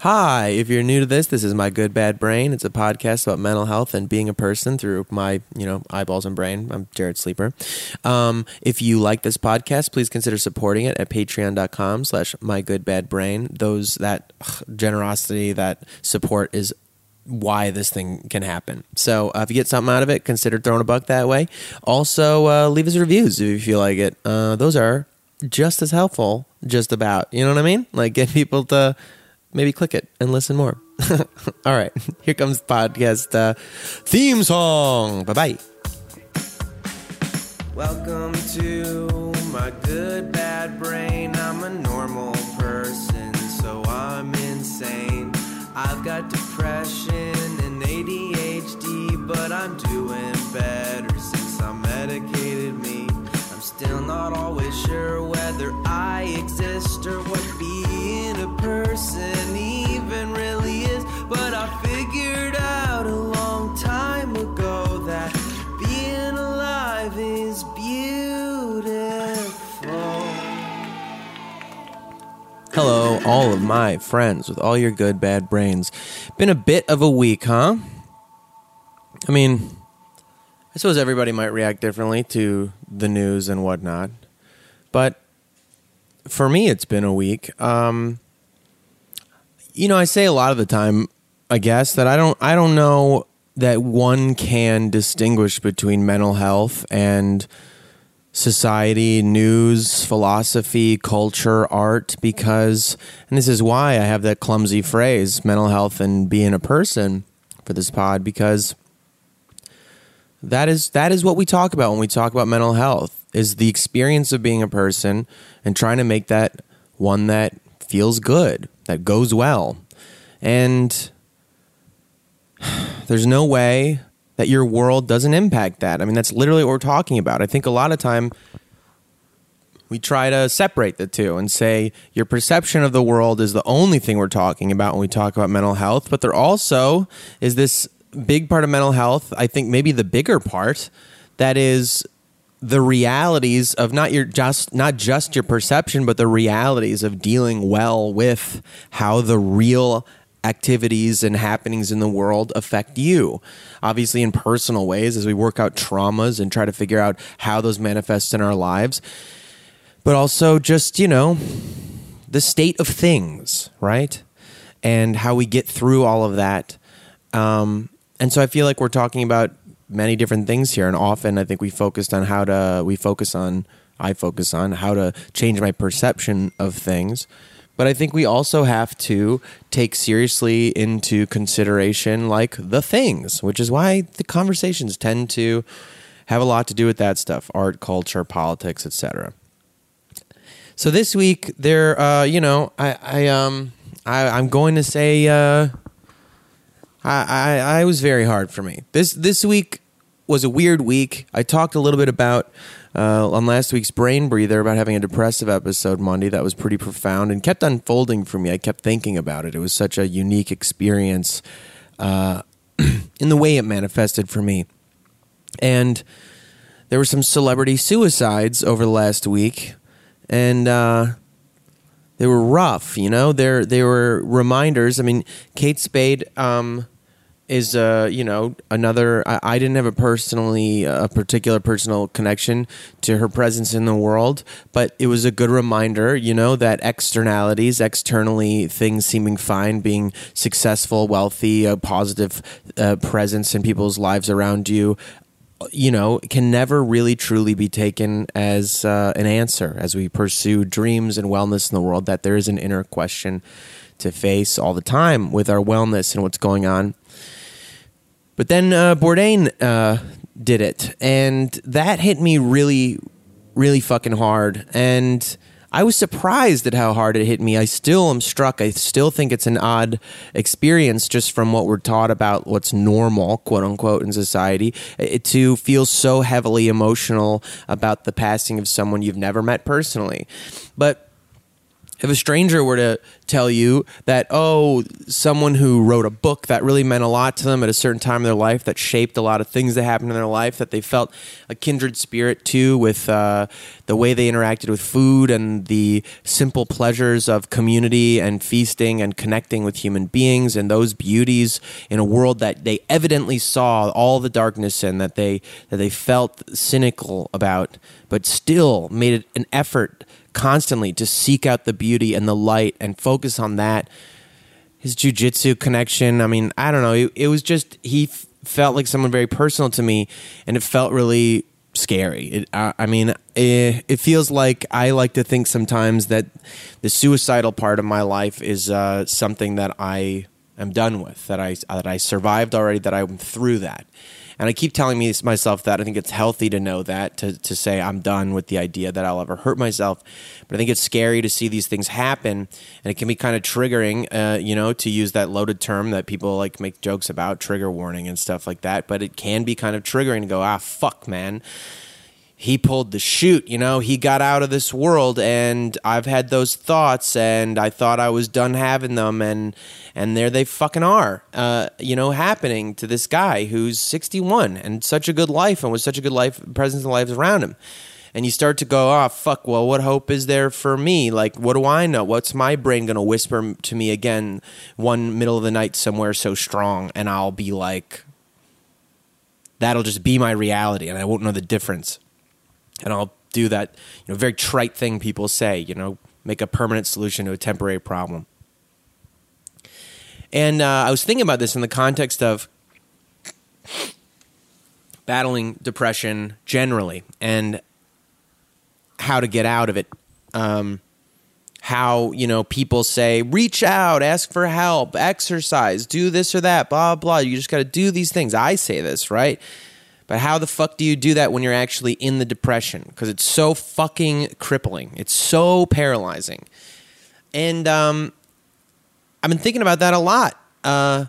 Hi, if you're new to this, this is My Good Bad Brain. It's a podcast about mental health and being a person through my, you know, eyeballs and brain. I'm Jarrett Sleeper. Um, if you like this podcast, please consider supporting it at patreon.com slash my good bad brain. Those, that ugh, generosity, that support is why this thing can happen. So uh, if you get something out of it, consider throwing a buck that way. Also, uh, leave us reviews if you feel like it. Uh, those are just as helpful, just about. You know what I mean? Like get people to maybe click it and listen more. All right, here comes podcast uh, theme song. Bye bye. Welcome to my good bad brain. I'm a normal person, so I'm insane. I've got depression and ADHD, but I'm doing better since I medicated me. I'm still not always sure whether I exist or what being a person Hello, all of my friends with all your good bad brains. Been a bit of a week, huh? I mean, I suppose everybody might react differently to the news and whatnot, but for me, it's been a week. Um, you know, I say a lot of the time, I guess that I don't, I don't know that one can distinguish between mental health and society, news, philosophy, culture, art, because, and this is why I have that clumsy phrase, mental health and being a person for this pod, because that is that is what we talk about when we talk about mental health is the experience of being a person and trying to make that one that feels good, that goes well. And there's no way that your world doesn't impact that. I mean, that's literally what we're talking about. I think a lot of time we try to separate the two and say your perception of the world is the only thing we're talking about when we talk about mental health, but there also is this big part of mental health, I think maybe the bigger part that is the realities of not your just not just your perception but the realities of dealing well with how the real activities and happenings in the world affect you. Obviously, in personal ways, as we work out traumas and try to figure out how those manifest in our lives, but also just, you know, the state of things, right? And how we get through all of that. Um, and so I feel like we're talking about many different things here. And often I think we focused on how to, we focus on, I focus on how to change my perception of things. But I think we also have to take seriously into consideration like the things, which is why the conversations tend to have a lot to do with that stuff art, culture, politics, etc. So this week, there, uh, you know, I, I, um, I, I'm going to say, uh, I, I, I was very hard for me. This, this week was a weird week. I talked a little bit about uh, on last week's Brain Breather about having a depressive episode Monday that was pretty profound and kept unfolding for me. I kept thinking about it. It was such a unique experience uh, in the way it manifested for me. And there were some celebrity suicides over the last week, and uh, they were rough. You know, they they were reminders. I mean, Kate Spade. Um, is uh you know another I, I, didn't have a personally a particular personal connection to her presence in the world but it was a good reminder you know that externalities externally things seeming fine being successful wealthy a positive uh, presence in people's lives around you you know can never really truly be taken as uh, an answer as we pursue dreams and wellness in the world that there is an inner question to face all the time with our wellness and what's going on but then uh, Bourdain uh, did it, and that hit me really, really fucking hard. And I was surprised at how hard it hit me. I still am struck. I still think it's an odd experience just from what we're taught about what's normal, quote unquote, in society, it, to feel so heavily emotional about the passing of someone you've never met personally. But if a stranger were to tell you that, oh, someone who wrote a book that really meant a lot to them at a certain time in their life, that shaped a lot of things that happened in their life, that they felt a kindred spirit to with uh, the way they interacted with food and the simple pleasures of community and feasting and connecting with human beings and those beauties in a world that they evidently saw all the darkness in, that they, that they felt cynical about, but still made an effort constantly to seek out the beauty and the light and focus on that. His jujitsu connection, I mean, I don't know. It, it was just, he f- felt like someone very personal to me, and it felt really scary. It, I, I mean, it, it, feels like I like to think sometimes that the suicidal part of my life is uh, something that I am done with, that I, that I survived already, that I'm through that. And I keep telling me myself that I think it's healthy to know that to to say I'm done with the idea that I'll ever hurt myself. But I think it's scary to see these things happen, and it can be kind of triggering, uh, you know, to use that loaded term that people like make jokes about, trigger warning and stuff like that. But it can be kind of triggering to go, ah, fuck, man he pulled the shoot, you know, he got out of this world and I've had those thoughts and I thought I was done having them and and there they fucking are. Uh, you know, happening to this guy who's 61 and such a good life and was such a good life presence in lives around him. And you start to go, oh, fuck, well, what hope is there for me? Like, what do I know? What's my brain going to whisper to me again one middle of the night somewhere so strong? And I'll be like, that'll just be my reality and I won't know the difference and I'll do that, you know, very trite thing people say, you know, make a permanent solution to a temporary problem. And uh, I was thinking about this in the context of battling depression generally and how to get out of it. Um, how you know people say reach out ask for help exercise do this or that blah blah you just got to do these things i say this right but how the fuck do you do that when you're actually in the depression? Because it's so fucking crippling. It's so paralyzing. And um, I've been thinking about that a lot. Uh,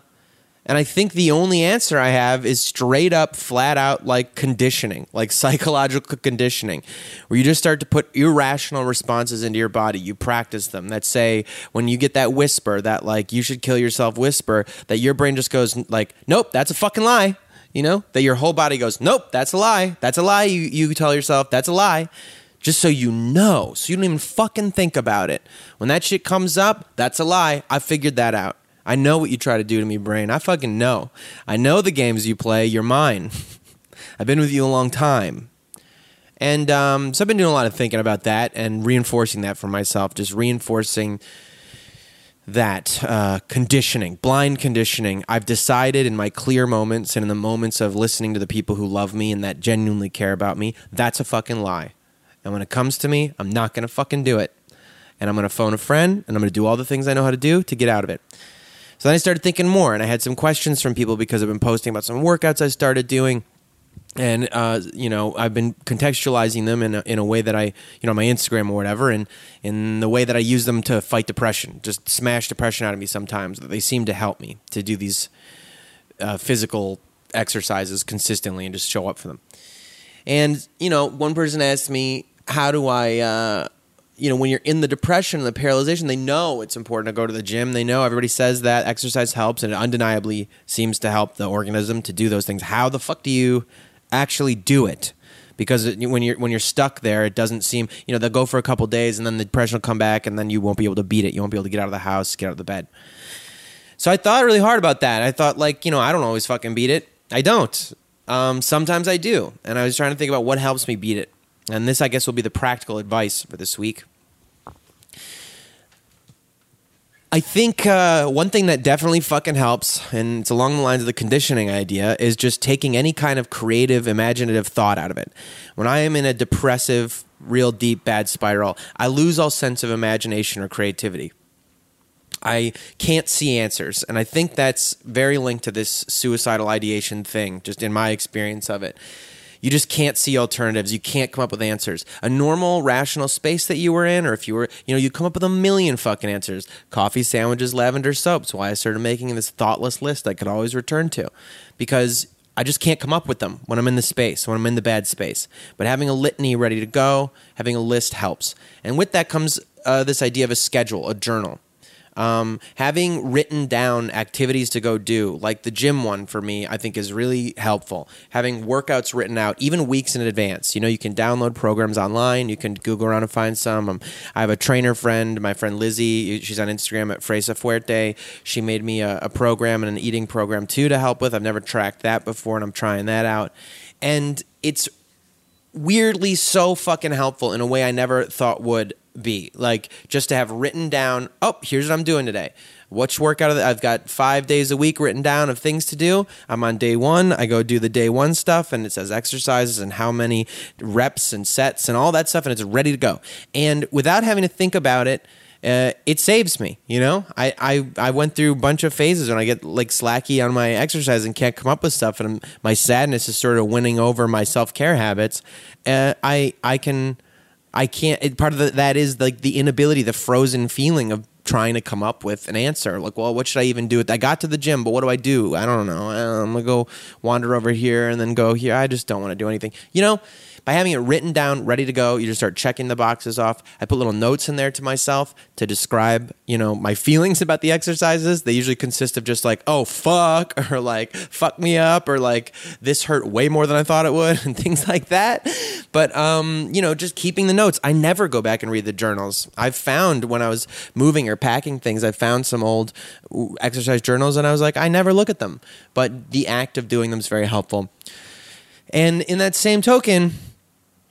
and I think the only answer I have is straight up, flat out, like conditioning, like psychological conditioning, where you just start to put irrational responses into your body. You practice them that say, when you get that whisper, that like you should kill yourself whisper, that your brain just goes, like, nope, that's a fucking lie you know, that your whole body goes, nope, that's a lie. That's a lie. You, you tell yourself, that's a lie. Just so you know, so you don't even fucking think about it. When that shit comes up, that's a lie. I figured that out. I know what you try to do to me, brain. I fucking know. I know the games you play. You're mine. I've been with you a long time. And um, so I've been doing a lot of thinking about that and reinforcing that for myself, just reinforcing that uh, conditioning, blind conditioning. I've decided in my clear moments and in the moments of listening to the people who love me and that genuinely care about me, that's a fucking lie. And when it comes to me, I'm not to fucking do it. And I'm to phone a friend and I'm to do all the things I know how to do to get out of it. So then I started thinking more and I had some questions from people because I've been posting about some workouts I started doing and uh, you know I've been contextualizing them in a, in a way that I you know my Instagram or whatever, and in the way that I use them to fight depression, just smash depression out of me. Sometimes they seem to help me to do these uh, physical exercises consistently and just show up for them. And you know, one person asked me, "How do I?" Uh, you know, when you're in the depression and the paralyzation, they know it's important to go to the gym. They know everybody says that exercise helps, and it undeniably seems to help the organism to do those things. How the fuck do you actually do it? Because when you're when you're stuck there, it doesn't seem. You know, they'll go for a couple days, and then the depression will come back, and then you won't be able to beat it. You won't be able to get out of the house, get out of the bed. So I thought really hard about that. I thought, like, you know, I don't always fucking beat it. I don't. Um, sometimes I do, and I was trying to think about what helps me beat it. And this, I guess, will be the practical advice for this week. I think uh, one thing that definitely fucking helps, and it's along the lines of the conditioning idea, is just taking any kind of creative, imaginative thought out of it. When I am in a depressive, real deep, bad spiral, I lose all sense of imagination or creativity. I can't see answers. And I think that's very linked to this suicidal ideation thing, just in my experience of it. You just can't see alternatives. You can't come up with answers. A normal, rational space that you were in, or if you were, you know, you'd come up with a million fucking answers. Coffee, sandwiches, lavender soaps. Why I started making this thoughtless list I could always return to. Because I just can't come up with them when I'm in the space, when I'm in the bad space. But having a litany ready to go, having a list helps. And with that comes uh, this idea of a schedule, a journal. Um, having written down activities to go do, like the gym one for me, I think is really helpful. Having workouts written out, even weeks in advance. You know, you can download programs online. You can Google around and find some. Um, I have a trainer friend, my friend Lizzie. She's on Instagram at Fresa Fuerte. She made me a, a program and an eating program too to help with. I've never tracked that before, and I'm trying that out. And it's weirdly so fucking helpful in a way I never thought would be. Like just to have written down, oh, here's what I'm doing today. Which workout of the, I've got five days a week written down of things to do. I'm on day one. I go do the day one stuff, and it says exercises and how many reps and sets and all that stuff, and it's ready to go. And without having to think about it, uh, it saves me. You know, I, I I went through a bunch of phases when I get like slacky on my exercise and can't come up with stuff, and I'm, my sadness is sort of winning over my self care habits. Uh, I I can I can't. It, part of the, that is like the inability, the frozen feeling of trying to come up with an answer. Like, well, what should I even do? I got to the gym, but what do I do? I don't know. I'm gonna go wander over here and then go here. I just don't want to do anything. You know, by having it written down, ready to go, you just start checking the boxes off. I put little notes in there to myself to describe, you know, my feelings about the exercises. They usually consist of just like, oh, fuck, or like, fuck me up, or like, this hurt way more than I thought it would, and things like that. But, um, you know, just keeping the notes. I never go back and read the journals. I've found when I was moving or packing things, I found some old exercise journals and I was like, I never look at them. But the act of doing them is very helpful. And in that same token,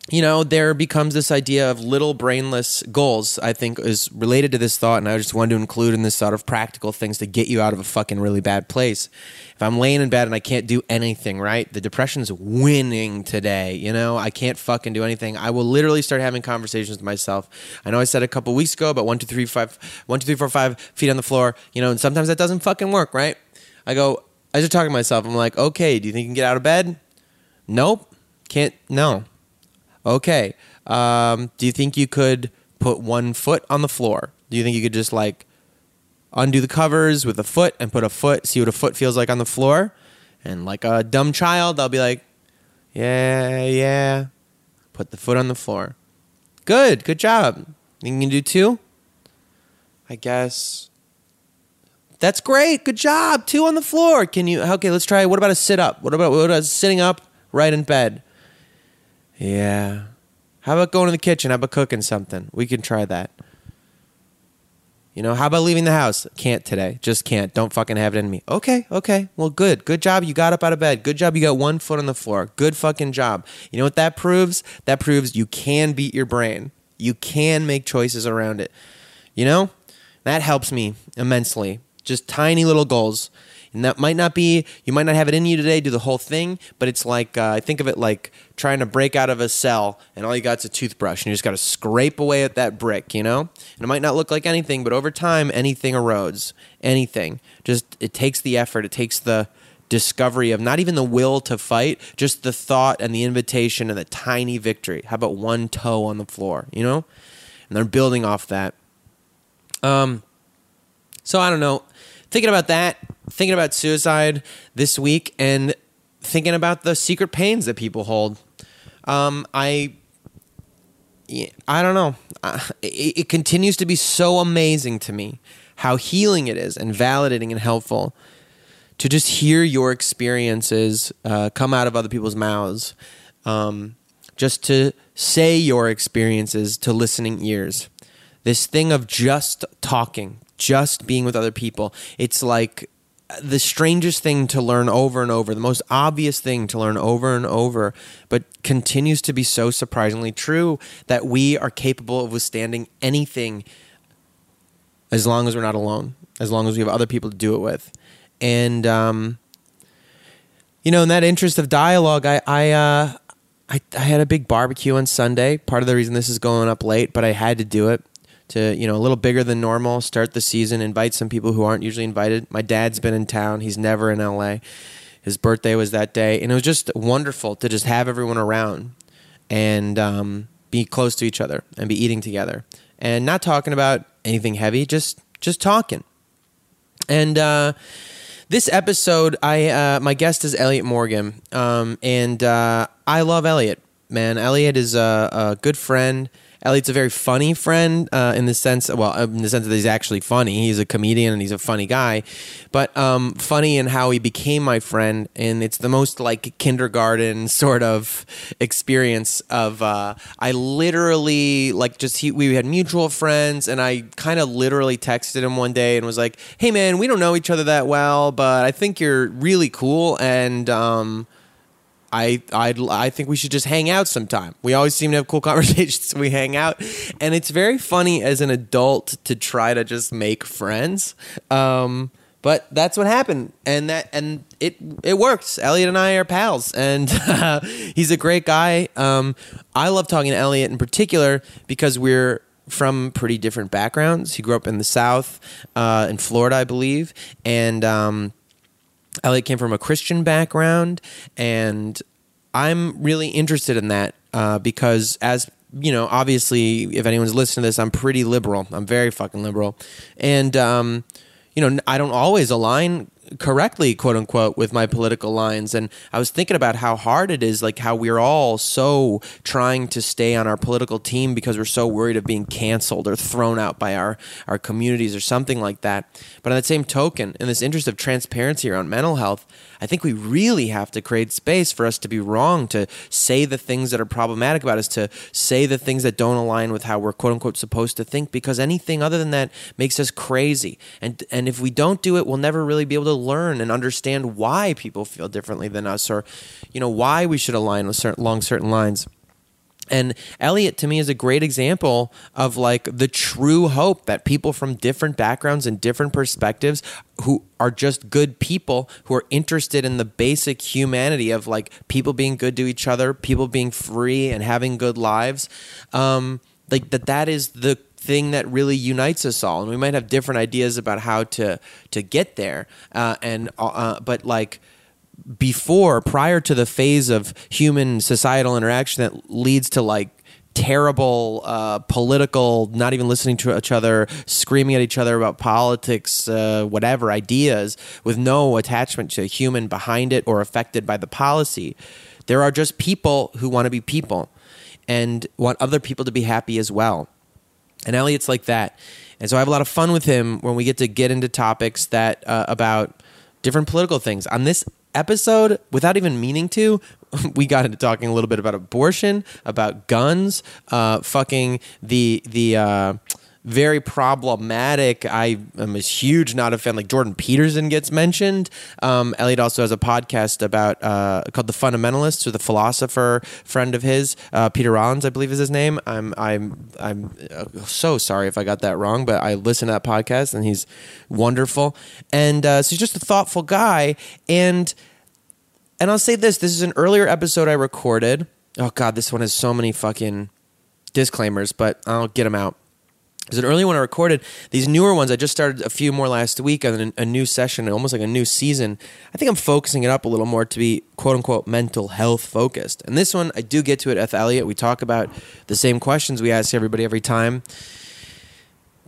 you know, there becomes this idea of little brainless goals, I think is related to this thought. And I just wanted to include in this thought of practical things to get you out of a fucking really bad place. If I'm laying in bed and I can't do anything, right? The depression's winning today. You know, I can't fucking do anything. I will literally start having conversations with myself. I know I said a couple weeks ago about one, two, three, five, one, two, three, four, five feet on the floor, you know, and sometimes that doesn't fucking work, right? I go, I just talking to myself. I'm like, okay, do you think you can get out of bed? Nope. Can't, no okay, um, do you think you could put one foot on the floor? Do you think you could just like undo the covers with a foot and put a foot, see what a foot feels like on the floor? And like a dumb child, I'll be like, yeah, yeah. Put the foot on the floor. Good, good job. You can do two? I guess. That's great. Good job. Two on the floor. Can you? Okay, let's try. What about a sit up? What about, what about sitting up right in bed? Yeah. How about going to the kitchen? How about cooking something? We can try that. You know, how about leaving the house? Can't today. Just can't. Don't fucking have it in me. Okay, okay. Well, good. Good job. You got up out of bed. Good job. You got one foot on the floor. Good fucking job. You know what that proves? That proves you can beat your brain. You can make choices around it. You know? That helps me immensely. Just tiny little goals and that might not be you might not have it in you today do the whole thing but it's like uh, i think of it like trying to break out of a cell and all you got's a toothbrush and you just got to scrape away at that brick you know? And it might not look like anything but over time anything erodes. Anything. Just it takes the effort. It takes the discovery of not even the will to fight just the thought and the invitation and the tiny victory. How about one toe on the floor you know? And they're building off that. Um so i don't know. Thinking about that, thinking about suicide this week, and thinking about the secret pains that people hold. Um, I I don't know. Uh, it, it continues to be so amazing to me how healing it is and validating and helpful to just hear your experiences uh, come out of other people's mouths. Um, just to say your experiences to listening ears. This thing of just talking, just being with other people. It's like the strangest thing to learn over and over, the most obvious thing to learn over and over, but continues to be so surprisingly true that we are capable of withstanding anything as long as we're not alone, as long as we have other people to do it with. And, um, you know, in that interest of dialogue, I, I, uh, I, I had a big barbecue on Sunday. Part of the reason this is going up late, but I had to do it to you know a little bigger than normal start the season invite some people who aren't usually invited. My dad's been in town. He's never in la his birthday was that day. And it was just wonderful to just have everyone around and um, be close to each other and be eating together. And not talking about anything heavy just just talking. And uh, this episode i uh, my guest is elliott morgan. Um, and uh, i love elliott man. Elliott is a, a good friend Elliott's a very funny friend uh, in the sense, well, in the sense that he's actually funny. He's a comedian and he's a funny guy, but um, funny in how he became my friend. And it's the most like kindergarten sort of experience of uh, I literally like just he, we had mutual friends, and I kind of literally texted him one day and was like, "Hey man, we don't know each other that well, but I think you're really cool and." Um, I I I think we should just hang out sometime. We always seem to have cool conversations. we hang out, and it's very funny as an adult to try to just make friends. Um, but that's what happened, and that and it it works. Elliott and I are pals, and uh, he's a great guy. Um, I love talking to Elliott in particular because we're from pretty different backgrounds. He grew up in the South, uh, in Florida, I believe, and um, Elliott came from a Christian background, and I'm really interested in that uh, because, as you know, obviously, if anyone's listening to this, I'm pretty liberal. I'm very fucking liberal, and um, you know, I don't always align correctly, quote unquote, with my political lines. And I was thinking about how hard it is, like how we're all so trying to stay on our political team because we're so worried of being canceled or thrown out by our, our communities or something like that. But on that same token, in this interest of transparency around mental health, I think we really have to create space for us to be wrong, to say the things that are problematic about us, to say the things that don't align with how we're quote unquote supposed to think, because anything other than that makes us crazy. And and if we don't do it, we'll never really be able to learn and understand why people feel differently than us, or you know why we should align with certain, along certain lines. And Elliott to me is a great example of like the true hope that people from different backgrounds and different perspectives who are just good people who are interested in the basic humanity of like people being good to each other, people being free and having good lives. Um, like that that is the thing that really unites us all and we might have different ideas about how to to get there uh, and uh, but like before, prior to the phase of human societal interaction that leads to like terrible uh, political, not even listening to each other, screaming at each other about politics, uh, whatever ideas, with no attachment to a human behind it or affected by the policy. There are just people who want to be people and want other people to be happy as well. And Elliott's like that. And so I have a lot of fun with him when we get to get into topics that uh, about different political things. On this episode, without even meaning to, we got into talking a little bit about abortion, about guns, uh, fucking the the uh, very problematic. I am a huge not a fan. Like Jordan Peterson gets mentioned. Um, Elliott also has a podcast about uh, called The Fundamentalists, or the philosopher friend of his, uh, Peter Rollins, I believe is his name. I'm I'm I'm uh, so sorry if I got that wrong, but I listen to that podcast and he's wonderful. And uh, so he's just a thoughtful guy. And and I'll say this: this is an earlier episode I recorded. Oh God, this one has so many fucking disclaimers, but I'll get them out. There's an early one I recorded. These newer ones, I just started a few more last week on a new session, almost like a new season. I think I'm focusing it up a little more to be quote unquote mental health focused. And this one, I do get to it with Elliott. We talk about the same questions we ask everybody every time.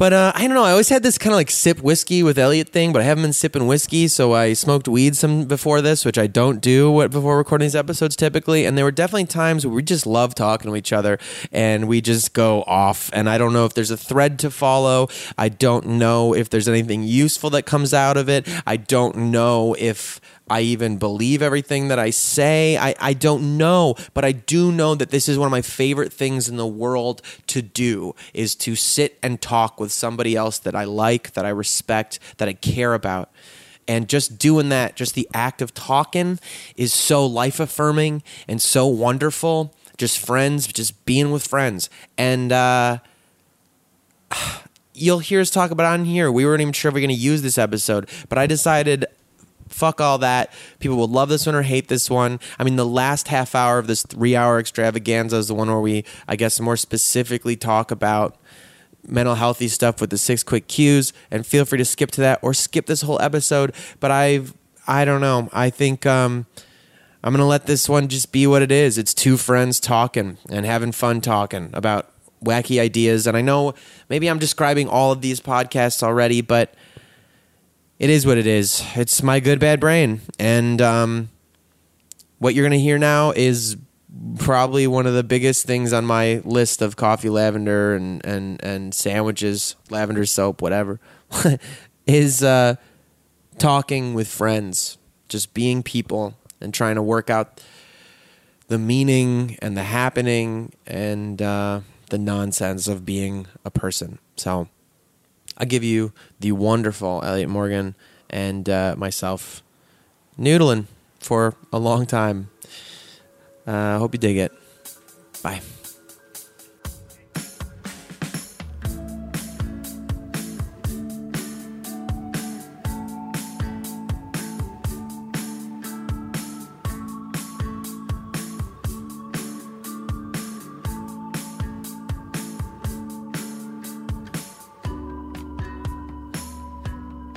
But uh, I don't know. I always had this kind of like sip whiskey with Elliott thing, but I haven't been sipping whiskey, so I smoked weed some before this, which I don't do before recording these episodes typically. And there were definitely times where we just love talking to each other, and we just go off. And I don't know if there's a thread to follow. I don't know if there's anything useful that comes out of it. I don't know if I even believe everything that I say. I, I don't know, but I do know that this is one of my favorite things in the world to do is to sit and talk with somebody else that I like, that I respect, that I care about. And just doing that, just the act of talking is so life affirming and so wonderful. Just friends, just being with friends. And uh you'll hear us talk about on here. We weren't even sure if we are going to use this episode, but I decided fuck all that. People will love this one or hate this one. I mean, the last half hour of this three hour extravaganza is the one where we, I guess, more specifically talk about mental healthy stuff with the six quick cues. And feel free to skip to that or skip this whole episode. But I've, I don't know. I think, um, I'm gonna let this one just be what it is. It's two friends talking and having fun talking about wacky ideas. And I know maybe I'm describing all of these podcasts already, but it is what it is. It's my good bad brain, and um, what you're gonna hear now is probably one of the biggest things on my list of coffee lavender and and and sandwiches, lavender soap, whatever, is uh, talking with friends, just being people and trying to work out the meaning and the happening and uh, the nonsense of being a person. So. I'll give you the wonderful Elliott Morgan and uh, myself noodling for a long time. I uh, hope you dig it. Bye.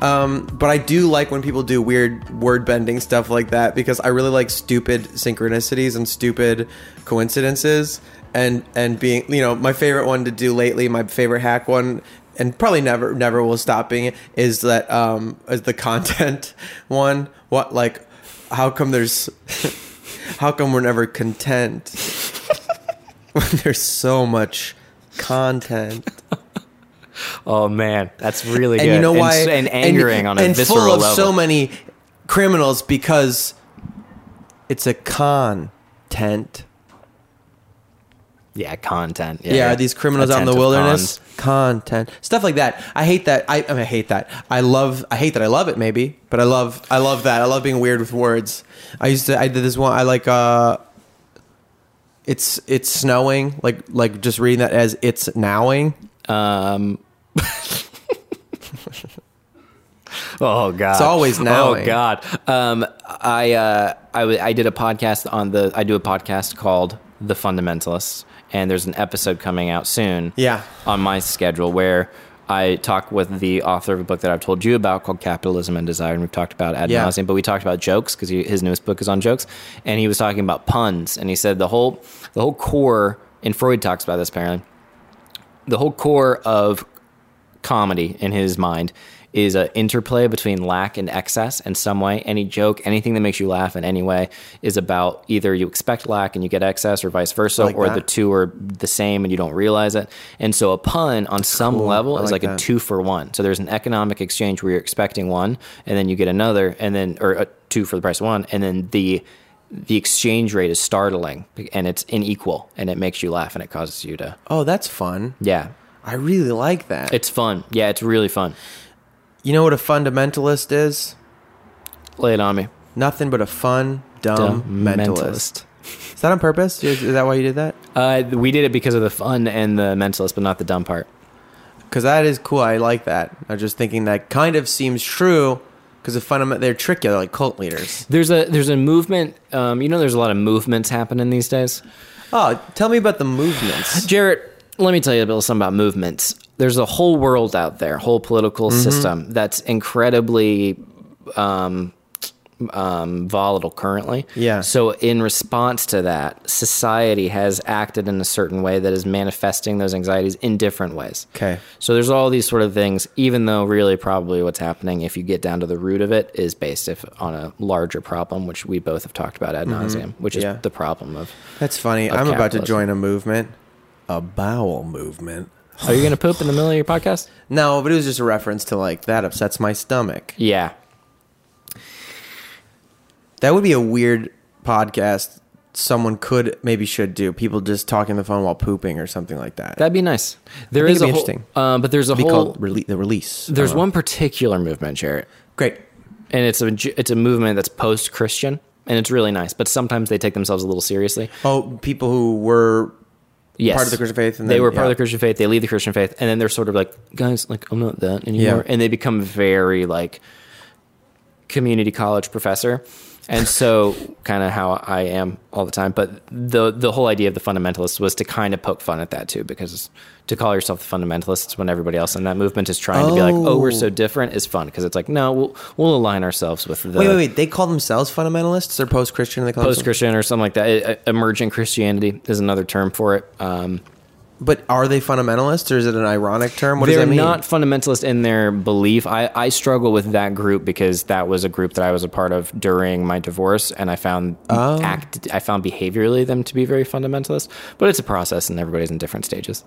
Um, but I do like when people do weird word bending stuff like that because I really like stupid synchronicities and stupid coincidences and and being you know my favorite one to do lately my favorite hack one and probably never never will stop being is that um is the content one. What like how come there's how come we're never content when there's so much content Oh man, that's really and good. you know why? And, and angering on a and visceral full of level. so many criminals because it's a content. yeah, content. Yeah, Yeah, these criminals out in the wilderness, cons. content stuff like that. I hate that. I, I, mean, I hate that. I love. I hate that. I love it. Maybe, but I love. I love that. I love being weird with words. I used to. I did this one. I like. uh It's it's snowing. Like like just reading that as it's nowing. Um. oh god, It's always now, Oh god. Um. I uh. I w- I did a podcast on the. I do a podcast called The Fundamentalists, and there's an episode coming out soon. Yeah. On my schedule where. I talk with the author of a book that I've told you about called Capitalism and Desire, and we've talked about ad Yeah. But we talked about jokes because his newest book is on jokes, and he was talking about puns, and he said the whole the whole core, and Freud talks about this apparently the whole core of comedy in his mind is an interplay between lack and excess in some way. Any joke, anything that makes you laugh in any way is about either you expect lack and you get excess or vice versa, like or that. the two are the same and you don't realize it. And so a pun on some cool. level I is like like, a two for one. So there's an economic exchange where you're expecting one and then you get another and then, or a two for the price of one. And then the, the exchange rate is startling and it's unequal and it makes you laugh and it causes you to, Oh, that's fun. yeah, I really like that. it's fun. Yeah, it's really fun. you know what a fundamentalist is? Lay it on me. Nothing but a fun, dumb, Dumb mentalist. Is that on purpose? Is, is that why you did that? Uh, we did it because of the fun and the mentalist, but not the dumb part. Because that is cool. I like that. I'm just thinking that kind of seems true. Because the fundament, they're tricky. They're like cult leaders. There's a there's a movement. Um, you know, there's a lot of movements happening these days. Oh, tell me about the movements. Jarrett, let me tell you a little something about movements. There's a whole world out there, whole political system that's incredibly um, um, volatile currently. Yeah. So in response to that, society has acted in a certain way that is manifesting those anxieties in different ways. Okay. So there's all these sort of things, even though really probably what's happening, if you get down to the root of it, is based if, on a larger problem, which we both have talked about ad nauseum, which is Mm-hmm. Yeah. the problem of. That's funny. Of I'm about to join a movement, a bowel movement. Are you going to poop in the middle of your podcast? No, but it was just a reference to like that upsets my stomach. Yeah. That would be a weird podcast. Someone could maybe should do people just talking on the phone while pooping or something like that. That'd be nice. There is a whole, interesting. uh, but there's a It'd be whole. rele- the release. There's know. one particular movement, Jarrett, great. and it's a it's a movement that's post Christian, and it's really nice. But sometimes they take themselves a little seriously. Oh, people who were Yes. Part of the Christian faith and they then- were part yeah. of the Christian faith. They leave the Christian faith, and then they're sort of like, guys, like I'm not that anymore, Yeah. and they become very like community college professor. And so, kind of how I am all the time. But the the whole idea of the fundamentalists was to kind of poke fun at that too, because to call yourself the fundamentalists when everybody else in that movement is trying to be like, "Oh, we're so different," is fun because it's like, no, we'll we'll align ourselves with the Wait, wait, wait. They call themselves fundamentalists or post Christian? They call Post Christian or something like that. Emergent Christianity is another term for it. Um, But are they fundamentalists or is it an ironic term? What They're does that mean? not fundamentalist in their belief. I, I struggle with that group because that was a group that I was a part of during my divorce, and I found Oh. act I found behaviorally them to be very fundamentalist. But it's a process, and everybody's in different stages.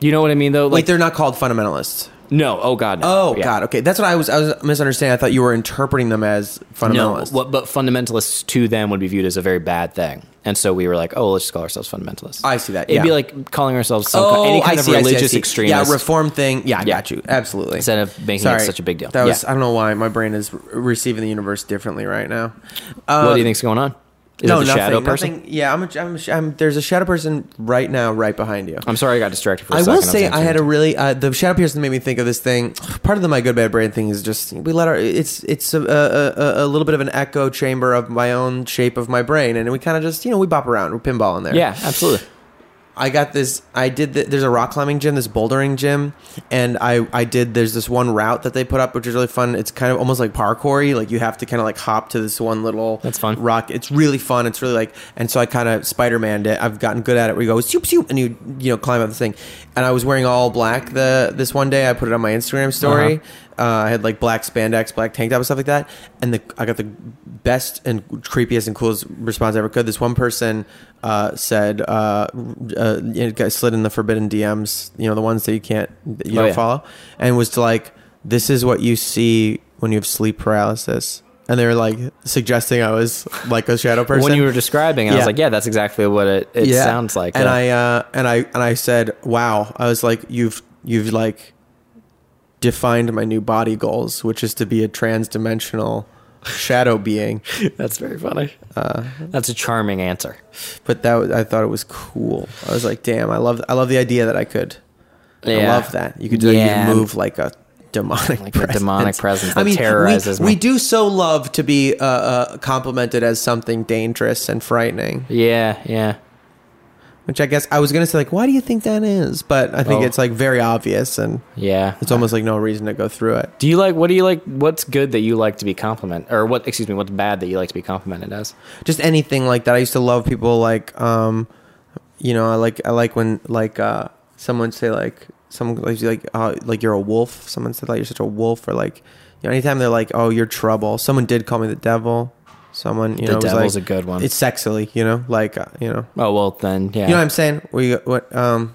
You know what I mean, though? Wait, they're not called fundamentalists. No, oh god, no. Oh Yeah. God. Okay, that's what I was. I was misunderstanding. I thought you were interpreting them as No, fundamentalists. what, but fundamentalists to them would be viewed as a very bad thing, and so we were like, oh, let's just call ourselves fundamentalists. I see that, It'd be like calling ourselves some oh, kind, any kind Oh, I of see, I see, I religious see. extremist. Yeah, reform thing. Yeah, I Yeah. got you. Absolutely. Instead of making it such a big deal. That was. I don't know why my brain is receiving the universe differently right now. what do you um, think's going on? Is no, nothing, shadow person? nothing. Yeah, I'm, a, I'm, a I'm. There's a shadow person right now, right behind you. I'm sorry, I got distracted for a I second. will was say I had a really uh, the shadow person made me think of this thing. Part of the my good bad brain thing is just we let our it's it's a, a, a, a little bit of an echo chamber of my own shape of my brain, and we kind of just you know we bop around, we pinball in there. Yeah, absolutely. I got this. I did. The, there's a rock climbing gym, this bouldering gym, and I I did. There's this one route that they put up, which is really fun. It's kind of almost like parkoury. Like you have to kind of like hop to this one little That's fun. rock. It's really fun. It's really like, and so I kind of Spider Maned it. I've gotten good at it. Where you go zoop zoop, and you you know climb up this thing. And I was wearing all black the this one day. I put it on my Instagram story. Uh-huh. Uh, I had like black spandex, black tank top, and stuff like that. And the I got the best and creepiest and coolest response I ever could. This one person uh, said, uh, uh, slid in the forbidden DMs, you know, the ones that you can't, that you Oh, don't yeah. follow, and was to like, this is what you see when you have sleep paralysis. And they were like suggesting I was like a shadow person. When you were describing, I Yeah. was like, yeah, that's exactly what it, it Yeah. sounds like. And yeah. I uh, and I and I said, "Wow!" I was like, "You've you've like defined my new body goals, which is to be a trans-dimensional shadow being." that's very funny. Uh, that's a charming answer. But that was, I thought it was cool. I was like, "Damn! I love I love the idea that I could. I love that you could do that. You move like a." Demonic Like a presence. demonic presence that I mean, terrorizes we, me. we do so love to be uh, uh, complimented as something dangerous and frightening. Yeah, yeah. Which I guess I was gonna say like, why do you think that is? But I think Oh. it's like very obvious, and Yeah. it's almost like no reason to go through it. Do you like what do you like what's good that you like to be complimented or what excuse me, what's bad that you like to be complimented as? Just anything like that. I used to love people like, um, you know, I like I like when like uh, someone say like someone like like uh, like you're a wolf. Someone said like you're such a wolf, or like you know, anytime they're like, oh, you're trouble. Someone did call me the devil. Someone you The know was devil's like, a good one. It's sexily, you know, like uh, you know. Oh well then yeah. You know what I'm saying? We what um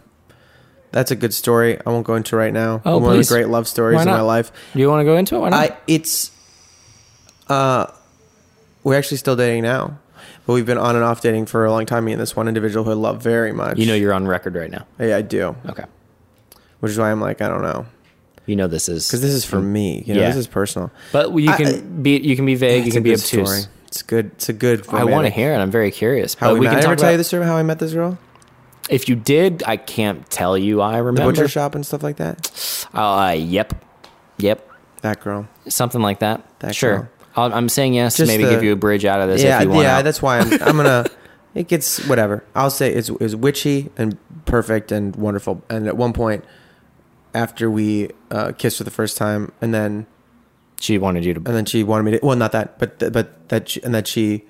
that's a good story. I won't go into right now. Oh, One please. of the great love stories in my life. Do you want to go into it? Why not? I it's uh we're actually still dating now. But we've been on and off dating for a long time. Me and this one individual who I love very much. you know you're on record right now. Yeah, I do. Okay. Which is why I'm like, I don't know. You know this is Because this is for me. You know, Yeah. this is personal. But you I- can be you can be vague, you can be obtuse. story. It's good. It's a good. I want to hear it. I'm very curious. How but we, we can I ever tell you the story of how I met this girl? If you did, I can't tell you. I The remember. butcher shop and stuff like that. Uh, yep, yep, That girl. something like that. That sure. girl. I'll, I'm saying yes. to Just maybe the- give you a bridge out of this. yeah, if you want. yeah. out. That's why I'm. I'm gonna. It gets whatever. I'll say it's it was witchy and perfect and wonderful. And at one point, after we uh, kissed for the first time, and then She wanted you to. and then she wanted me to. Well, not that, but th- but that she, and that she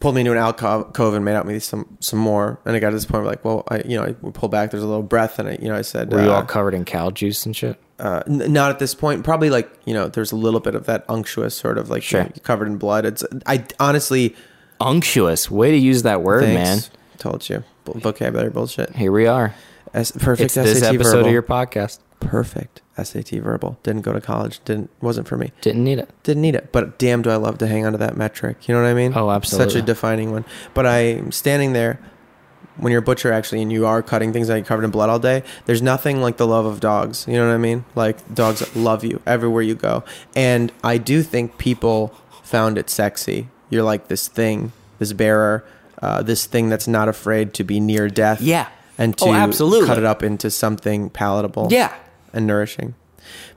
pulled me into an alcove and made out with me some some more. And I got to this point where like, well, I you know I we pulled back. There's a little breath, and I you know I said, Were you uh, all covered in cow juice and shit? uh, n- not at this point. Probably like you know, there's a little bit of that unctuous sort of like Sure. you know, covered in blood. It's I honestly Unctuous. Way to use that word, thanks, man. Told you Bu- vocabulary bullshit. Here we are. S- perfect It's this episode verbal. of your podcast. Perfect SAT verbal. Didn't go to college. Didn't wasn't for me. Didn't need it. Didn't need it. But damn, do I love to hang on to that metric. You know what I mean? Oh, absolutely. Such a defining one. But I'm standing there when you're a butcher actually and you are cutting things that you're covered in blood all day. There's nothing like the love of dogs. You know what I mean? Like dogs love you everywhere you go. And I do think people found it sexy. You're like this thing, this bearer, uh, this thing that's not afraid to be near death. Yeah. And to Oh, absolutely. cut it up into something palatable Yeah. And nourishing.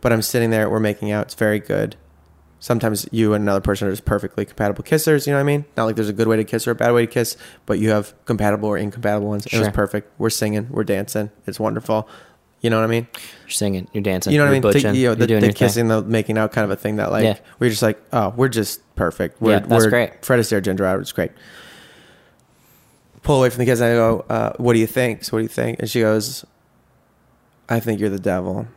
But I'm sitting there, we're making out, it's very good. Sometimes you and another person are just perfectly compatible kissers, you know what I mean? Not like there's a good way to kiss or a bad way to kiss, but you have compatible or incompatible ones. It was perfect. We're singing, we're dancing. It's wonderful. You know what I mean? You're singing. You're dancing. You know what I mean? The- Butching, you know, you're the, the your thing. kissing, the making out kind of a thing that like Yeah. we're just like, oh, we're just perfect. We're, Yeah, that's we're great. Fred Astaire, Ginger Rogers, great. Pull away from the kiss and I go, uh, what do you think? So what do you think? And she goes, I think you're the devil.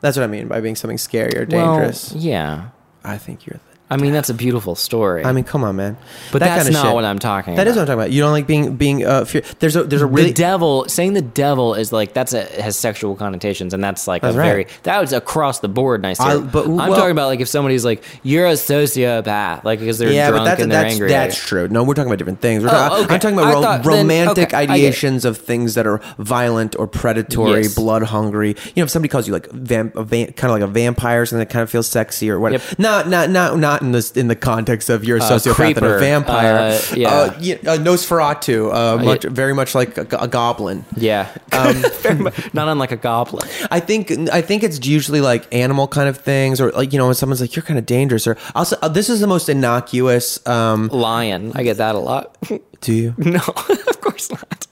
That's what I mean by being something scary or Well, dangerous. yeah. I think you're the I mean, that's a beautiful story. I mean, come on, man. but That that's kinda not shit. what I'm talking That about. is what I'm talking about. You don't like being being uh, fear. There's a there's a really the devil saying the devil is like that's a has sexual connotations and that's like That's a right. very that was across the board nice I- but- i'm well- talking about like if somebody's like you're a sociopath like because they're yeah, but drunk that's and they're that's angry that's at true. No, we're talking about different things. We're Oh, talking, okay. I'm talking about ro- thought then- romantic okay, get it. ideations of things that are violent or predatory, Yes. blood hungry. You know, if somebody calls you like vamp, a va- kind of like a vampire, something that kind of feels sexy or whatever. Yep. Not not not not in this in the context of you're a Uh, sociopath and creeper. a vampire. Uh, yeah. uh, yeah, uh, Nosferatu, uh, much, very much like a, a goblin. yeah Um, not unlike a goblin I think I think it's usually like animal kind of things, or like you know, when someone's like you're kind of dangerous, or also uh, this is the most innocuous. Um, lion i get that a lot do you? no of course not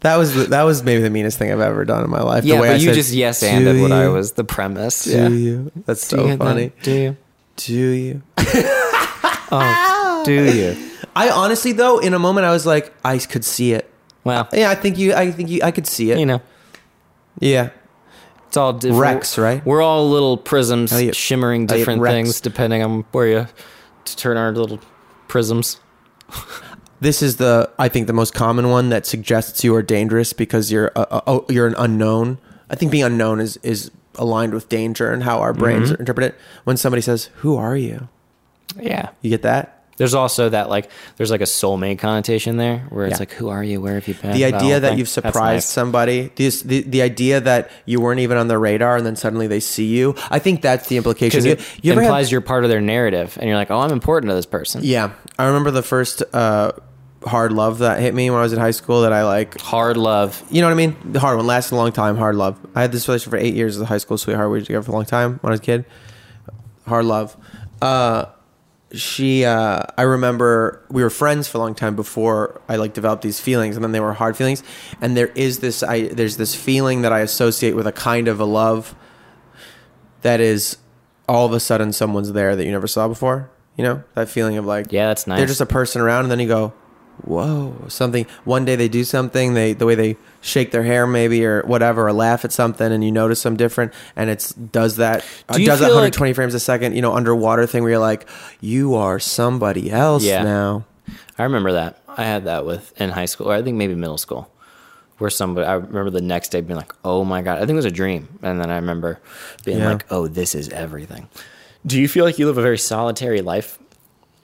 That was the, that was maybe the meanest thing I've ever done in my life. yeah the way but I you said, just yes "Do anded what i was the premise Do yeah you? That's Do so you get that? funny. do you Do you? oh do you I honestly though, in a moment, I was like, I could see it. well Yeah, I think you. I think you. I could see it. you know Yeah. It's all different. Rex, right? We're all little prisms Elliott- shimmering different things depending on where you to turn our little prisms. This is the I think the most common one that suggests you are dangerous because you're uh, uh, oh, you're an unknown. I think being unknown is is aligned with danger and how our brains Mm-hmm. interpret it. When somebody says, "Who are you?" Yeah. You get that? There's also that like there's like a soulmate connotation there where it's Yeah. like who are you? Where have you been? the idea that thing. you've surprised nice. somebody this, the, the idea that you weren't even on their radar and then suddenly they see you i think that's the implication because you, it you implies had, you're part of their narrative and you're like, oh, I'm important to this person. yeah i remember the first uh, hard love that hit me when i was in high school that i like Hard love. you know what i mean? The hard one. Lasted a long time. Hard love. I had this relationship for eight years as a high school sweetheart. We were together for a long time when i was a kid. Hard love. Uh, she uh, i remember we were friends for a long time before i like developed these feelings and then they were hard feelings. And there is this i there's this feeling that i associate with a kind of a love that is all of a sudden someone's there that you never saw before you know? That feeling of like Yeah, that's nice. they're just a person around and then you go whoa something one day they do something they the way they shake their hair maybe or whatever or laugh at something and you notice them different and it's does that Do you does that feel like- 120 frames a second you know underwater thing where you're like you are somebody else Yeah. now I remember that. I had that with in high school, or I think maybe middle school, where somebody. I remember the next day being like, "Oh my god!" I think it was a dream, and then I remember being Yeah. like, "Oh, this is everything." Do you feel like you live a very solitary life?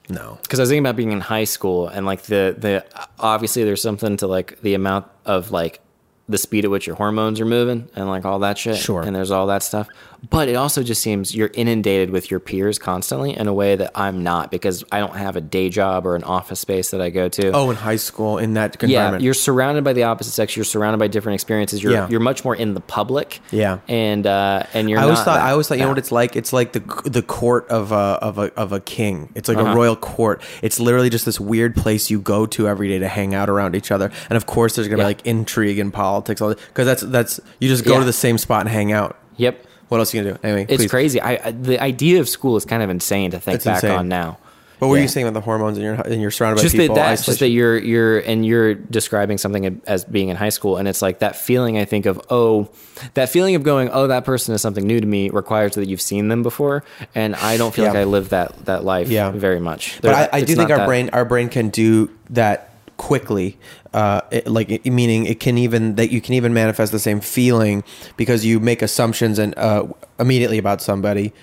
No Because I was thinking about being in high school, and like the the obviously there's something to like the amount of like the speed at which your hormones are moving and like all that shit. Sure. And there's all that stuff. But it also just seems you're inundated with your peers constantly in a way that I'm not because I don't have a day job or an office space that I go to. oh in high school in that yeah, you're surrounded by the opposite sex. You're surrounded by different experiences. You're Yeah. you're much more in the public. Yeah. and uh, and you're. I always not thought that- I always thought you know what it's like. It's like the the court of a of a of a king. It's like Uh-huh. a royal court. It's literally just this weird place you go to every day to hang out around each other. And of course, there's gonna Yeah. be like intrigue and politics, all because that's that's you just go Yeah. to the same spot and hang out. Yep. What else are you gonna do? Anyway, It's please. crazy. I, I the idea of school is kind of insane to think It's back insane. on now. What were Yeah. you saying about the hormones and you're and you're surrounded just by people? that that's just that you're you're and you're describing something as being in high school and it's like that feeling i think of oh that feeling of going oh that person is something new to me requires that you've seen them before and i don't feel Yeah. like i live that that life Yeah. very much but I, I do think our that- brain our brain can do that quickly uh, it, like it, meaning it can even that you can even manifest the same feeling because you make assumptions and uh, immediately about somebody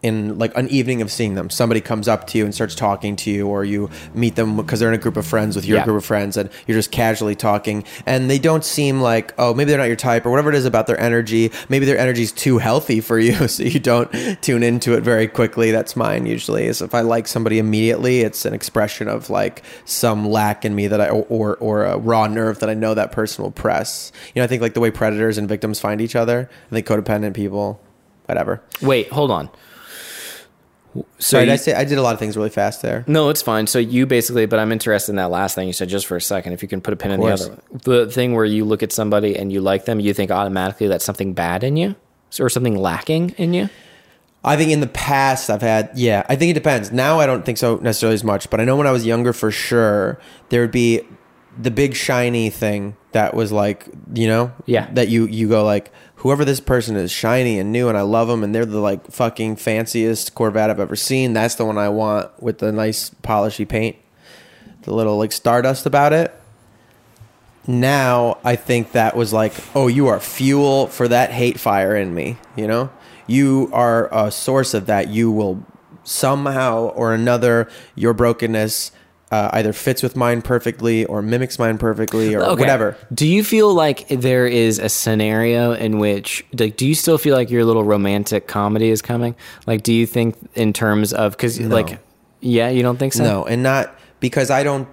in like an evening of seeing them. Somebody comes up to you and starts talking to you or you meet them because they're in a group of friends with your Yeah. group of friends and you're just casually talking and they don't seem like oh maybe they're not your type or whatever it is about their energy. Maybe their energy's too healthy for you so you don't tune into it very quickly. That's mine usually is if i like somebody immediately it's an expression of like some lack in me that i or or a raw nerve that i know that person will press. You know i think like the way predators and victims find each other i think codependent people whatever. Wait hold on so Sorry, you- I say I did a lot of things really fast there. no, it's fine. So you basically, but I'm interested in that last thing you said just for a second. If you can put a pin in the other, the thing where you look at somebody and you like them, you think automatically that's something bad in you, or something lacking in you. I think in the past I've had yeah, I think it depends. Now I don't think so necessarily as much, but I know when I was younger for sure there would be the big shiny thing that was like, you know, Yeah. that you you go like whoever this person is shiny and new and I love them and they're the like fucking fanciest Corvette I've ever seen. That's the one I want with the nice polishy paint. The little like stardust about it. now I think that was like, oh, you are fuel for that hate fire in me. You know, you are a source of that. You will somehow or another, your brokenness uh, either fits with mine perfectly or mimics mine perfectly or Okay. whatever. Do you feel like there is a scenario in which, like, do you still feel like your little romantic comedy is coming? Like, do you think in terms of because, like, yeah, you don't think so? No, and not because I don't.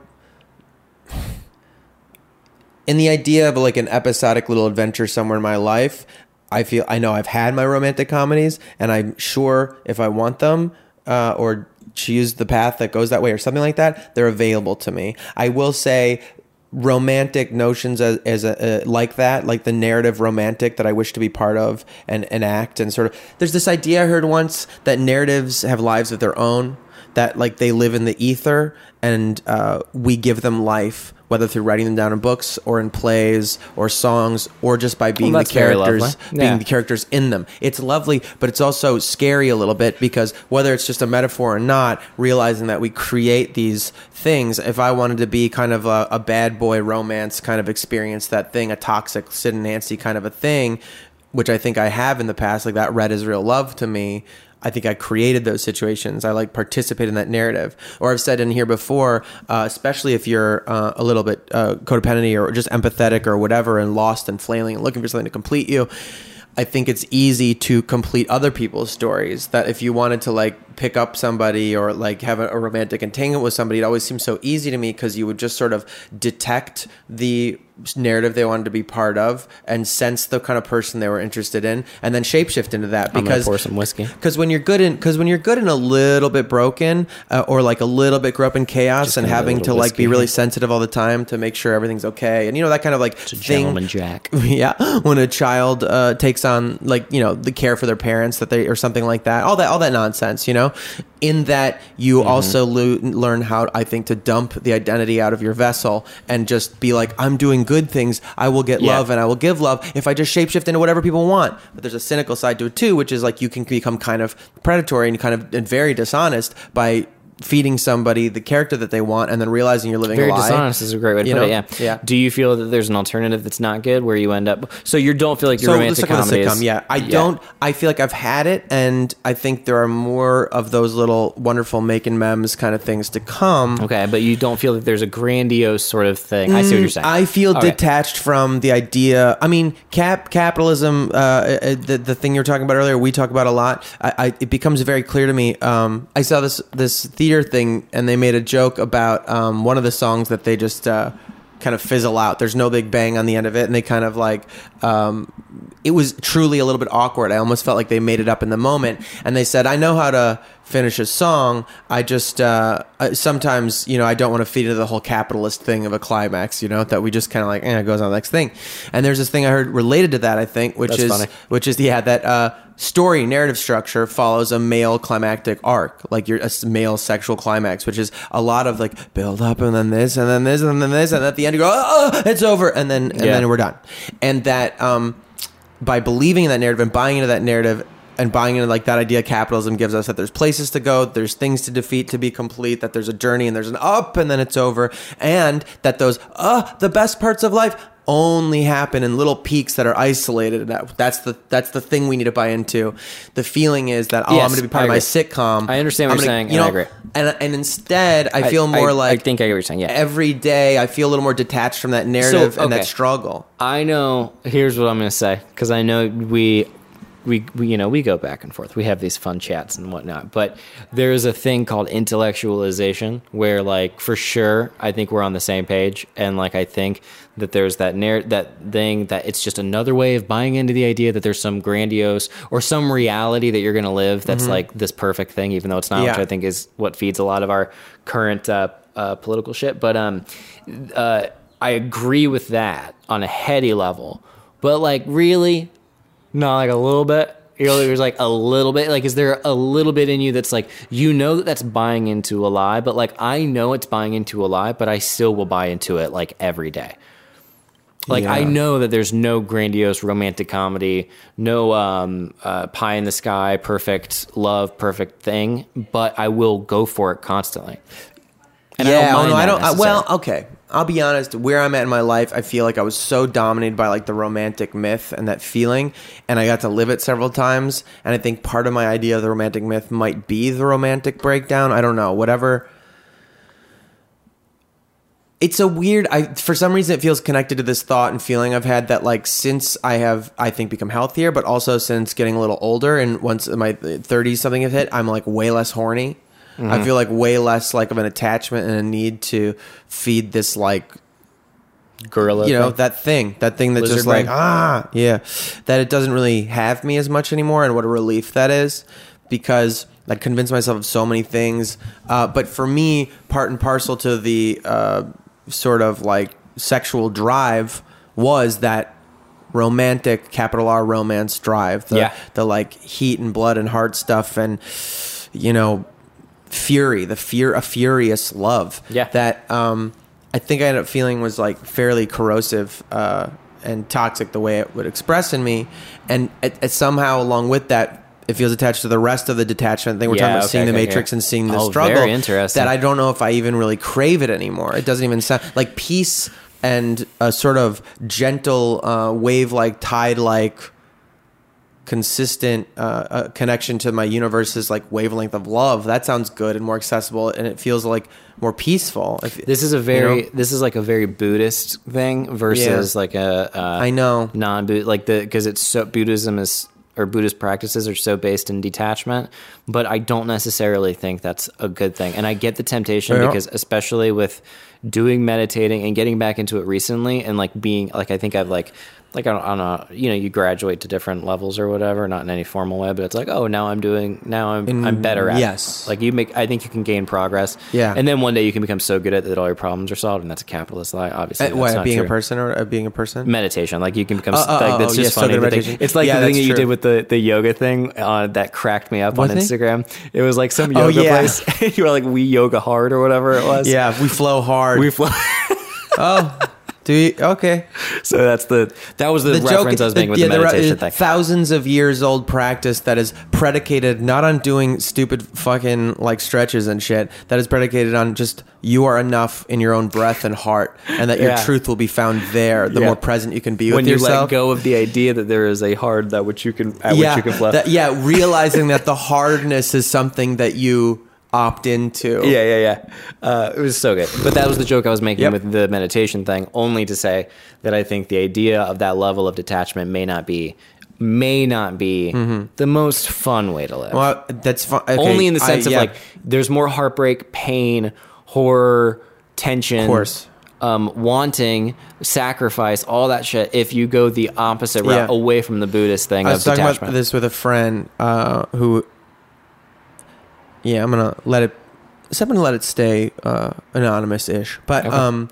In the idea of like an episodic little adventure somewhere in my life, I feel I know I've had my romantic comedies, and I'm sure if I want them uh, or choose the path that goes that way or something like that, they're available to me. I will say romantic notions as, as a, uh, like that like the narrative romantic that i wish to be part of and enact and sort of there's this idea i heard once that narratives have lives of their own that like they live in the ether and uh, we give them life whether through writing them down in books or in plays or songs or just by being the characters lovely. being the characters in them it's lovely but it's also scary a little bit because whether it's just a metaphor or not realizing that we create these things if i wanted to be kind of a, a bad boy romance kind of experience that thing a toxic sid and nancy kind of a thing which i think i have in the past like that red is real love to me I think I created those situations. I like participate in that narrative. Or I've said in here before, uh, especially if you're uh, a little bit uh, codependent or just empathetic or whatever, and lost and flailing and looking for something to complete you. I think it's easy to complete other people's stories. That if you wanted to like pick up somebody or like have a, a romantic entanglement with somebody, it always seems so easy to me because you would just sort of detect the narrative they wanted to be part of and sense the kind of person they were interested in, and then shapeshift into that. Because pour some whiskey. because when you're good in because when you're good and a little bit broken uh, or like a little bit grew up in chaos Just and gonna have a having to like be really sensitive all the time to make sure everything's okay and you know that kind of like thing Gentleman Jack. yeah when a child uh, takes on like you know the care for their parents that they or something like that all that all that nonsense you know in that you Mm-hmm. also lo- learn how i think to dump the identity out of your vessel and just be like i'm doing good things i will get Yeah. love and i will give love if i just shapeshift into whatever people want but there's a cynical side to it too which is like you can become kind of predatory and kind of and very dishonest by feeding somebody the character that they want and then realizing you're living Very a lie dishonest is a great way to You put know? it. Yeah. Yeah. Do you feel that there's an alternative that's not good where you end up? So you don't feel like your so romantic let's talk about the comedy sitcom. is. Yeah, I don't. I feel like I've had it, and I think there are more of those little wonderful making memes kind of things to come. Okay, but you don't feel that there's a grandiose sort of thing. I see what you're saying. Mm, I feel Okay. detached from the idea. I mean, cap capitalism, uh, uh, the the thing you were talking about earlier, we talk about a lot. I, I it becomes very clear to me. Um, I saw this this theater thing, and they made a joke about um, one of the songs that they just. Uh, kind of fizzle out there's no big bang on the end of it and they kind of like um, it was truly a little bit awkward i almost felt like they made it up in the moment and they said i know how to finish a song, I just uh, sometimes you know I don't want to feed into the whole capitalist thing of a climax. You know that we just kind of like eh, it goes on to the next thing. And there's this thing I heard related to that I think, which That's is funny. which is yeah that uh, story narrative structure follows a male climactic arc, like your a male sexual climax, which is a lot of like build up and then this and then this and then this and at the end you go oh, oh, it's over and then and Yeah. then we're done. And that um, by believing in that narrative and buying into that narrative and buying into like that idea capitalism gives us that there's places to go there's things to defeat to be complete that there's a journey and there's an up and then it's over and that those uh the best parts of life only happen in little peaks that are isolated and that, that's the that's the thing we need to buy into the feeling is that oh i'm going to be part of my sitcom I understand what I'm you're gonna- saying, you and I know, agree. and, and instead i feel more I, like I think I get what you're saying. Yeah. every day i feel a little more detached from that narrative and okay. that struggle I know. Here's what I'm going to say because I know we, we, we, you know, we go back and forth. We have these fun chats and whatnot. But there's a thing called intellectualization where, like, for sure, I think we're on the same page, and like, I think that there's that narr- that thing that it's just another way of buying into the idea that there's some grandiose or some reality that you're going to live that's like this perfect thing, even though it's not, which I think is what feeds a lot of our current uh, uh, political shit. But um, uh, I agree with that on a heady level. But like, really, not like a little bit. You know, there's like a little bit. Like, is there a little bit in you that's like you know that that's buying into a lie, but like I know it's buying into a lie, but I still will buy into it like every day. Like I know that there's no grandiose romantic comedy, no um, uh, pie in the sky, perfect love, perfect thing, but I will go for it constantly. And yeah, I don't no, I don't. I, well, okay. I'll be honest. Where I'm at in my life, I feel like I was so dominated by like the romantic myth and that feeling, and I got to live it several times. And I think part of my idea of the romantic myth might be the romantic breakdown. I don't know. Whatever. It's a weird. I for some reason it feels connected to this thought and feeling I've had that like since I have I think become healthier, but also since getting a little older and once my 30s something have hit, I'm like way less horny. I feel like way less like of an attachment and a need to feed this like gorilla. you know thing. that thing that thing that's just Lizard like ah yeah that it doesn't really have me as much anymore and what a relief that is because i convinced myself of so many things uh, but for me part and parcel to the uh, sort of like sexual drive was that romantic capital r romance drive the, Yeah. the like heat and blood and heart stuff and you know fury the fear a furious love Yeah. that um i think i ended up feeling was like fairly corrosive uh and toxic the way it would express in me and it, it somehow along with that it feels attached to the rest of the detachment thing we're Yeah, talking about okay, seeing the matrix yeah. and seeing the Oh, struggle very interesting. that i don't know if i even really crave it anymore it doesn't even sound like peace and a sort of gentle uh, wave like tide like consistent uh, uh, connection to my universe's like wavelength of love. That sounds good and more accessible, and it feels like more peaceful. If, This is a you very know? this is like a very Buddhist thing versus Yeah. like a uh, know. non Buddhist like the because it's so Buddhism is or Buddhist practices are so based in detachment, but I don't necessarily think that's a good thing. And I get the temptation Yeah. because especially with doing meditating and getting back into it recently and like being like I think I've like like on, a you know you graduate to different levels or whatever not in any formal way but it's like oh now i'm doing now i'm In- i'm better at yes. it. like you make i think you can gain progress Yeah. and then one day you can become so good at it that all your problems are solved and that's a capitalist lie obviously Uh, that's what, not being true. a person or uh, being a person? meditation like you can become Oh, oh, like oh, that's oh, just so funny good the thing- meditation. it's like Yeah, the thing that you did with the the yoga thing uh, that cracked me up What on thing? instagram it was like some yoga Oh, yoga yeah. place you were like we yoga hard or whatever it was yeah, we flow hard. we flow oh, do you? Okay. so that's the that was the, reference i was the- making with yeah, the meditation thing Thousands of years old practice that is predicated not on doing stupid fucking like stretches and shit. That is predicated on just you are enough in your own breath and heart, and that your truth will be found there. The Yeah. more present you can be when with you yourself. let go of the idea that there is a hard that which you can at yeah, which you can that- yeah, realizing that the hardness is something that you opt into. Yeah, yeah, yeah. Uh, it was so good. But that was the joke I was making Yep. with the meditation thing, only to say that I think the idea of that level of detachment may not be may not be the most fun way to live. Mm-hmm. Well, that's fun. okay, only in the I- sense of like there's more heartbreak, pain, horror, tension, Of course. um, wanting, sacrifice, all that shit. If you go the opposite route Yeah. away from the Buddhist thing I of was talking detachment, about this with a friend uh, who yeah, I'm gonna let it. So I'm gonna let it stay uh, anonymous-ish. But Okay. um,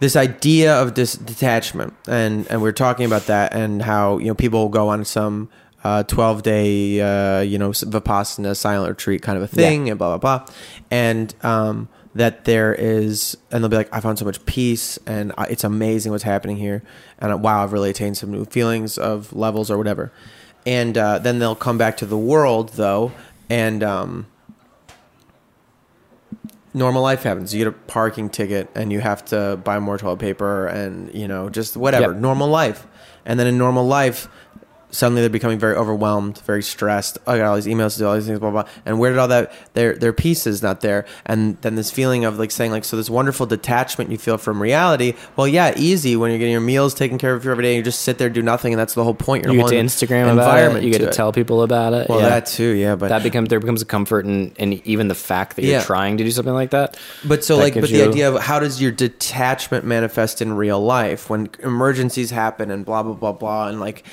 this idea of this detachment, and and we are talking about that, and how you know people go on some uh, 12 day uh, you know vipassana silent retreat kind of a thing, and blah blah blah, and um, that there is, and they'll be like, I found so much peace, and I, it's amazing what's happening here, and uh, wow, I've really attained some new feelings of levels or whatever, and uh, then they'll come back to the world though, and um, normal life happens. You get a parking ticket and you have to buy more toilet paper and, you know, just whatever. Yep. Normal life. And then in normal life, suddenly they're becoming very overwhelmed, very stressed. I got all these emails to do, all these things, blah, blah. blah. And where did all that, their, their peace is not there. And then this feeling of like saying, like, so this wonderful detachment you feel from reality. Well, yeah, easy when you're getting your meals taken care of for every day. You just sit there, do nothing. And that's the whole point. Your You get to Instagram about it. environment You get to, it. tell people about it. Well, yeah. that too, yeah. But that becomes there becomes a comfort and and even the fact that you're Yeah. trying to do something like that. But so, That like, but the you- idea of how does your detachment manifest in real life when emergencies happen and blah blah blah blah and like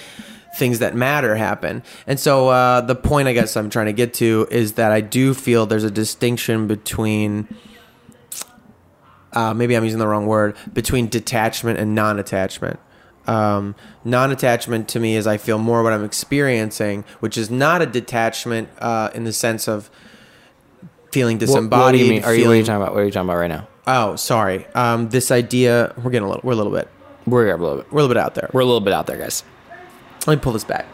things that matter happen. And so, uh, the point I guess I'm trying to get to is that I do feel there's a distinction between. Uh, maybe I'm using the wrong word between detachment and non-attachment. Um, non-attachment to me is I feel more what I'm experiencing, which is not a detachment uh, in the sense of feeling disembodied. what do you mean? Are you, what are you talking about? What are you talking about right now? Oh, sorry. Um, this idea we're getting a little we're a little bit We're a little bit. we're a little bit out there. We're a little bit out there, guys. Let me pull this back.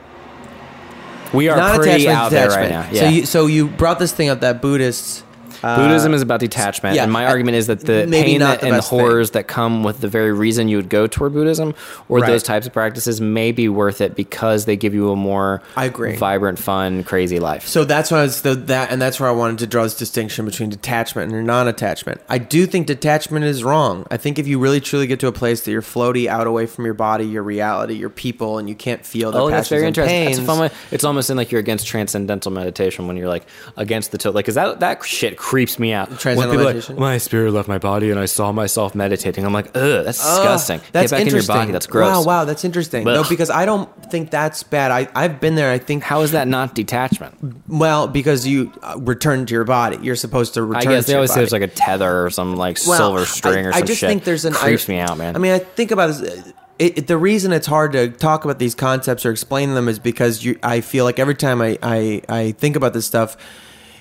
We are pretty Non-attachment, out there right now. So you so you brought this thing up that Buddhists. Uh, Buddhism is about detachment, yeah, and my I- argument is that the pain that, the and the best thing. horrors that come with the very reason you would go toward Buddhism or Right. those types of practices may be worth it because they give you a more I agree. vibrant, fun, crazy life. So that's why I was the, that, and that's where I wanted to draw this distinction between detachment and non-attachment. I do think detachment is wrong. I think if you really truly get to a place that you're floaty out away from your body, your reality, your people, and you can't feel the Oh, that's very interesting. That's a fun way. It's almost in like you're against transcendental meditation when you're like against the tilt. Like, is that that shit creeps me out? When Transcendental people are meditation? Like, My spirit left my body and I saw myself meditating. I'm like, ugh, that's Ugh, disgusting. that's Get back in your interesting. body. That's gross. Wow, wow, that's interesting. No, Ugh. because I don't think that's bad. I I've been there. I think How is that not detachment? well because you uh, return to your body. You're supposed to return. I guess to they your always say body. there's like a tether or some like Well, silver string I, or some I just shit. think there's an creeps I, me out, man. I mean, I think about this. It, it- the reason it's hard to talk about these concepts or explain them is because you, I feel like every time I, I, I think about this stuff,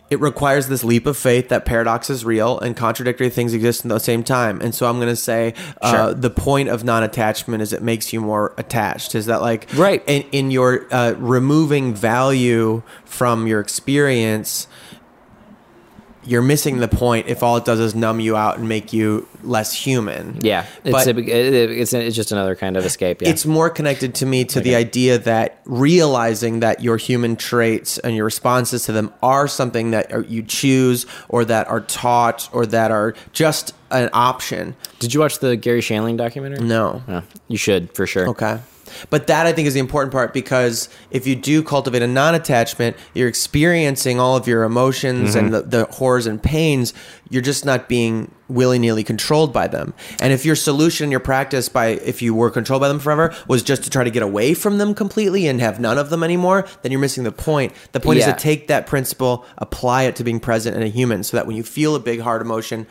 it requires this leap of faith that paradox is real and contradictory things exist at the same time. And so I'm going to say uh, Sure. the point of non-attachment is it makes you more attached. Is that like Right. in, in your uh, removing value from your experience? You're missing the point if all it does is numb you out and make you less human. yeah, it's But- a, it, it's it's just another kind of escape. Yeah. it's more connected to me to the idea that realizing that your human traits and your responses to them are something that you choose or that are taught or that are just an option. Did you watch the Garry Shandling documentary? No. No, you should for sure. Okay. But that I think is the important part because if you do cultivate a non attachment, you're experiencing all of your emotions and mm-hmm. the, the horrors and pains. You're just not being willy nilly controlled by them. And if your solution, your practice by, if you were controlled by them forever, was just to try to get away from them completely and have none of them anymore, then you're missing the point. The point Yeah. is to take that principle, apply it to being present in a human so that when you feel a big hard emotion,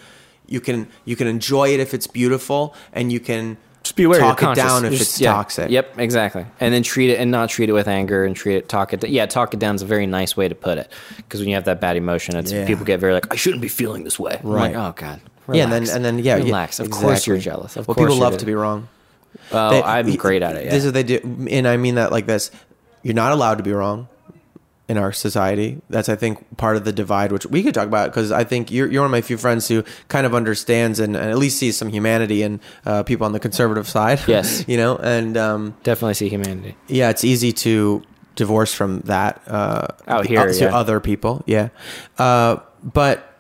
you can you can enjoy it if it's beautiful and you can Just be aware. talk it down if Just- it's yeah. toxic. Yep, exactly. And then treat it and not treat it with anger and treat it talk it. Yeah, talk it down is a very nice way to put it because when you have that bad emotion, it's Yeah. people get very like I shouldn't be feeling this way. I'm Right. like, oh god. Yeah, and then and then yeah, relax. Of course you're jealous. Of well, course people love to be wrong. Oh, They- I'm great at it. Yeah. This is what they do, and I mean that like this. You're not allowed to be wrong in our society. That's I think part of the divide, which we could talk about because I think you're you're one of my few friends who kind of understands and, and at least sees some humanity in uh, people on the conservative side. Yes. you know, and um, Definitely see humanity. yeah, it's easy to divorce from that uh, Out here, to yeah. other people. Yeah, uh, but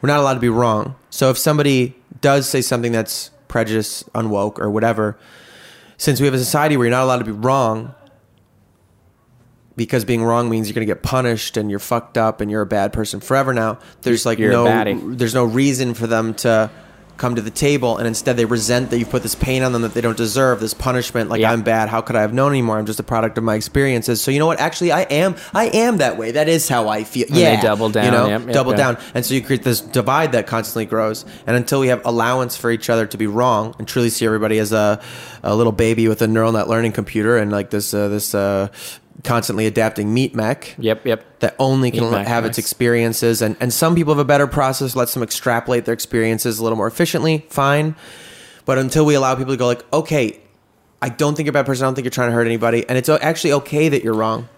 we're not allowed to be wrong. So if somebody does say something that's prejudice, unwoke, or whatever, since we have a society where you're not allowed to be wrong, because being wrong means you're going to get punished and you're fucked up and you're a bad person forever now. There's like You're no there's no reason for them to come to the table and instead they resent that you've put this pain on them that they don't deserve this punishment like Yeah. i'm bad. How could i have known anymore? I'm just a product of my experiences. So you know what? Actually i am i am that way. That is how i feel. They yeah. double down, you know? yep, yep, double yep. down. And so you create this divide that constantly grows. And until we have allowance for each other to be wrong and truly see everybody as a, a little baby with a neural net learning computer and like this uh, this uh, constantly adapting meat mech Yep, yep. that only can Meat mech, have its nice. experiences and, and some people have a better process lets them extrapolate their experiences a little more efficiently fine but until we allow people to go like okay i don't think you're a bad person i don't think you're trying to hurt anybody and it's actually okay that you're wrong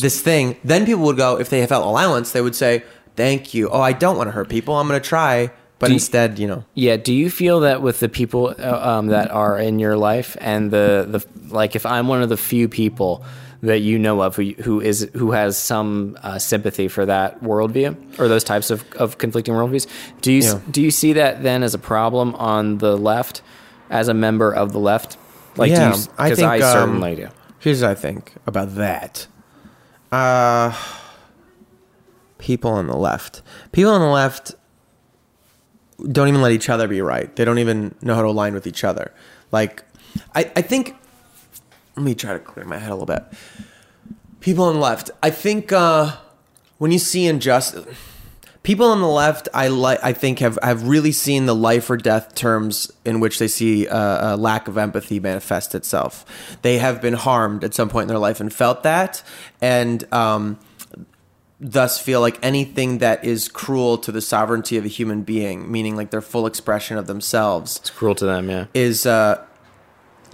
this thing then people would go if they felt allowance they would say thank you oh i don't want to hurt people i'm going to try but Do you- instead you know Yeah. Do you feel that with the people uh, um, that are in your life and the the like, if I'm one of the few people that you know of who who is who has some uh, sympathy for that worldview or those types of, of conflicting worldviews, do you Yeah. do you see that then as a problem on the left, as a member of the left? Like, Yeah, do you, I think, I um, certainly do. Here's what I think about that. Uh, people on the left. People on the left don't even let each other be right. They don't even know how to align with each other. Like, I, I think. Let me try to clear my head a little bit. People on the left. I think uh, when you see injustice, people on the left, I like. I think have have really seen the life or death terms in which they see uh, a lack of empathy manifest itself. They have been harmed at some point in their life and felt that, and um, thus feel like anything that is cruel to the sovereignty of a human being, meaning like their full expression of themselves, It's cruel to them. Yeah. is uh,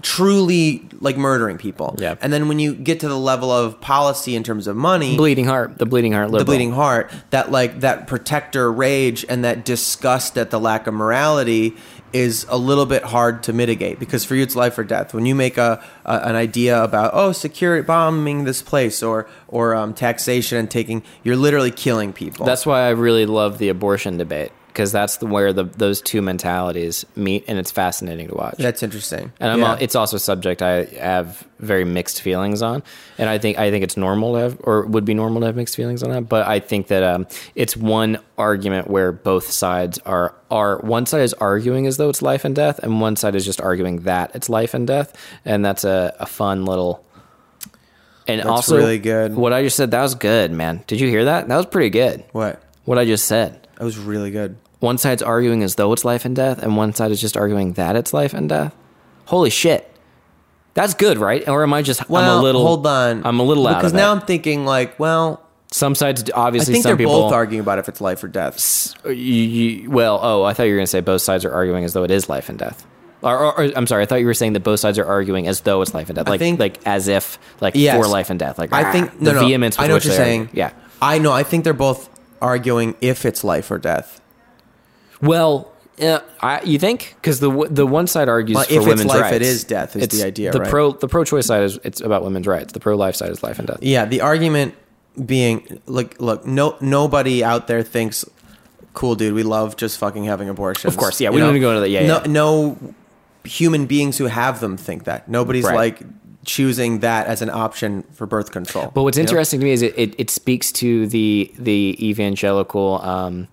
truly like murdering people. Yeah. And then when you get to the level of policy in terms of money, Bleeding heart. The bleeding heart. Liberal. the bleeding heart, that like that protector rage and that disgust at the lack of morality is a little bit hard to mitigate because for you it's life or death. When you make a, a an idea about oh security bombing this place or or um, taxation and taking, you're literally killing people. That's why I really love the abortion debate because that's the, where the those two mentalities meet, and it's fascinating to watch. that's interesting. and I'm Yeah. al- it's also a subject I have very mixed feelings on, and I think I think it's normal to have, or would be normal to have mixed feelings on that. But I think that um, it's one argument where both sides are are one side is arguing as though it's life and death, and one side is just arguing that it's life and death, and that's a, a fun little. And That's also, really good. What I just said that was good, man. Did you hear that? That was pretty good. what? What I just said. That was really good. One side's arguing as though it's life and death, and one side is just arguing that it's life and death. Holy shit. That's good, right? Or am I just Well, I'm a little hold on. I'm a little out because of now it. I'm thinking like, well, Some sides obviously. I think some they're people both arguing about if it's life or death. You, you, well, oh, I thought you were going to say both sides are arguing as though it is life and death. Or, or, or- I'm sorry, I thought you were saying that both sides are arguing as though it's life and death, like think- like as if like Yes. for life and death. Like I think ah, no, the no, vehemence. With I know what you're saying. Yeah. I know. I think they're both arguing if it's life or death. Well, yeah, I, you think because the the one side argues Well, for if it's women's life, rights. it is death, is It's the idea, The right? pro the pro choice side is it's about women's rights. The pro life side is life and death. Yeah, the argument being look, look, no, nobody out there thinks, cool, dude, we love just fucking having abortions. Of course, yeah, You we don't need to go into that. Yeah, no, yeah. no human beings who have them think that. Nobody's Right. like choosing that as an option for birth control. But what's you know? interesting to me is it, it, it speaks to the the evangelical um,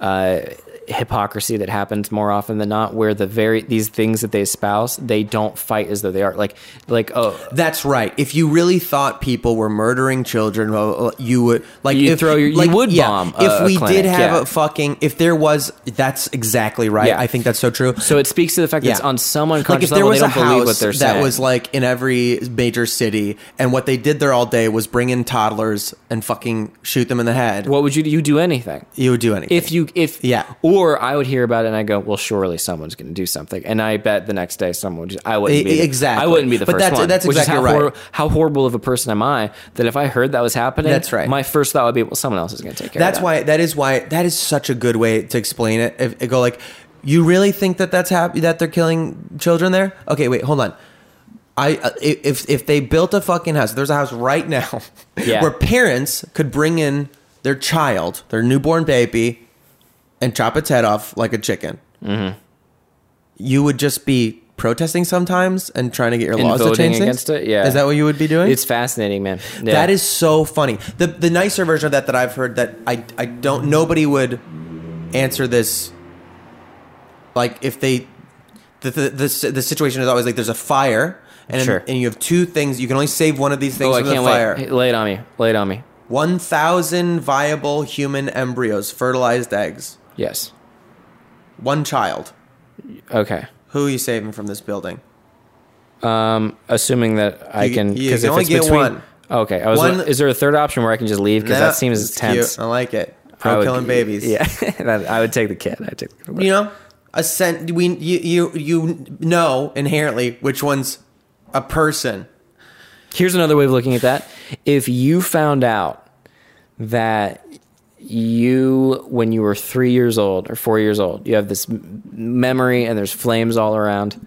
uh, hypocrisy that happens more often than not, where the very these things that they espouse they don't fight as though they are like like oh That's right. If you really thought people were murdering children, well, you would like You'd if, throw your- you would yeah, bomb if a we clinic, did have yeah. a fucking if there was that's exactly right. Yeah. I think that's so true. so it speaks to the fact that it's on some unconscious like if there level was they a don't believe house what they're that saying. was like in every major city, and what they did there all day was bring in toddlers and fucking shoot them in the head. what would you do? You do anything. you would do anything If you if Yeah. or I would hear about it and I go, well, surely someone's going to do something, and I bet the next day someone would. Just, I wouldn't be the, exactly. I wouldn't be the But first that's- one. that's exactly how right. how horrible of a person am I that if I heard that was happening, That's right. My first thought would be, well, someone else is going to take care. That's of that. why. That is why. That is such a good way to explain it. If it go like, you really think that that's happy that they're killing children there? Okay, wait, hold on. I uh, if if they built a fucking house, there's a house right now Yeah. where parents could bring in their child, their newborn baby, and chop its head off like a chicken. Mm-hmm. You would just be protesting sometimes and trying to get your And laws to change things? against it? Yeah. is that what you would be doing? It's fascinating, man. Yeah. That is so funny. The the nicer version of that that I've heard that I I don't nobody would answer this like if they the the the, the situation is always like there's a fire and Sure. and you have two things you can only save one of these things Oh, I from the can't fire. wait. Lay it on me. Lay it on me. 1000 viable human embryos, fertilized eggs. Yes. One child. Okay. Who are you saving from this building? Um, assuming that I You- can, you because can if only it's get between, one. okay, I was. One- is there a third option where I can just leave? Because Nah, that seems it's tense. cute. I like it. I Pro would- killing babies. Yeah, that, I would take the kid. I'd take the kid. You know, a cent. We you you you know inherently which one's a person. Here's another way of looking at that. If you found out that you, when you were three years old or four years old, you have this memory and there's flames all around,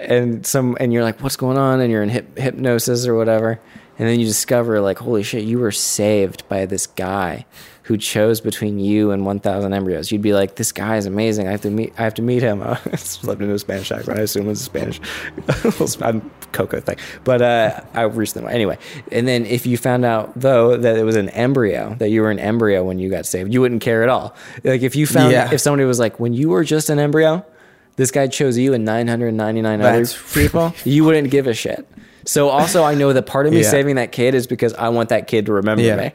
and some, and you're like, "What's going on?" And you're in hyp- hypnosis or whatever, and then you discover, like, "Holy shit, you were saved by this guy." Who chose between you and 1,000 embryos? You'd be like, "This guy is amazing. I have to meet. I have to meet him." I slept into a Spanish accent. I assume it was Spanish. I'm Coco thing, but uh, I recently anyway. And then if you found out though that it was an embryo, that you were an embryo when you got saved, you wouldn't care at all. Like if you found Yeah. if somebody was like, when you were just an embryo, this guy chose you and 999 That's other people, you wouldn't give a shit. So also, I know that part of me Yeah. saving that kid is because I want that kid to remember Yeah. me.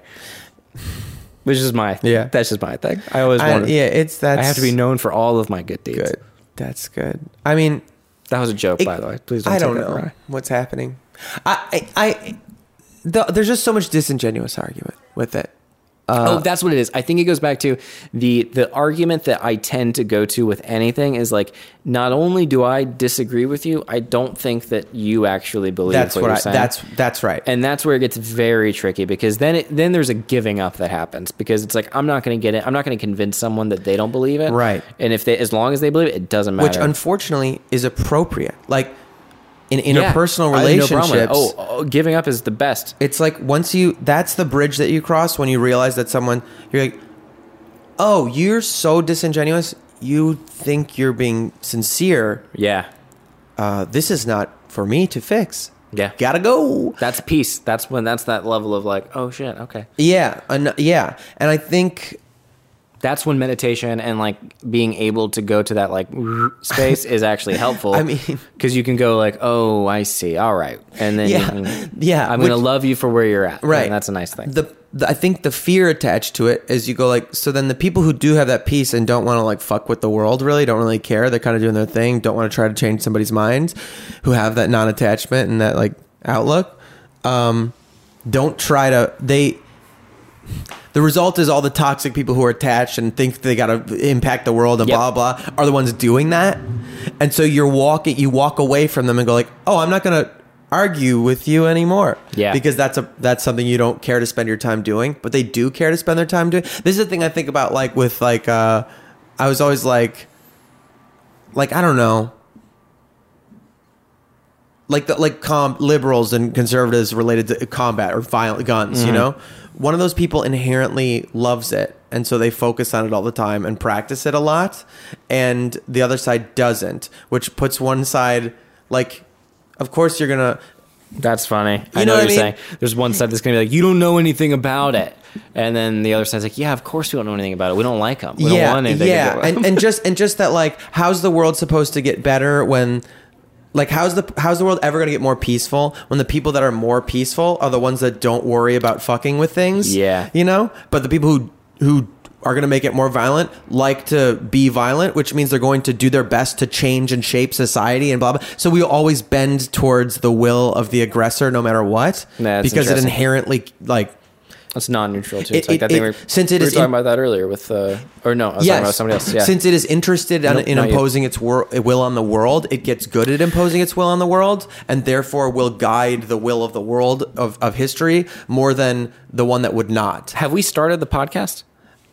Which is my Yeah. That's just my thing. I always I, want. yeah, it's that I have to be known for all of my good deeds. good. That's good. I mean, That was a joke, it- by the way. Please don't. I don't know what's happening. I I, I the, there's just so much disingenuous argument with it. Uh, oh, that's what it is. I think it goes back to the the argument that I tend to go to with anything is like, not only do I disagree with you, I don't think that you actually believe That's what, what you're I. saying. That's that's right. and that's where it gets very tricky because then it, then there's a giving up that happens because it's like I'm not going to get it. I'm not going to convince someone that they don't believe it. Right. And if they, as long as they believe it, it doesn't matter. which unfortunately is appropriate. Like in Yeah. interpersonal I have no problem with it. relationships. oh, oh, giving up is the best. It's like once you that's the bridge that you cross when you realize that someone you're like, oh, you're so disingenuous. You think you're being sincere. Yeah. Uh, this is not for me to fix. Yeah. gotta go. That's peace. That's when that's that level of like, oh shit, okay. Yeah, and yeah, and I think that's when meditation and like being able to go to that like space is actually helpful. I mean- because you can go like, oh, I see, all right, and then Yeah. can, Yeah, I'm gonna love you for where you're at. right, and that's a nice thing. The, the I think the fear attached to it is you go like, so then the people who do have that peace and don't want to like fuck with the world, really don't really care. They're kind of doing their thing. Don't want to try to change somebody's minds, who have that non-attachment and that like outlook. Um, don't try to they the result is all the toxic people who are attached and think they got to impact the world and Yep. blah blah are the ones doing that. And so you're walking you walk away from them and go like oh i'm not to argue with you anymore. Yeah. because that's a that's something you don't care to spend your time doing but they do care to spend their time doing. This is the thing i think about like with like uh i was always like like i don't know. Like the like com liberals and conservatives related to combat or violent guns you know one of those people inherently loves it and so they focus on it all the time and practice it a lot and the other side doesn't which puts one side like of course you're gonna That's funny. I know know what what you're mean? saying. There's one side that's gonna be like, you don't know anything about it, and then the other side's like, yeah, of course we don't know anything about it. We don't like them. We don't yeah want anything. to yeah and, and just and just that like how's the world supposed to get better when like how's the how's the world ever going to get more peaceful when the people that are more peaceful are the ones that don't worry about fucking with things? Yeah. you know? But the people who who are going to make it more violent like to be violent which means they're going to do their best to change and shape society and blah blah. So we always bend towards the will of the aggressor no matter what That's because it inherently like It's non-neutral too. It's It- like it- that thing. it- we, since it we is talking in- about that earlier with, uh, or no, I was talking about somebody else. Yeah. Since it is interested in, Nope, in not you. imposing its wor- will on the world, it gets good at imposing its will on the world, and therefore will guide the will of the world of, of history more than the one that would not. have we started the podcast?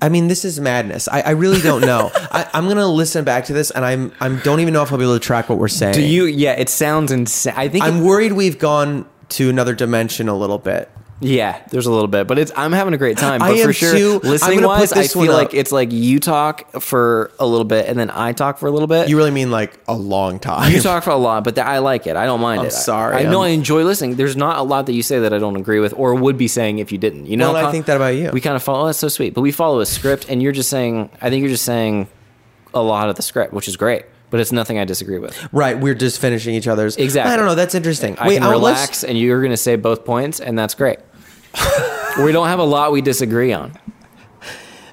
I mean, this is madness. I, I really don't know. I, I'm gonna listen back to this, and I'm I'm don't even know if I'll be able to track what we're saying. Do you? Yeah, it sounds insane. I think. I'm worried we've gone to another dimension a little bit. Yeah, there's a little bit, but it's. I'm having a great time. I But am for sure, too. Listening wise, I feel like it's like you talk for a little bit and then I talk for a little bit. You really mean like a long time? You talk for a lot, but th- I like it. I don't mind I'm it. sorry, I, know I'm- I enjoy listening. There's not a lot that you say that I don't agree with, or would be saying if you didn't. You know, Well, I think that about you. We kind of follow. Oh, that's so sweet. But we follow a script, and you're just saying. I think you're just saying a lot of the script, which is great. But it's nothing I disagree with. Right, we're just finishing each other's. Exactly. I don't know. That's interesting. I can I'll- let's- relax, and you're going to say both points, and that's great. We don't have a lot we disagree on.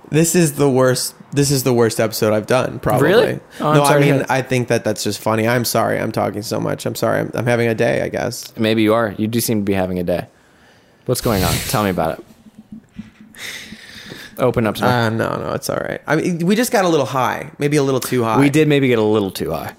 This is the worst. This is the worst episode I've done. Probably. Really? Oh, no, I to mean. I think that that's just funny. I'm sorry. I'm talking so much. I'm sorry. I'm, I'm having a day. I guess. Maybe you are. You do seem to be having a day. What's going on? Tell me about it. Open up. Uh, no, no, it's all right. I mean, we just got a little high. Maybe a little too high. we did maybe get a little too high.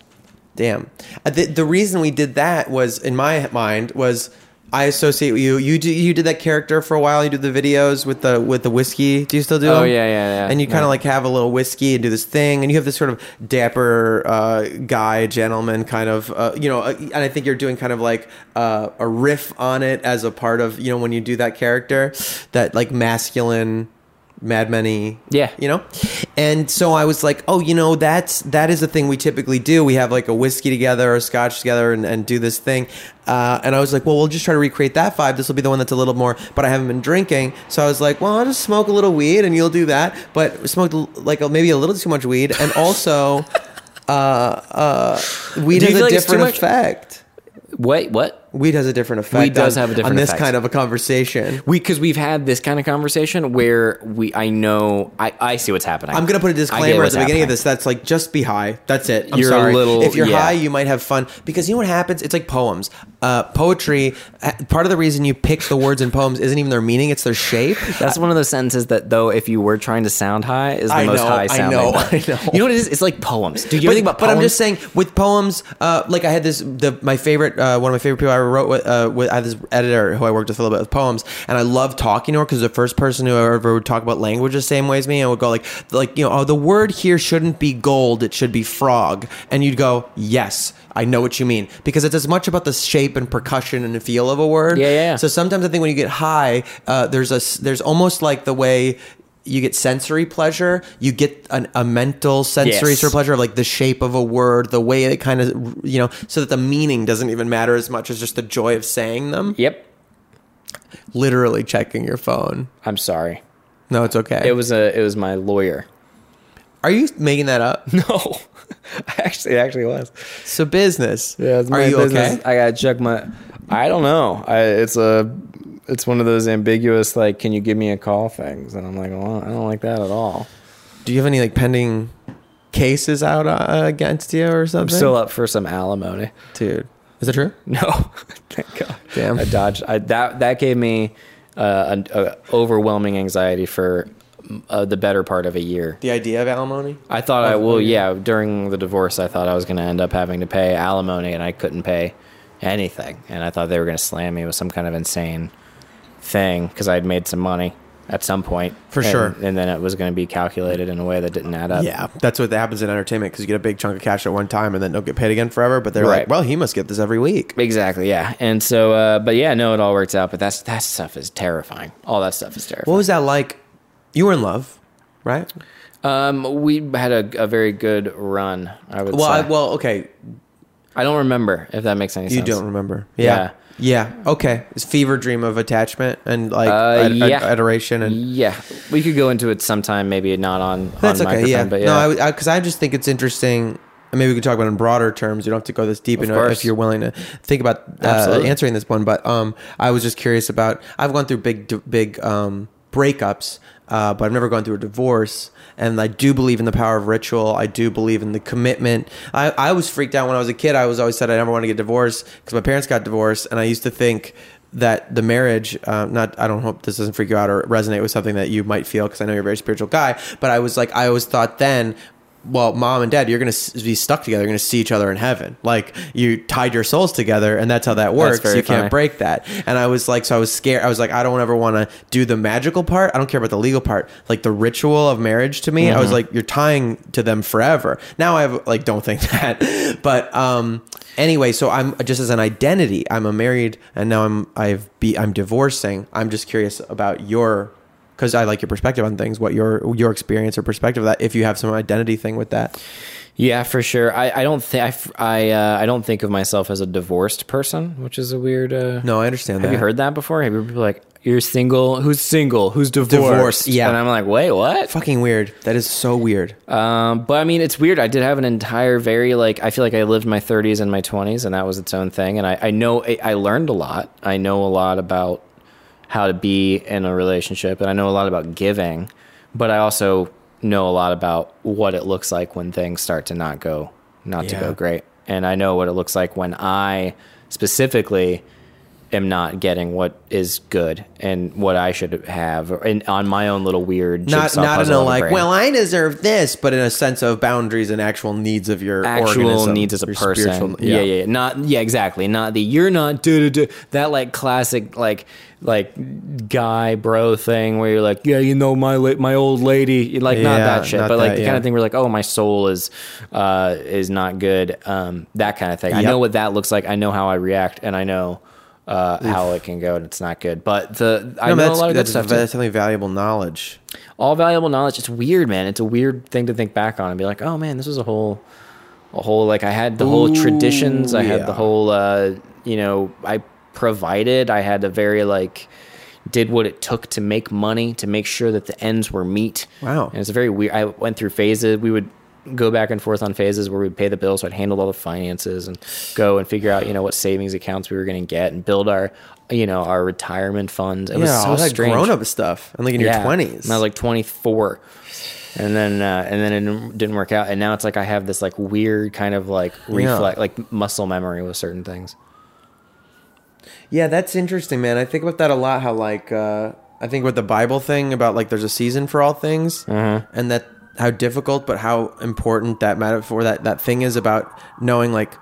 Damn. Uh, The, the reason we did that was, in my mind, was I associate you. You do, you did that character for a while. You did the videos with the with the whiskey. Do you still do? Oh, them? yeah, yeah, yeah. And you kind of Yeah. like have a little whiskey and do this thing, and you have this sort of dapper uh, guy, gentleman, kind of. Uh, you know, uh, and I think you're doing kind of like uh, a riff on it as a part of you know when you do that character, that like masculine. Mad Men-y, Yeah. you know, and so I was like, oh, you know, that's that is the thing we typically do. We have like a whiskey together or scotch together and, and do this thing. Uh, and I was like, well, we'll just try to recreate that vibe. This will be the one that's a little more, but I haven't been drinking, so I was like, well, I'll just smoke a little weed and you'll do that. But we smoked like maybe a little too much weed, and also, uh, uh, weed has a like different effect. Wait, what? Weed has a different effect. Weed does on- have a different on this effect. kind of a conversation. We because we've had this kind of conversation where we I know I I see what's happening. I'm gonna put a disclaimer at the beginning of this. That's like just be high. That's it. I'm You're a sorry. little- if you're yeah. high, you might have fun because you know what happens. It's like poems. Uh, poetry. uh, Part of the reason you pick the words in poems isn't even their meaning; it's their shape. That's one of those sentences that, though, if you were trying to sound high, is the I most know, high I know. I know. You know what it is? It's like poems. Do you but, ever think about but? I'm just saying, with poems, uh, like I had this, the my favorite, uh, one of my favorite people I wrote with, uh, with I had this editor who I worked with a little bit with poems, and I loved talking to her because the first person who ever would talk about language the same way as me, and would go like, like you know, oh, the word here shouldn't be gold, it should be frog, and you'd go, yes. I know what you mean because it's as much about the shape and percussion and the feel of a word. Yeah, yeah, yeah. So sometimes I think when you get high, uh, there's a there's almost like the way you get sensory pleasure, you get an, a mental sensory Yes. sort of pleasure like the shape of a word, the way it kind of you know, so that the meaning doesn't even matter as much as just the joy of saying them. Yep. Literally checking your phone. I'm sorry. No, it's okay. It was a. It was my lawyer. Are you making that up? No, actually, it actually was. So business. Yeah, it's Are you business. okay? I gotta check my. I don't know. I, it's a. It's one of those ambiguous like, can you give me a call things, and I'm like, well, I don't like that at all. Do you have any like pending cases out uh, against you or I'm something? still up for some alimony. dude. Is that true? No, thank God. Damn. I dodged. I that that gave me uh, an a overwhelming anxiety for uh, the better part of a year. The idea of alimony? I thought I Of- well, of- yeah. During the divorce, I thought I was going to end up having to pay alimony, and I couldn't pay anything. And I thought they were going to slam me with some kind of insane thing because I had made some money at some point, For And- sure. And then it was going to be calculated in a way that didn't add up. Yeah, that's what happens in entertainment because you get a big chunk of cash at one time and then don't get paid again forever. But they're like, well, he must get this every week. Exactly. Yeah. And so, uh, but yeah, no, it all works out. But that's that stuff is terrifying. All that stuff is terrifying. What was that like? You were in love, right? Um, we had a, a very good run. I would Well, I, well, okay. I don't remember if that makes any You sense. You don't remember? Yeah, yeah. Okay, it's fever dream of attachment and like Uh, ad- ad- adoration and Yeah, we could go into it sometime. Maybe not on that's on okay. microphone, Yeah, but yeah. no, I because I, just think it's interesting. And maybe we could talk about it in broader terms. You don't have to go this deep Of into it if you're willing to think about uh, answering this one. But um, I was just curious about. I've gone through big, big um, breakups, uh, but I've never gone through a divorce. And I do believe in the power of ritual. I do believe in the commitment. I, I was freaked out when I was a kid. I was always said I never want to get divorced because my parents got divorced, and I used to think that the marriage uh, not i don't hope this doesn't freak you out or resonate with something that you might feel because i know you're a very spiritual guy but i was like i always thought then well mom and dad you're gonna be stuck together you're gonna see each other in heaven. Like you tied your souls together and that's how that works. you can't break that. And i was like so i was scared. I was like i don't ever want to do the magical part. I don't care about the legal part. Like the ritual of marriage to me i Mm-hmm. was like you're tying to them forever. Now i have like don't think that. But um anyway so i'm just as an identity i'm a married and now i'm i've be i'm divorcing. I'm just curious about your because i like your perspective on things what your your experience or perspective of that if you have some identity thing with that yeah, for sure. I, I don't think I uh, I don't think of myself as a divorced person, which is a weird. Uh, no i understand have that you heard that before? Have you people like you're single. Who's single? Who's divorced? Divorced, yeah. And I'm like, wait, what? Fucking weird. That is so weird. Um, but I mean, it's weird. I did have an entire very like I feel like I lived my 30s and my 20s, and that was its own thing. And I, I know I, I learned a lot. I know a lot about how to be in a relationship, and I know a lot about giving. But I also know a lot about what it looks like when things start to not go not to go great, and I know what it looks like when I specifically am not getting what is good and what I should have, and on my own little weird Not not in a like, well, I deserve this, but in a sense of boundaries and actual needs of your actual organism, needs as a person. yeah. yeah, yeah, Not yeah, exactly. Not the you're not do do do that like classic like like guy bro thing where you're like yeah you know my la- my old lady like not that shit not but like that, the yeah. kind of thing where like oh my soul is uh is not good um that kind of thing. I know what that looks like. I know how I react and I know. Uh, how it can go and it's not good, but the I No, know a lot of good that's, stuff. that's definitely valuable knowledge. all valuable knowledge. It's weird, man. It's a weird thing to think back on and be like, oh man, this was a whole, a whole like I had the whole Ooh, traditions. I had the whole, uh, you know, I provided. I had a very like did what it took to make money to make sure that the ends were meet. Wow. and it's a very weird. I went through phases. We would go back and forth on phases where we'd pay the bills. So I'd handle all the finances and go and figure out you know what savings accounts we were going to get and build our you know our retirement funds. It was yeah, so all that strange grown up stuff, and like in your twenties. And I was like 24. And then uh, and then it didn't- work out. And now it's like I have this like weird kind of like reflex, like muscle memory with certain things. Yeah, that's interesting, man. I think about that a lot. How like uh, I think with the Bible thing about like there's a season for all things, Mm-hmm. and that how difficult but how important that metaphor that that thing is about knowing like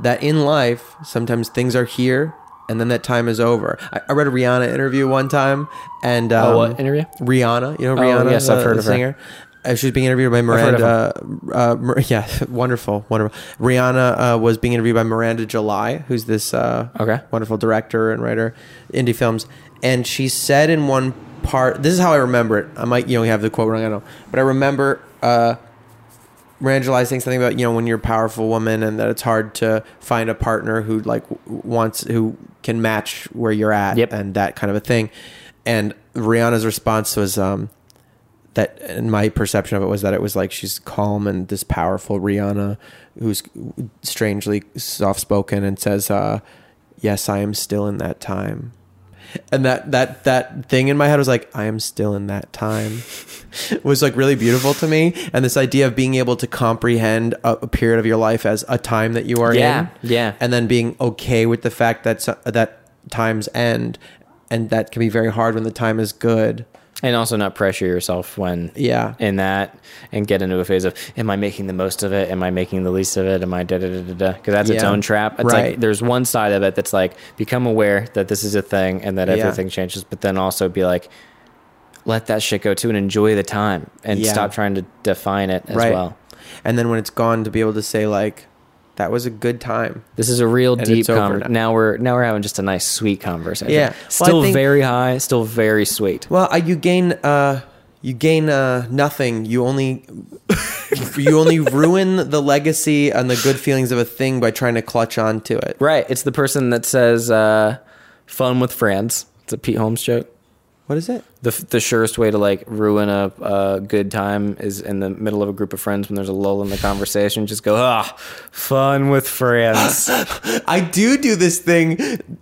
that in life sometimes things are here and then that time is over. I, I read a Rihanna interview one time, and um, Oh, what interview? Rihanna, you know Oh, Rihanna, yes, I've the- heard of her. singer. Uh, she was being interviewed by Miranda. Uh, Mir- yeah, wonderful, wonderful. Rihanna uh, was being interviewed by Miranda July, who's this uh, Okay. wonderful director and writer, indie films. And she said in one part, this is how I remember it. I might, you know, have the quote wrong, I don't know, but I remember uh, saying something about you know when you're a powerful woman and that it's hard to find a partner who like wants who can match where you're at Yep. and that kind of a thing. And Rihanna's response was um, that, and my perception of it was that it was like she's calm and this powerful Rihanna who's strangely soft spoken and says, uh, "Yes, I am still in that time." And that that that thing in my head was like, "I am still in that time." was like really beautiful to me, and this idea of being able to comprehend a, a period of your life as a time that you are Yeah, in, yeah. and then being okay with the fact that so- that times end, and that can be very hard when the time is good. And also not pressure yourself when Yeah. in that and get into a phase of am I making the most of it? Am I making the least of it? Am I da da da da da? Because that's its Yeah. own trap. It's Right. like there's one side of it that's like become aware that this is a thing and that Yeah. everything changes, but then also be like, let that shit go too and enjoy the time and Yeah. stop trying to define it as right. well. And then when it's gone, to be able to say like, "That was a good time." This is a real And deep conversation. now. Now we're now we're having just a nice sweet conversation. Yeah. Well, still think- very high, still very sweet. Well, uh, you gain uh, you gain uh, nothing. You only you only ruin the legacy and the good feelings of a thing by trying to clutch on to it. Right. It's the person that says uh, "fun with friends." It's a Pete Holmes joke. What is it? The the surest way to like ruin a, a good time is in the middle of a group of friends when there's a lull in the conversation. Just go, ah, fun with friends. I do do this thing.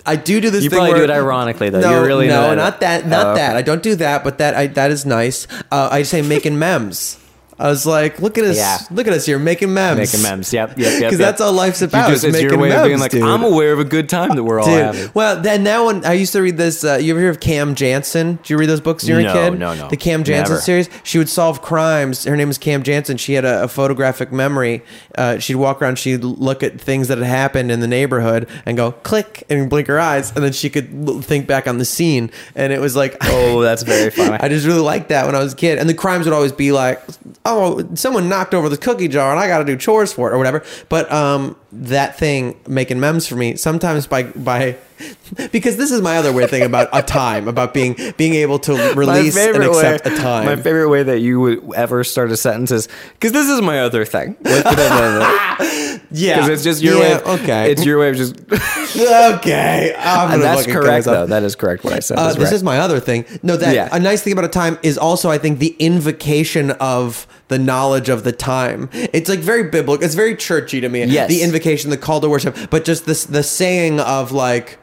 I do do this. You thing probably where- do it ironically, though. No, You're really no, not- not that, not Oh, okay. that. I don't do that, but that I, that is nice. Uh, I say making memes. I was like, look at us, Yeah. look at us here making memes, Making memes. Yep, yep, yep. Because yep. that's all life's about. just- is it's your making way of being memes, like, dude. I'm aware of a good time that we're all having. Well, then now when I used to read this, uh, you ever hear of Cam Jansen? Did you read those books when you were No, a kid? no, no. The Cam Jansen Never. series. She would solve crimes. Her name was Cam Jansen. She had a, a photographic memory. Uh, she'd walk around. She'd look at things that had happened in the neighborhood and go click and blink her eyes, and then she could think back on the scene. And it was like, Oh, that's very funny. I just really liked that when I was a kid. And the crimes would always be like, oh, someone knocked over the cookie jar and I got to do chores for it or whatever. But um, that thing making memes for me sometimes by by because this is my other weird thing about a time about being being able to release and accept way, a time. My favorite way that you would ever start a sentence is because this is my other thing. Yeah, because it's just your yeah, way. Of, Okay, it's your way of just okay, that's correct, though. That is correct. What I said. Uh, this right. is my other thing. No, that Yeah. a nice thing about a time is also, I think, the invocation of the knowledge of the time. It's like very biblical. It's very churchy to me. Yes. the invocation, the call to worship, but just this the saying of like,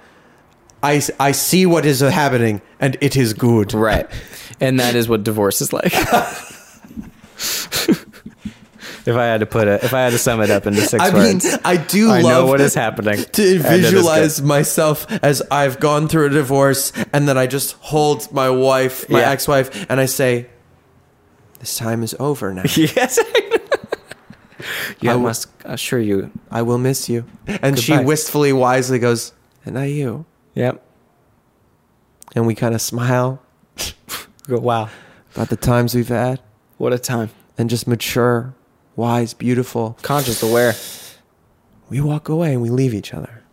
I I see what is happening and it is good. right, and that is what divorce is like. if I had to put it, if I had to sum it up into six I mean, words, I do I love know what is happening to and it is good. visualize myself as I've gone through a divorce and then I just hold my wife, my Yeah. ex-wife, and I say, "This time is over now. Yes. yeah, I must assure you. I will miss you." And she wistfully, wisely goes, "And I you." Yep. And we kind of smile Go, wow. about the times we've had What a time. and just mature, wise, beautiful. Conscious, aware. We walk away and we leave each other.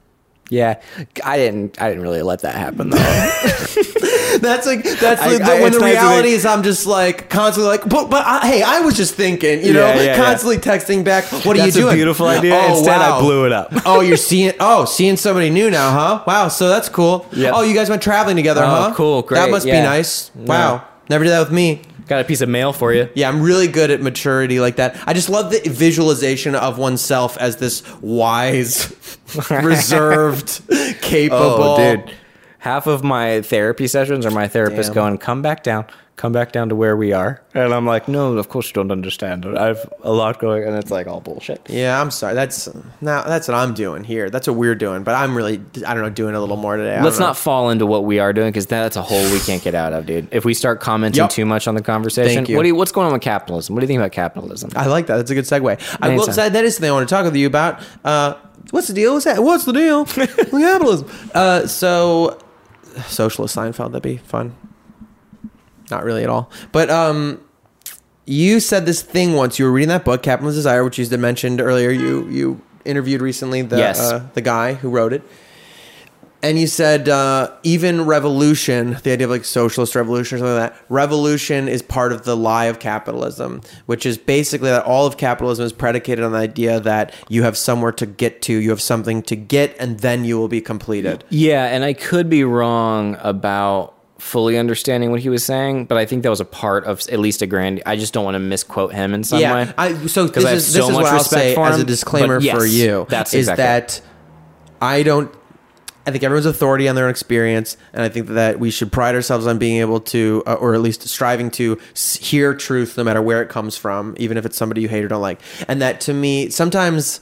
Yeah, I didn't. I didn't really let that happen though. That's like that's I- like the, I- when the reality is I'm just like constantly like but but I, hey I was just thinking you know Yeah, yeah, yeah. constantly texting back what are That's you a doing beautiful idea. oh, Instead, I blew it up. oh you're seeing oh seeing somebody new now huh wow so that's cool Yep. oh you guys went traveling together Oh, huh cool, that great, must be nice wow never did that with me Got a piece of mail for you. yeah I'm really good at maturity like that I just love the visualization of oneself as this wise reserved capable Oh, dude. Half of my therapy sessions are my therapist Damn. going, "Come back down, come back down to where we are," and I'm like, "No, of course you don't understand. I've a lot going," and it's like all bullshit. Yeah, I'm sorry. That's now that's what I'm doing here. That's what we're doing. But I'm really, I don't know, doing a little more today. I Let's don't know. not fall into what we are doing because that's a hole we can't get out of, dude. If we start commenting Yep. too much on the conversation, Thank you. what do you, what's going on with capitalism? What do you think about capitalism? I like that. That's a good segue. I will Anytime. say that is the thing I want to talk with you about. Uh, what's the deal? What's that? What's the deal? with capitalism. Uh, so, socialist Seinfeld. That'd be fun. Not really at all. But um, you said this thing once. You were reading that book, Capitalism and Desire, which you mentioned earlier. You you interviewed recently the Yes. uh, the guy who wrote it. And you said uh, even revolution, the idea of like socialist revolution or something like that, revolution is part of the lie of capitalism, which is basically that all of capitalism is predicated on the idea that you have somewhere to get to, you have something to get, and then you will be completed. Yeah, and I could be wrong about fully understanding what he was saying, but I think that was a part of at least a grand. I just don't want to misquote him in some yeah, way. I, so this I is, so this is what I'll say as a disclaimer yes, for you. that's is exactly that I don't. I think everyone's authority on their own experience, and I think that we should pride ourselves on being able to, uh, or at least striving to, hear truth no matter where it comes from, even if it's somebody you hate or don't like. And that to me, sometimes,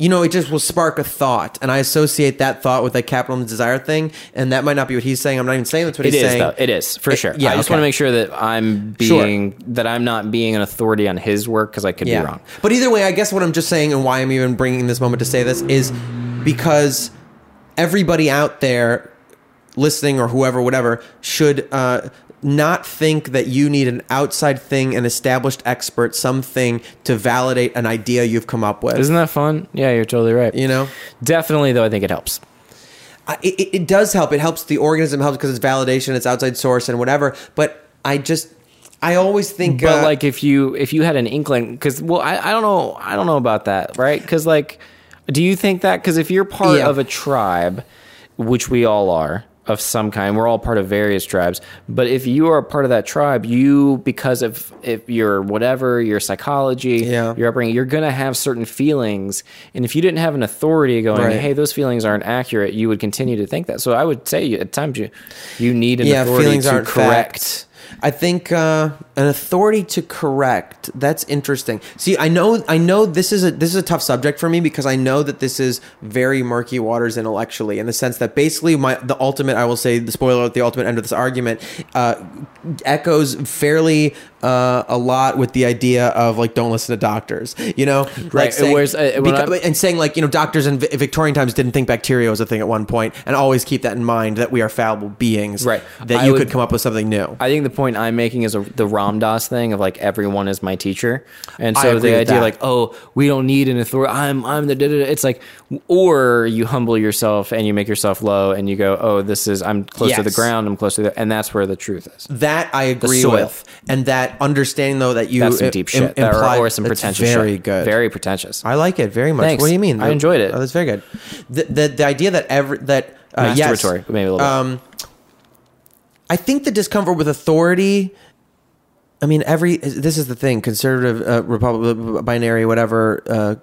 you know, it just will spark a thought, and I associate that thought with that capital and desire thing, and that might not be what he's saying. I'm not even saying that's what It he's is saying. though. It is for It- sure. yeah, I just okay. want to make sure that I'm Sure. being that I'm not being an authority on his work because I could be wrong. But either way, I guess what I'm just saying and why I'm even bringing this moment to say this is because everybody out there listening or whoever, whatever, should uh, not think that you need an outside thing, an established expert, something to validate an idea you've come up with. Isn't that fun? Yeah, you're totally right. you know? Definitely, though, I think it helps. I- it, it does help. It helps the organism, helps because it's validation, it's outside source and whatever. But I just, I always think, But uh, like, if you if you had an inkling, because well, I, I don't know, I don't know about that, right? Because like, do you think that? Because if you're part Yeah. of a tribe, which we all are of some kind, we're all part of various tribes. But if you are a part of that tribe, you because of if your whatever your psychology, Yeah. your upbringing, you're gonna have certain feelings. And if you didn't have an authority going, Right. hey, those feelings aren't accurate, you would continue to think that. So I would say at times you you need an yeah, authority feelings to aren't correct. fact. I think uh, an authority to correct. That's interesting. See, I know, I know this is a this is a tough subject for me because I know that this is very murky waters intellectually, in the sense that basically my the ultimate, I will say, the spoiler at the ultimate end of this argument uh, echoes fairly uh, a lot with the idea of like don't listen to doctors. You know, Right, Like saying, whereas, uh, when and saying like you know doctors in Vi- Victorian times didn't think bacteria was a thing at one point, and always keep that in mind that we are fallible beings. Right. That I you would- could come up with something new. I think the point I'm making is a, the Ram Dass thing of like everyone is my teacher, and so the idea that. like oh we don't need an authority. I'm I'm the da, da, da. it's like or you humble yourself and you make yourself low and you go oh this is I'm close to the ground I'm close to the and that's where the truth is. That I agree with, and that that understanding though that you That's some deep shit. Imply- or some pretentious Very shit. good. Very pretentious. I like it very much. Thanks. What do you mean? I enjoyed it. Oh, that's very good. The the, the idea that every that uh, yes, maybe a little bit. Um, I think the discomfort with authority. I mean, every this is the thing: conservative, uh, Republic, binary, whatever. Uh,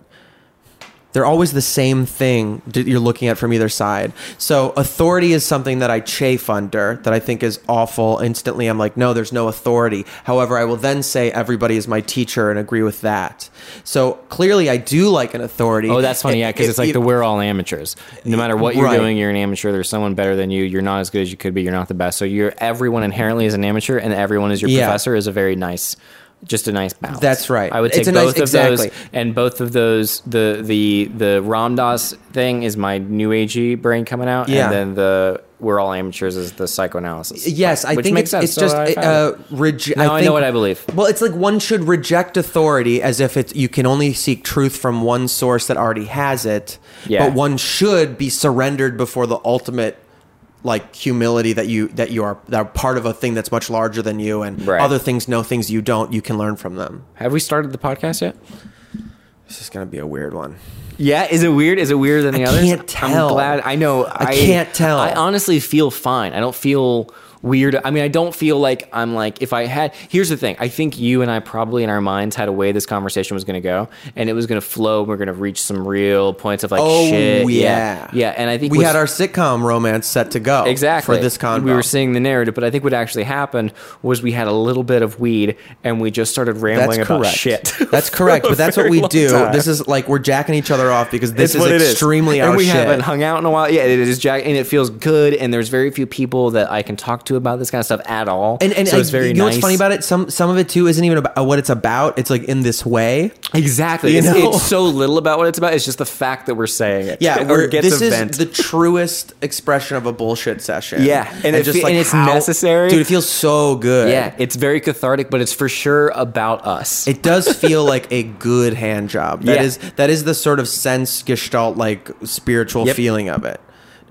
they're always the same thing that you're looking at from either side. So authority is something that I chafe under, that I think is awful. Instantly, I'm like, no, there's no authority. However, I will then say everybody is my teacher and agree with that. So clearly, I do like an authority. Oh, that's funny. Yeah, because If- it's like if- the we're all amateurs. No matter what you're Right. doing, you're an amateur. There's someone better than you. You're not as good as you could be. You're not the best. So you're everyone inherently is an amateur, and everyone is your Yeah. professor. Is a very nice, just a nice balance. That's right. I would take a nice- both of exactly. those, and both of those. The the the Ram Dass thing is my new agey brain coming out, Yeah. and then the we're all amateurs is the psychoanalysis. Yes, I Which think makes it's, sense. it's So just I uh, it. rege- Now I know think- what I believe. Well, it's like one should reject authority as if it's you can only seek truth from one source that already has it. Yeah. But one should be surrendered before the ultimate like humility that you that you are that are part of a thing that's much larger than you and Right. other things know things you don't you can learn from them. Have we started the podcast yet? This is going to be a weird one. Yeah, is it weird? Is it weirder than the I others? I can't tell. I'm glad. I know. I can't tell. I honestly feel fine. I don't feel weird. I mean, I don't feel like I'm like if I had. Here's the thing. I think you and I probably in our minds had a way this conversation was going to go, and it was going to flow. We're going to reach some real points of like Oh shit. yeah. yeah. And I think we had our sitcom romance set to go exactly for this convo. We were seeing the narrative, but I think what actually happened was we had a little bit of weed and we just started rambling That's about correct. shit. That's correct, but that's what we do. time. This is like we're jacking each other off because this It's is what it extremely and we shit. haven't hung out in a while. Yeah, it is Jack, and it feels good. And there's very few people that I can talk to about this kind of stuff at all. And, and so it's very you know nice. what's funny about it? Some some of it too isn't even about what it's about. It's like in this way. exactly. You It's, know? it's so little about what it's about. It's just the fact that we're saying it. Yeah, or gets this a is the truest expression of a bullshit session. Yeah, and it fe- and it's necessary. dude. It feels so good. yeah, it's very cathartic, but it's for sure about us. It does feel like a good hand job. That Yeah. is that is the sort of sense gestalt like spiritual Yep. feeling of it.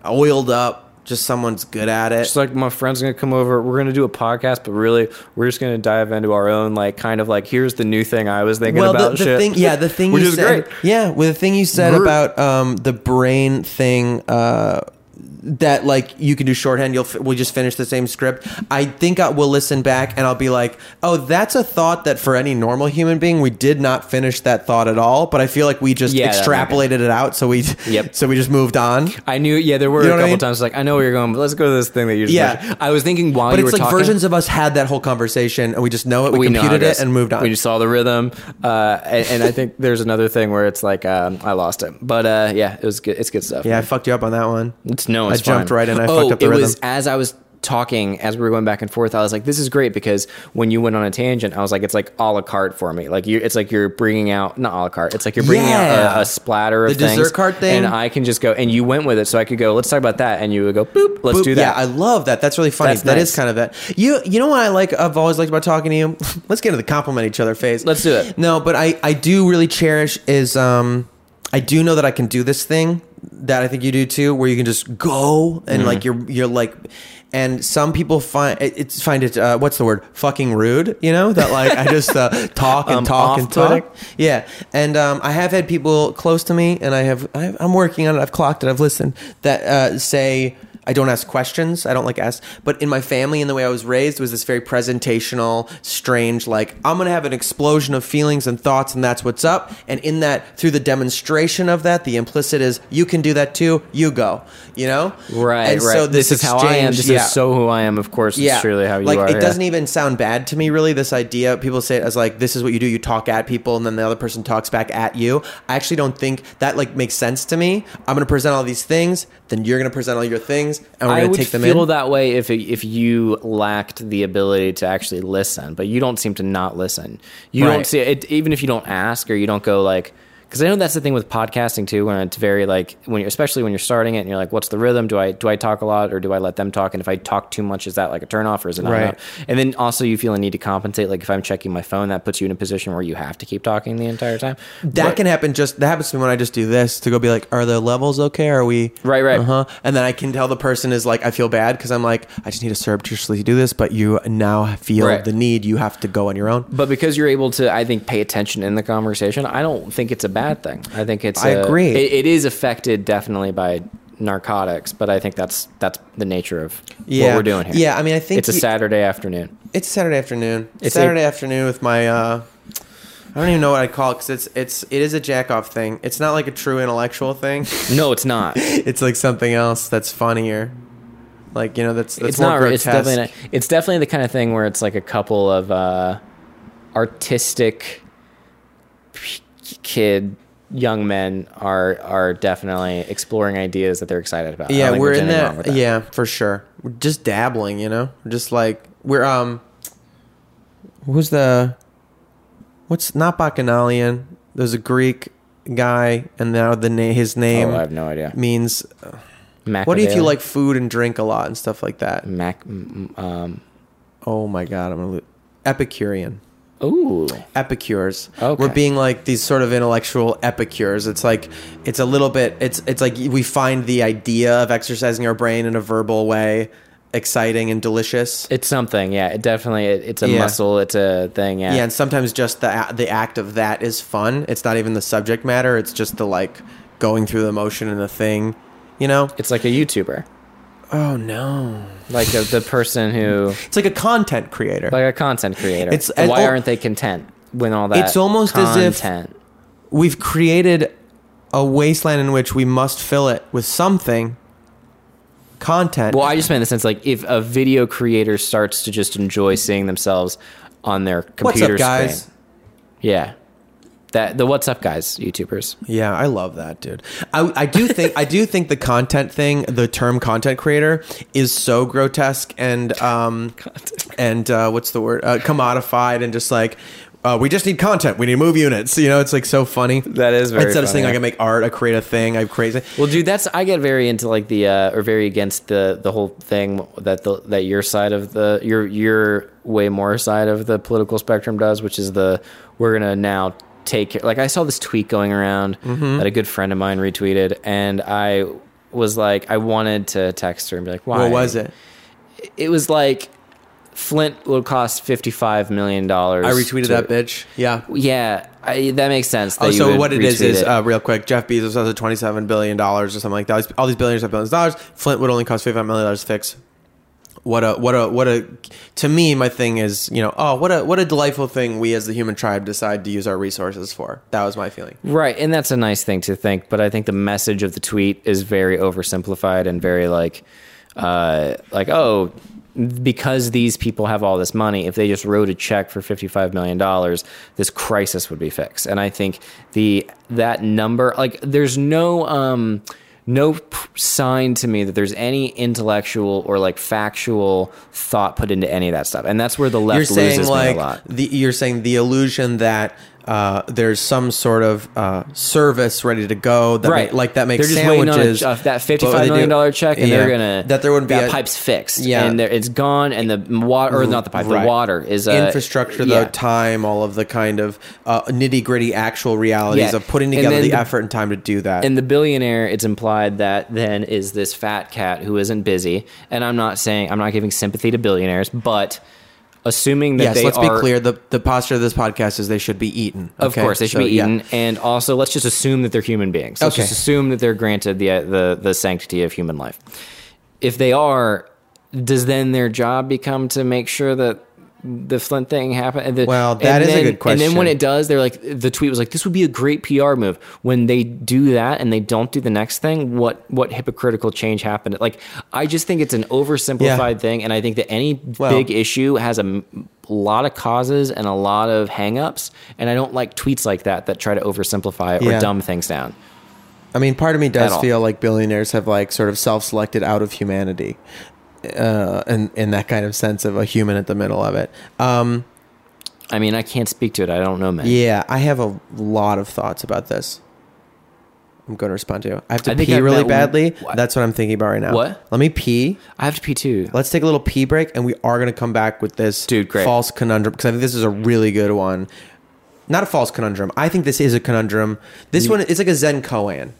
Oiled up, just someone's good at it. It's like my friend's gonna come over. We're gonna do a podcast, but really, we're just gonna dive into our own like kind of like here's the new thing I was thinking well, about. the, the shit. thing, yeah, the thing which you is said, great. yeah, with the thing you said about um, the brain thing, uh, that like you can do shorthand. You'll f- we'll just finish the same script. I think I will listen back and I'll be like, oh, that's a thought that for any normal human being we did not finish that thought at all. But I feel like we just Yeah, that might be. extrapolated it out, so we Yep. so we just moved on. I knew, yeah, there were You know a what I couple mean? times like I know where you're going, but let's go to this thing that you just Yeah. mentioned. I was thinking while But you it's were like talking, versions of us had that whole conversation and we just know it. We, how computed it and moved on. We just saw the rhythm, uh, and, and I think there's another thing where it's like um, I lost it, but uh, yeah, it was good. It's good stuff. yeah, I fucked you up on that one. It's no, I it's jumped right in. I oh, fucked up the it rhythm. was as I was talking, as we were going back and forth. I was like, "This is great," because when you went on a tangent, I was like, "It's like a la carte for me. Like you, it's like you're bringing out not a la carte. It's like you're bringing Yeah. out a, a splatter of The dessert things, cart thing? and I can just go. And you went with it, so I could go. Let's talk about that, and you would go, "Boop, let's Boop. do that." Yeah, I love that. That's really funny. That's That nice. is kind of that. You you know what I like? I've always liked about talking to you. Let's get into the compliment each other phase. Let's do it. No, but I I do really cherish is um I do know that I can do this thing that I think you do too, where you can just go and Mm-hmm. like you're you're like. And some people find it, it's find it uh, what's the word fucking rude, you know that like I just uh, talk and Um, talk and talk. Yeah, and um, I have had people close to me, and I have I I'm working on it. I've clocked it. I've listened that uh, say I don't ask questions. I don't like ask. But in my family and the way I was raised was this very presentational, strange. Like I'm gonna have an explosion of feelings and thoughts, and that's what's up. And in that, through the demonstration of that, the implicit is you can do that too. You go. You know. right, And right. So this, is how I am. This yeah is so who I am. Of course, it's truly how you like are. it yeah. doesn't even sound bad to me really this idea people say it as like this is what you do you talk at people and then the other person talks back at you i actually don't think that like makes sense to me i'm going to present all these things then you're going to present all your things and we're I going would to take them feel in that way if if you lacked the ability to actually listen, but you don't seem to not listen. You Right. don't see it, even if you don't ask or you don't go like. Because I know that's the thing with podcasting too, when it's very like when you're especially when you're starting it and you're like, what's the rhythm? Do I do I talk a lot or do I let them talk? And if I talk too much, is that like a turnoff or is it not? Right. And then also you feel a need to compensate. Like if I'm checking my phone, that puts you in a position where you have to keep talking the entire time. That But- can happen. Just that happens to me when I just do this to go be like, "Are the levels okay? Are we Right, right. Uh huh." And then I can tell the person is like, I feel bad because I'm like, I just need to surreptitiously do this, but you now feel Right. the need. You have to go on your own. But because you're able to, I think, pay attention in the conversation, I don't think it's a bad thing. I think it's. I a- agree. It, it is affected definitely by narcotics, but I think that's that's the nature of Yeah. what we're doing here. Yeah, I mean, I think it's a you- Saturday afternoon. It's Saturday afternoon. It's It's a- Saturday afternoon with my. uh I don't even know what I call it because it's it's it is a jack off thing. It's not like a true intellectual thing. No, it's not. it's like something else that's funnier. Like you know, that's that's it's more not. grotesque. It's definitely. Not, it's definitely the kind of thing where it's like a couple of uh, artistic kid young men are are definitely exploring ideas that they're excited about. Yeah we're in wrong that, yeah for sure we're just dabbling you know just like we're um who's the what's not bacchanalian there's a greek guy and now the name his name Oh, I have no idea. means Machiavelli? what if you like food and drink a lot and stuff like that Mac? Um. oh my god i'm gonna lo- epicurean Ooh. epicures. Okay. We're being like these sort of intellectual epicures. It's like it's a little bit it's it's like we find the idea of exercising our brain in a verbal way exciting and delicious. It's something. Yeah. It definitely. It, it's a Yeah. muscle. It's a thing. Yeah. yeah, and sometimes just the the act of that is fun. It's not even the subject matter, it's just the like going through the motion and the thing, you know? It's like a YouTuber, Oh no. like the, the person who, It's like a content creator. like a content creator. It's- Why and- oh- aren't they content when all that? It's almost as if- content? We've created a wasteland in which we must fill it with something content. Well, I just meant in the sense like if a video creator starts to just enjoy seeing themselves on their What's computer up, guys? screen. Yeah. That the what's up guys YouTubers. Yeah, I love that, dude. I, I do think I do think the content thing, the term content creator, is so grotesque and um and uh, what's the word uh, commodified and just like uh, we just need content. We need move units. You know, it's like so funny. That is very instead of saying. I can make art, I create a thing. I create. Well, dude, that's I get very into like the uh, or very against the the whole thing that the that your side of the your your way more side of the political spectrum does, which is the we're gonna now take care. Like I saw this tweet going around Mm-hmm. that a good friend of mine retweeted, and I was like, I wanted to text her and be like, why? What was it? It was like Flint will cost fifty five million dollars. I retweeted that bitch. Yeah. Yeah, I, that makes sense. that Oh, so what it is is uh, real quick. Jeff Bezos has a twenty-seven billion dollars or something like that. All these billionaires have billions of dollars. Flint would only cost fifty-five million dollars to fix. What a what a what a. To me, my thing is you know oh what a what a delightful thing we as the human tribe decide to use our resources for. That was my feeling. Right, and that's a nice thing to think, but I think the message of the tweet is very oversimplified and very like, uh, like oh, because these people have all this money, if they just wrote a check for fifty-five million dollars, this crisis would be fixed. And I think the that number, like, there's no um, no sign to me that there's any intellectual or like factual thought put into any of that stuff, and that's where the left you're saying loses like me a lot. the you're saying the illusion that uh, there's some sort of uh, service ready to go that right, ma- like that makes they're just waiting on a- sandwiches. uh, that fifty-five million do- dollar check, and they're gonna that there wouldn't be that a, pipe's fixed, Yeah. and it's gone, and the water or not the pipe, Right. the water is uh, infrastructure, yeah. the time, all of the kind of uh, nitty gritty actual realities Yeah. of putting together the, the- effort and time to do that. And the billionaire, it's implied that then is this fat cat who isn't busy. And I'm not saying I'm not giving sympathy to billionaires, but assuming that yes, they let's are, be clear. The the posture of this podcast is they should be eaten. Of course, they should So, be yeah. eaten, and also let's just assume that they're human beings. Let's Okay. just assume that they're granted the the the sanctity of human life. If they are, does then their job become to make sure that the Flint thing happened? And the- Well, that is a then- good And then when it does, they're like, the tweet was like, "This would be a great PR move." When they do that and they don't do the next thing, what what hypocritical change happened? Like, I just think it's an oversimplified Yeah. thing, and I think that any Well- big issue has a m- lot of causes and a lot of hangups, and I don't like tweets like that that try to oversimplify or Yeah. dumb things down. I mean, part of me does feel like billionaires have like sort of self-selected out of humanity, uh, and in that kind of sense of a human at the middle of it. Um, I mean, I can't speak to it. I don't know, man. yeah, I have a lot of thoughts about this. I'm going to respond to. You. I have to I pee really badly. what? That's what I'm thinking about right now. What? Let me pee. I have to pee too. Let's take a little pee break, and we are going to come back with this Dude, great. false conundrum because I think this is a really good one. Not a false conundrum. I think this is a conundrum. This one is like a Zen koan.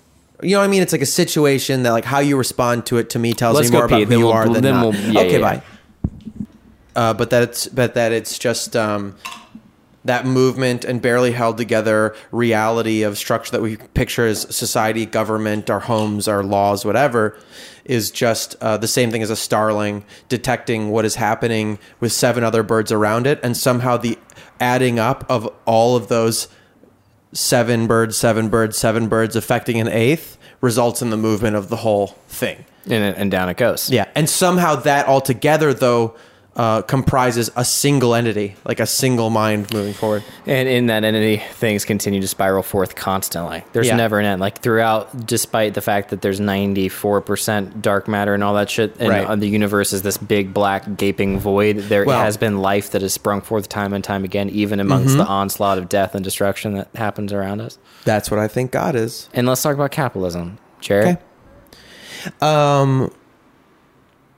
You know what I mean? It's like a situation that like how you respond to it to me tells Let's me more about who you we'll- are than then not. we'll- yeah, okay, yeah, bye. Uh, but that it's but that it's just um, that movement and barely held together reality of structure that we picture as society, government, our homes, our laws, whatever, is just uh, the same thing as a starling detecting what is happening with seven other birds around it, and somehow the adding up of all of those seven birds, seven birds, seven birds affecting an eighth results in the movement of the whole thing. And, and down it goes. Yeah, and somehow that altogether though uh, comprises a single entity, like a single mind moving forward. And in that entity, things continue to spiral forth constantly. There's Yeah. never an end. Like throughout, despite the fact that there's 94% dark matter and all that shit, and Right. the universe is this big black gaping void, there Well- has been life that has sprung forth time and time again, even amongst Mm-hmm. the onslaught of death and destruction that happens around us. That's what I think God is. And let's talk about capitalism, Jarrett. Okay. Um,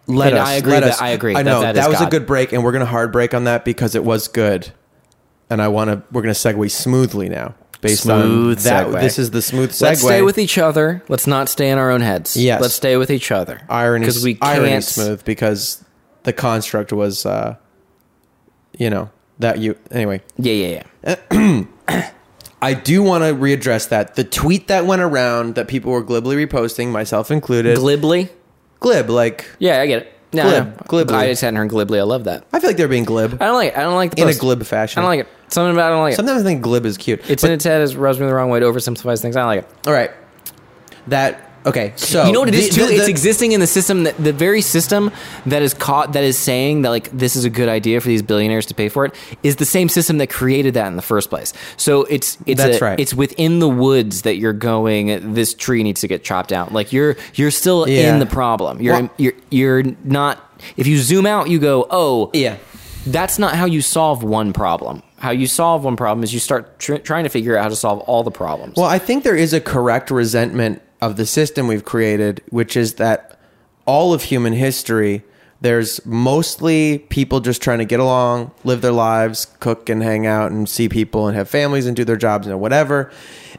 let And us. I agree let that- us. I agree I that know that that, was a good break, and we're gonna hard break on that because it was good. And I want to. We're gonna segue smoothly now, based on Smooth that. segue. This is the smooth segue. Let's stay with each other. Let's not stay in our own heads. Yes. Let's stay with each other. irony. Because we can't. smooth because the construct was, uh, you know, that you anyway. Yeah, yeah, yeah. I do want to readdress that. The tweet that went around that people were glibly reposting, myself included. Glibly? Glib, like Yeah, I get it. No, Glib. no. Glibly. I just hadn't heard glibly. I love that. I feel like they're being glib I don't like it. I don't like the in a post. glib fashion. I don't like it. Something about I don't like it. Sometimes I think glib is cute. It's in its head as rubs me the wrong way. It oversimplifies things. I don't like it. all right. That okay. So you know what it is the- too? the- it's existing in the system that the very system that is caught that is saying that like this is a good idea for these billionaires to pay for it is the same system that created that in the first place. So it's it's That's a- right. It's within the woods that you're going. This tree needs to get chopped down. Like you're you're still Yeah. in the problem. You're Well- you're you're not. If you zoom out, you go, oh yeah. that's not how you solve one problem. How you solve one problem is you start tr- trying to figure out how to solve all the problems. Well, I think there is a correct resentment of the system we've created, which is that all of human history, there's mostly people just trying to get along, live their lives, cook and hang out and see people and have families and do their jobs and whatever.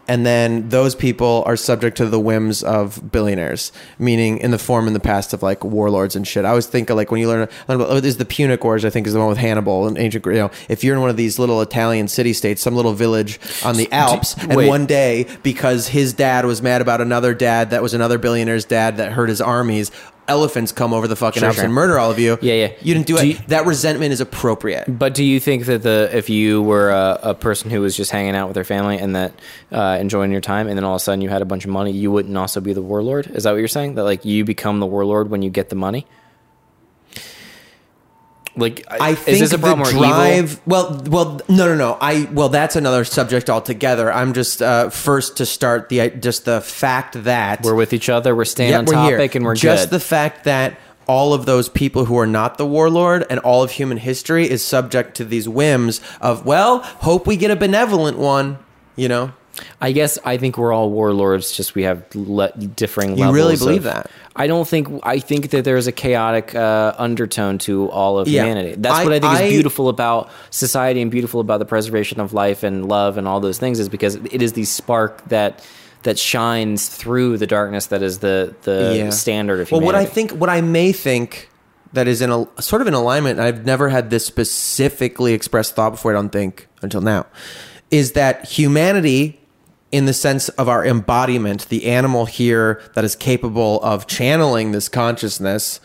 And then those people are subject to the whims of billionaires, meaning in the form in the past of like warlords and shit. I always think of like when you learn, learn about, oh, there's the Punic Wars, I think is the one with Hannibal and ancient, you know, if you're in one of these little Italian city states, some little village on the Alps, and wait. one day because his dad was mad about another dad that was another billionaire's dad that hurt his armies elephants come over the fucking Sure, Alps sure. and murder all of you Yeah, yeah. you didn't do, Do it you- that resentment is appropriate But do you think that the if you were a, a person who was just hanging out with their family and that uh, enjoying your time, and then all of a sudden you had a bunch of money, you wouldn't also be the warlord? Is that what you're saying? That like you become the warlord when you get the money? Like I think is this a the problem evil? drive. Well, well, no, no, no. I well, that's another subject altogether. I'm just uh, first to start the just the fact that We're with each other. We're staying Yep, on we're topic, and we're just good. the fact that all of those people who are not the warlord and all of human history is subject to these whims of well, hope we get a benevolent one. You know, I guess I think we're all warlords. Just we have le- differing. You levels really believe of- that? I don't think. I think that there's a chaotic uh, undertone to all of Yeah. humanity. That's I- what I think I- is beautiful about society and beautiful about the preservation of life and love and all those things is because it is the spark that that shines through the darkness that is the the standard of well, what I think, what I may think that is in a sort of an alignment. I've never had this specifically expressed thought before. I don't think until now, is that humanity. In the sense of our embodiment, the animal here that is capable of channeling this consciousness,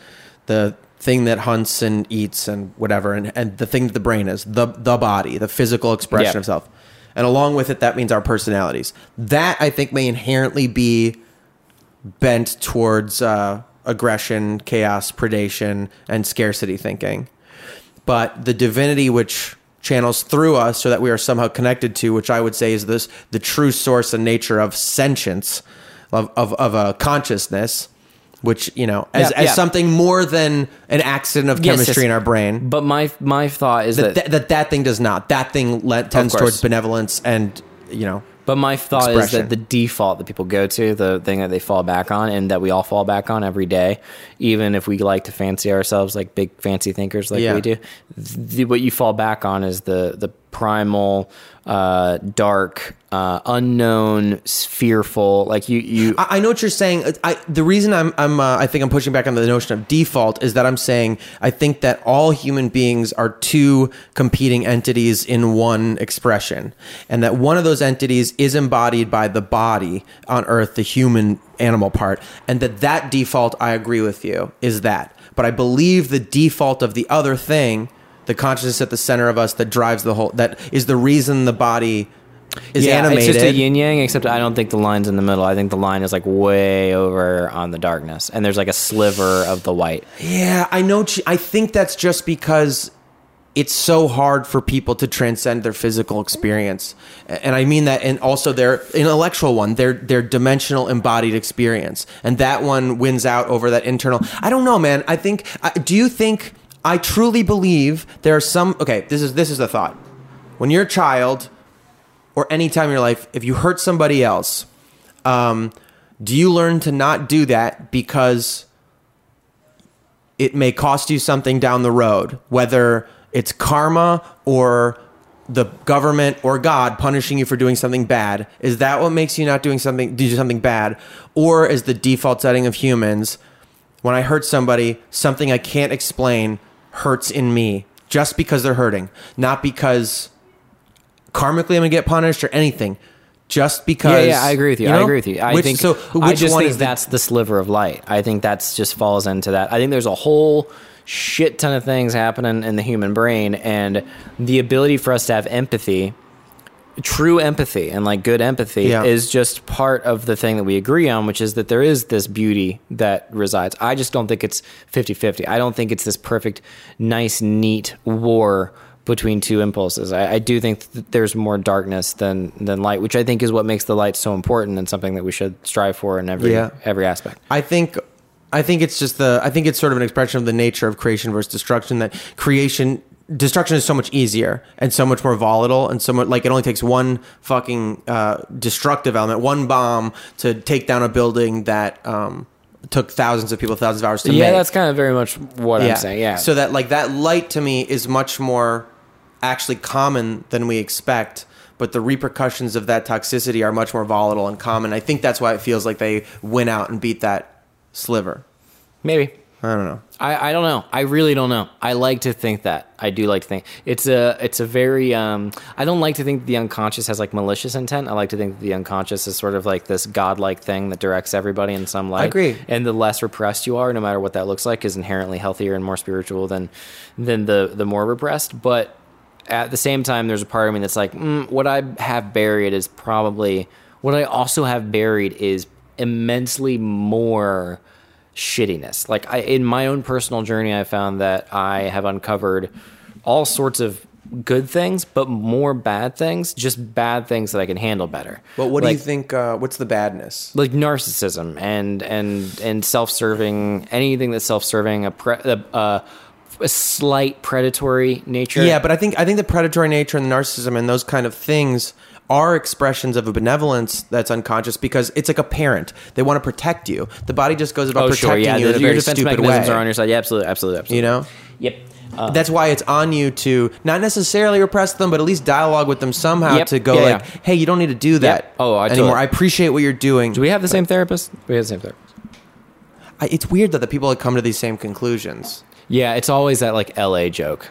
the thing that hunts and eats and whatever, and, and the thing that the brain is, the the body, the physical expression Yeah. of self. And along with it, that means our personalities. That I think may inherently be bent towards uh, aggression, chaos, predation, and scarcity thinking. But the divinity which channels through us so that we are somehow connected to, which I would say is this the true source and nature of sentience, of, of, of a consciousness, which, you know, as, Yeah, as yeah. something more than an accident of chemistry yes. in our brain. But my my thought is That, that, that, that that thing does not. That thing le- tends towards benevolence and, you know, But my thought is that the default that people go to, the thing that they fall back on, and that we all fall back on every day, even if we like to fancy ourselves like big fancy thinkers like Yeah. we do, the, what you fall back on is the the primal, uh, dark, uh, unknown, fearful. Like you, you. I, I know what you're saying. I, the reason I'm, I'm uh, I think I'm pushing back on the notion of default is that I'm saying I think that all human beings are two competing entities in one expression, and that one of those entities is embodied by the body on Earth, the human animal part, and that that default, I agree with you, is that. But I believe the default of the other thing, the consciousness at the center of us that drives the whole, that is the reason the body is yeah, animated. it's just a yin yang. Except I don't think the line's in the middle. I think the line is like way over on the darkness, and there's like a sliver of the white. Yeah, I know. I think that's just because it's so hard for people to transcend their physical experience, and I mean that, and also their intellectual one, their their dimensional embodied experience, and that one wins out over that internal. I don't know, man. I think. Do you think? I truly believe there are some. Okay, this is this is the thought. When you're a child, or any time in your life, if you hurt somebody else, um, do you learn to not do that because it may cost you something down the road, whether it's karma or the government or God punishing you for doing something bad. Is that what makes you not doing something do something bad? Or is the default setting of humans when I hurt somebody, something I can't explain hurts in me just because they're hurting, not because karmically I'm gonna get punished or anything. Just because Yeah, yeah, I agree with you. I know? agree with you. I Which- think so. I Which just one think is the- that's the sliver of light. I think that's just falls into that. I think there's a whole shit ton of things happening in the human brain, and the ability for us to have empathy, true empathy, and like good empathy Yeah. is just part of the thing that we agree on, which is that there is this beauty that resides. I just don't think it's 50-50. I don't think it's this perfect, nice, neat war between two impulses. I, I do think that there's more darkness than than light, which I think is what makes the light so important and something that we should strive for in every Yeah. every aspect. I think I think it's just the I think it's sort of an expression of the nature of creation versus destruction that creation destruction is so much easier and so much more volatile and so much like it only takes one fucking uh, destructive element, one bomb to take down a building that um, took thousands of people thousands of hours to yeah, make. that's kind of very much what I'm saying. Yeah. So that like that light to me is much more actually common than we expect. But the repercussions of that toxicity are much more volatile and common. I think that's why it feels like they went out and beat that sliver. maybe. I don't know. I, I don't know. I really don't know. I like to think that. I do like to think it's a it's a very um I don't like to think the unconscious has like malicious intent. I like to think the unconscious is sort of like this godlike thing that directs everybody in some light. I agree. And the less repressed you are, no matter what that looks like, is inherently healthier and more spiritual than than the the more repressed. But at the same time, there's a part of me that's like, mm, what I have buried is probably what I also have buried is immensely more shittiness. Like I, in my own personal journey, I found that I have uncovered all sorts of good things, but more bad things. Just bad things that I can handle better. But what do you think? Uh, what's the badness? like narcissism and and and self-serving anything that's self-serving a pre, a, a, a slight predatory nature Yeah, but I think I think the predatory nature and the narcissism and those kind of things are expressions of a benevolence that's unconscious because it's like a parent. They want to protect you. The body just goes about oh protecting sure yeah you in the- a your very defense stupid mechanisms way. are on your side yeah absolutely absolutely absolutely you know? yep Uh, That's why it's on you to not necessarily repress them, but at least dialogue with them somehow Yep. to go Yeah, like, yeah. "Hey, you don't need to do that Oh, I anymore. totally- I appreciate what you're doing." do we have the same therapist we have the same therapist I, it's weird that the people that come to these same conclusions. Yeah it's always that like la joke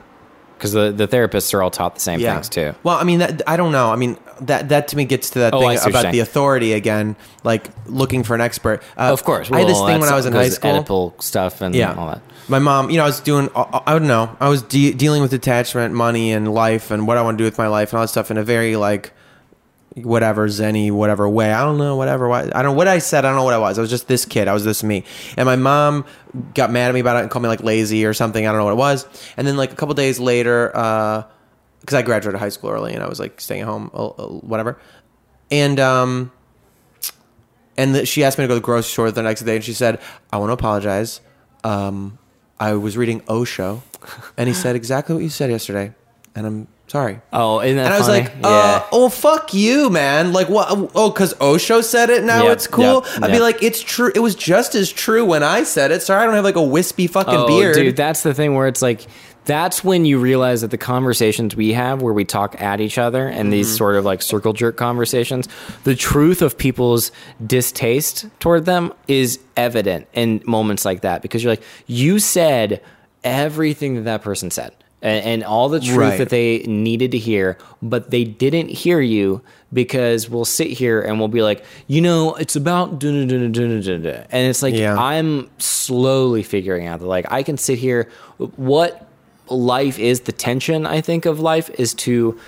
because the, the therapists are all taught the same Yeah. things too Well, I mean, that, I don't know. I mean, that that to me gets to that Oh, thing see what you're about the authority again, like looking for an expert. Uh, of course I had this well, thing when I was in high school. Oedipal stuff and yeah, all that My mom, you know, I was doing, I, I don't know, I was de- dealing with detachment, money, and life, and what I want to do with my life, and all that stuff in a very like, whatever zenny, whatever way. I don't know, whatever. I don't know what I said. I don't know what I was. I was just this kid. I was this me. And my mom got mad at me about it and called me like lazy or something. I don't know what it was. And then like a couple days later, uh because I graduated high school early and I was like staying at home, uh, uh, whatever. And um, and the, she asked me to go to the grocery store the next day, and she said, "I want to apologize. Um, I was reading Osho, and he said exactly what you said yesterday, and I'm Sorry. Oh, isn't that and I was like, uh, oh, fuck you, man. Like, what? Oh, because Osho said it, now Yep, it's cool. yep, I'd be like, it's true. It was just as true when I said it. Sorry, I don't have like a wispy fucking oh, beard. dude, that's the thing where it's like, that's when you realize that the conversations we have where we talk at each other and these Mm-hmm. sort of like circle jerk conversations, the truth of people's distaste toward them is evident in moments like that because you're like, you said everything that that person said. And, and all the truth Right. that they needed to hear, but they didn't hear you because we'll sit here and we'll be like, you know, it's about and it's like Yeah. I'm slowly figuring out that like I can sit here. What life is, the tension I think of life is to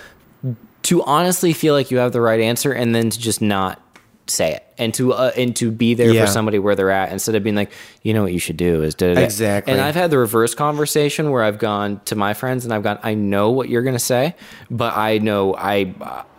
to honestly feel like you have the right answer and then to just not say it and to uh, and to be there Yeah. for somebody where they're at instead of being like you know what you should do is da, da, da. Exactly. and I've had the reverse conversation where I've gone to my friends and I've gone I know what you're gonna say but I know I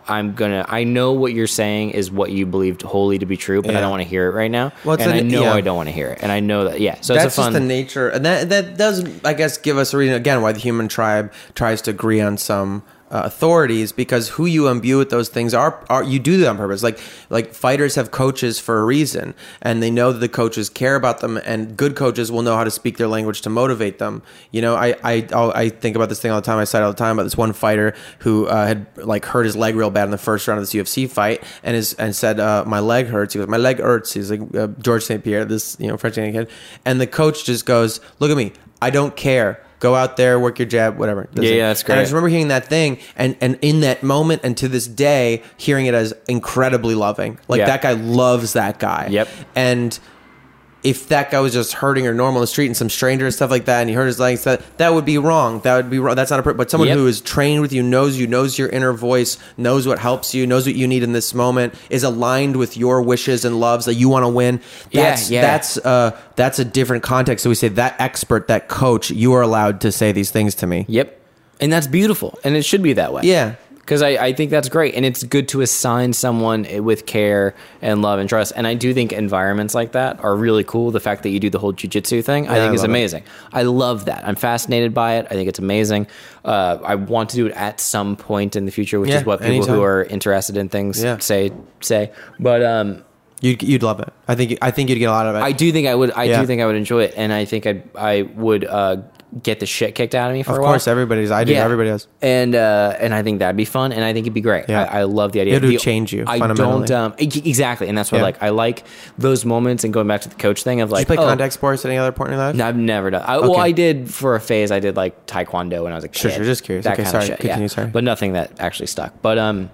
I'm gonna I know what you're saying is what you believed wholly to be true but I don't want to hear it right now Well, and an- I know yeah. I don't want to hear it and I know that yeah so that's it's a fun just the nature, and that that does, I guess, give us a reason again why the human tribe tries to agree on some uh, authorities because who you imbue with those things are are you do that on purpose. Like like fighters have coaches for a reason, and they know that the coaches care about them, and good coaches will know how to speak their language to motivate them. You know, I I I think about this thing all the time. I cite all the time about this one fighter who uh, had like hurt his leg real bad in the first round of this UFC fight, and is and said uh, my leg hurts. He goes, my leg hurts. He's like uh, George St Pierre, this you know French kid, and the coach just goes, look at me, I don't care. Go out there, work your jab, whatever. Does Yeah, it. yeah, that's great. And I just remember hearing that thing, and and in that moment, and to this day, hearing it as incredibly loving. Like Yeah. that guy loves that guy. Yep. And if that guy was just hurting or normal in the street and some stranger and stuff like that, and he hurt his legs, that that would be wrong. That would be wrong. That's not a. But someone Yep. who is trained with you, knows you, knows your inner voice, knows what helps you, knows what you need in this moment, is aligned with your wishes and loves that you want to win. Yeah, That's yeah. that's uh that's a different context. So we say that expert, that coach, you are allowed to say these things to me. Yep. And that's beautiful. And it should be that way. Yeah. Because I, I think that's great. And it's good to assign someone with care and love and trust. And I do think environments like that are really cool. The fact that you do the whole jujitsu thing, I Yeah, think I is love it. amazing. I love that. I'm fascinated by it. I think it's amazing. Uh, I want to do it at some point in the future, which Yeah, is what people anytime. who are interested in things Yeah. say say. But um, You'd you'd love it. I think I think you'd get a lot of it. I do think I would. I do think I would enjoy it, and I think I I would uh, get the shit kicked out of me for of a while. Of course, everybody's. I do. Everybody does. And uh, and I think that'd be fun, and I think it'd be great. Yeah. I, I love the idea. It would The- change you, I don't um, exactly, and that's what Yeah. I like. I like those moments, and going back to the coach thing of Did you like, play oh, contact sports at any other point in your life? No, I've never done. I, Well, I did for a phase. I did like taekwondo when I was a kid. Sure, sure, just curious. That Okay, kind sorry. of shit. Continue, yeah. sorry. But nothing that actually stuck. But um,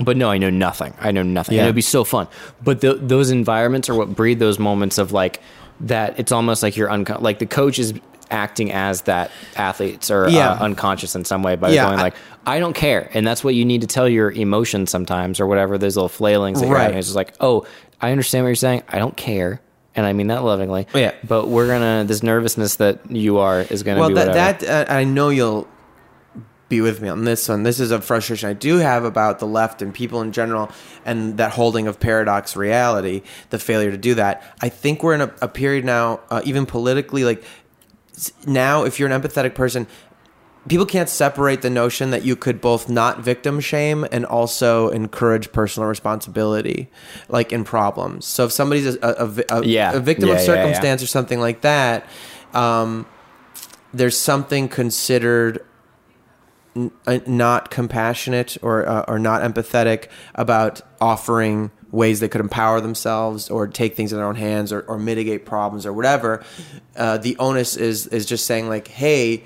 but no, I know nothing. I know nothing. Yeah. And it'd be so fun. But th- those environments are what breed those moments of like that. It's almost like you're uncon- like the coach is acting as that athletes are Yeah. uh, unconscious in some way by Yeah, going like I don't care, and that's what you need to tell your emotions sometimes or whatever. Those little flailings that you're Right. having. It's just like, oh, I understand what you're saying. I don't care. And I mean that lovingly. Yeah. But we're gonna this nervousness that you are is gonna well, be that, whatever. that uh, I know you'll be with me on this one. This is a frustration I do have about the left and people in general, and that holding of paradox reality, the failure to do that. I think we're in a, a period now, uh, even politically, like now, if you're an empathetic person. People can't separate the notion that you could both not victim shame and also encourage personal responsibility, like in problems. So if somebody's a, a, a Yeah. a victim Yeah, of yeah, yeah. circumstance or something like that, um, there's something considered n- uh, not compassionate or uh, or not empathetic about offering ways they could empower themselves or take things in their own hands or, or mitigate problems or whatever. Uh, the onus is is just saying like, hey.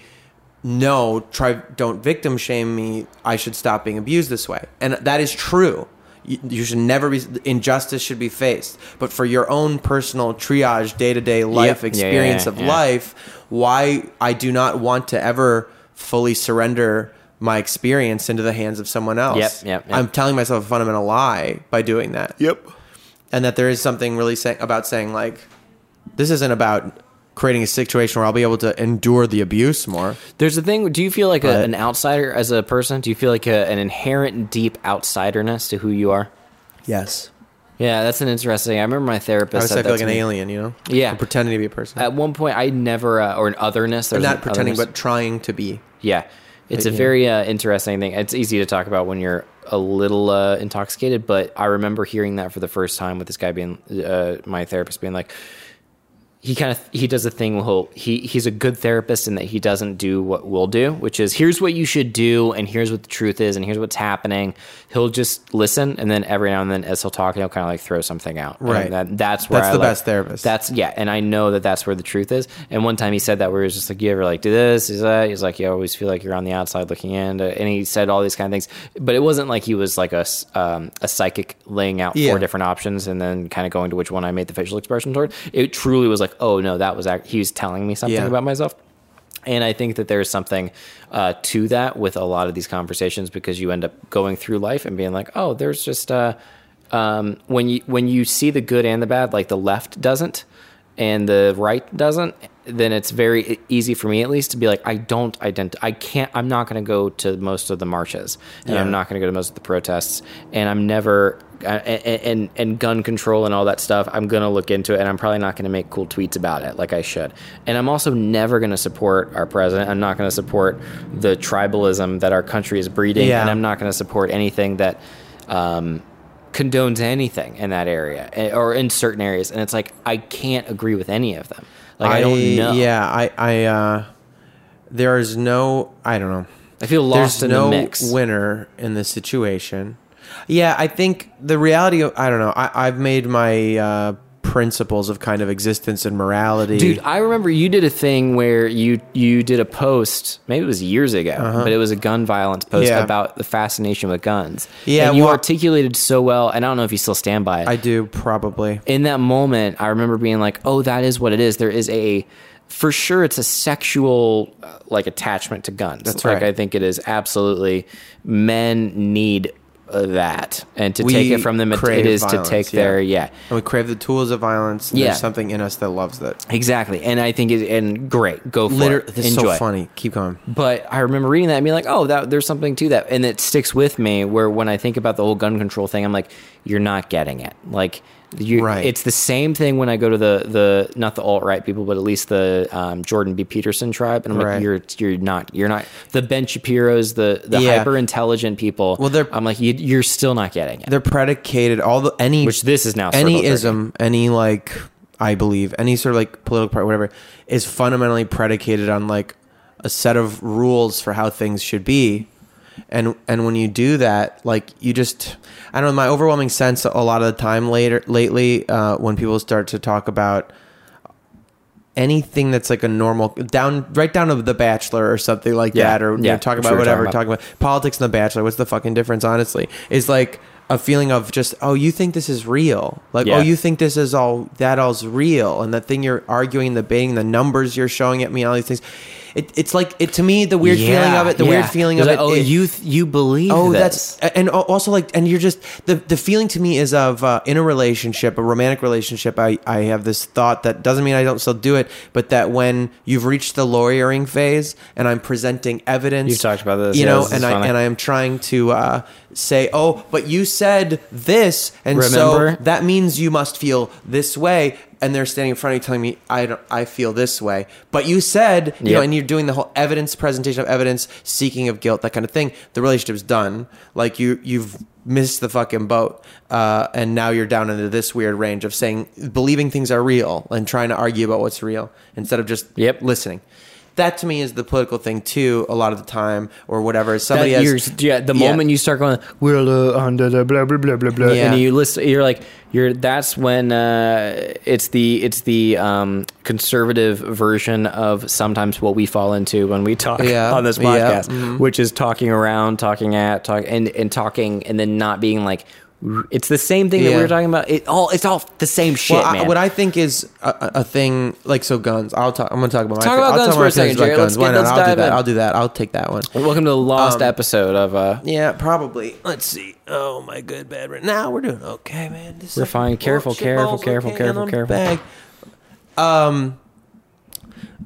No, try don't victim shame me. I should stop being abused this way, and that is true. You, you should never be injustice should be faced, but for your own personal triage, day to day life yeah, yeah, experience of yeah. life, why I do not want to ever fully surrender my experience into the hands of someone else. Yep, yep, yep. I'm telling myself a fundamental lie by doing that. Yep. And that there is something really say, about saying like, this isn't about creating a situation where I'll be able to endure the abuse more. There's a thing. Do you feel like a, an outsider as a person? Do you feel like a, an inherent deep outsiderness to who you are? Yes. Yeah, that's an interesting. I remember my I therapist said feel that like to an me. alien, you know? Yeah. Or pretending to be a person. At one point, I never uh, or an otherness. Or There's not an pretending, otherness. but trying to be. Yeah. It's a Yeah. very uh, interesting thing. It's easy to talk about when you're a little uh, intoxicated, but I remember hearing that for the first time with this guy being uh, my therapist being like, he kind of he does a thing. He'll, he he's a good therapist in that he doesn't do what we'll do, which is here's what you should do, and here's what the truth is, and here's what's happening. He'll just listen, and then every now and then, as he'll talk, he'll kind of like throw something out. Right. that, that's where That's I the like- best therapist. That's yeah, and I know that that's where the truth is. And one time he said that where he was just like, "You ever like do this? Is that?" He's like, "You always feel like you're on the outside looking in," Uh, and he said all these kind of things. But it wasn't like he was like a um, a psychic laying out Yeah. four different options and then kind of going to which one I made the facial expression toward. It truly was like, "Oh no, that was act- he was telling me something Yeah. about myself." And I think that there's something uh, to that with a lot of these conversations because you end up going through life and being like, oh, there's just uh, um, when you when you see the good and the bad, like the left doesn't and the right doesn't, then it's very easy for me at least to be like, I don't identify. I can't. I'm not going to go to most of the marches, and Yeah. I'm not going to go to most of the protests, and I'm never. And, and gun control and all that stuff. I'm gonna look into it, and I'm probably not gonna make cool tweets about it like I should. And I'm also never gonna support our president. I'm not gonna support the tribalism that our country is breeding, Yeah. and I'm not gonna support anything that um, condones anything in that area eh, or in certain areas. And it's like I can't agree with any of them. Like I, don't know. Yeah, I, I, uh, there is no, I don't know. I feel lost There's in no the mix. winner in this situation. Yeah, I think the reality of, I don't know. I, I've made my uh, principles of kind of existence and morality. Dude, I remember you did a thing where you you did a post, maybe it was years ago, but it was a gun violence post Uh-huh. Yeah. about the fascination with guns. Yeah, and you well- articulated so well, and I don't know if you still stand by it. I do probably. in that moment, I remember being like, "Oh, that is what it is." There is a, for sure, it's a sexual uh, like attachment to guns. That's like, right. I think it is absolutely men need that, and to We take it from them, it, it is violence, to take yeah. their yeah. And we crave the tools of violence. Yeah. There's something in us that loves that. Exactly, and I think it, and great, go for Literally, it, this enjoy. so funny. Keep going. But I remember reading that and being like, oh, that there's something to that, and it sticks with me. Where when I think about the whole gun control thing, I'm like, you're not getting it. Like, you, Right. it's the same thing when I go to the the not the alt right people, but at least the um, Jordan B. Peterson tribe, and I'm Right. like, you're you're not you're not the Ben Shapiro's, the the Yeah. hyper intelligent people. Well, they're- I'm like, you, you're still not getting it. They're predicated all the any Which this is now any ism, any like I believe any sort of like political party, whatever, is fundamentally predicated on like a set of rules for how things should be. And and when you do that, like you just I don't know, my overwhelming sense a lot of the time later lately, uh, when people start to talk about anything that's like a normal down right down to the bachelor or something like Yeah, that or you know, talk about were whatever talking talking about politics and the bachelor what's the fucking difference honestly? Is like a feeling of just oh you think this is real. Like Yeah. oh you think this is all that all's real. And the thing you're arguing the debating the numbers you're showing at me all these things it, it's like it to me the weird feeling of it the yeah. weird feeling It's of like, it Oh, it- you th- you believe? Oh, this. that's and also like, and you're just the the feeling to me is of uh, in a relationship, a romantic relationship. I I have this thought that doesn't mean I don't still do it, but that when you've reached the lawyering phase and I'm presenting evidence, You've talked about this, you yeah, know, this and I funny. and I am trying to uh, say, oh, but you said this, and Remember? so that means you must feel this way. And they're standing in front of you telling me I don't, I feel this way, but you said you know, and you're doing the whole evidence presentation of evidence, seeking of guilt, that kind of thing. The relationship's done. Like you, you've missed the fucking boat, uh, and now you're down into this weird range of saying believing things are real and trying to argue about what's real instead of just Yep. listening. That to me is the political thing too. A lot of the time, or whatever. Somebody that has, yeah, the Yeah. moment you start going, uh, under the blah blah blah blah blah, Yeah. and you listen, you're like, you're. That's when uh, it's the it's the um, conservative version of sometimes what we fall into when we talk Yeah, on this podcast, mhm. which is talking around, talking at, talk and and talking, and then not being like. It's the same thing that we were talking about. It all it's all the same shit, well, I, man. what I think is a, a thing like so guns. I'll talk. I'm gonna talk about my. Talk about I'll guns talk for my a second, Jerry. Let's. Why get- let's I'll do dive that. in. I'll do that. I'll take that one. Welcome to the lost Um, episode of uh, Yeah, probably. Let's see. Oh my good bad. Right now we're doing okay, man. This We're is fine. Careful, careful, careful, careful, careful. Bag. Um,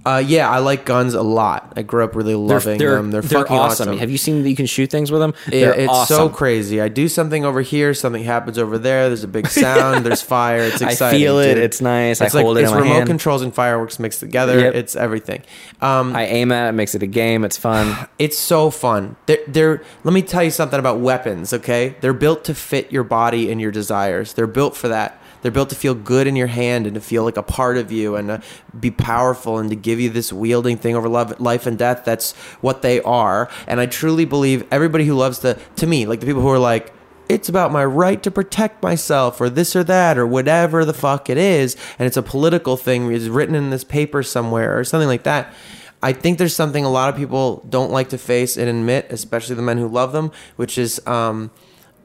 Uh, yeah, I like guns a lot. I grew up really loving them. They're, fucking awesome. Have you seen that you can shoot things with them? It- They're it's awesome. so crazy. I do something over here, something happens over there. There's a big sound. there's fire. It's exciting. I feel it. dude. It's nice. I It's like hold it in it's my remote hand. controls and fireworks mixed together. Yep. It's everything. Um, I aim at it, makes it a game. It's fun. it's so fun. They're, they're. Let me tell you something about weapons. Okay, they're built to fit your body and your desires. They're built for that. They're built to feel good in your hand and to feel like a part of you and to be powerful and to give you this wielding thing over love, life and death. That's what they are. And I truly believe everybody who loves to, to me, like the people who are like, it's about my right to protect myself or this or that or whatever the fuck it is. And it's a political thing. It's written in this paper somewhere or something like that. I think there's something a lot of people don't like to face and admit, especially the men who love them, which is um,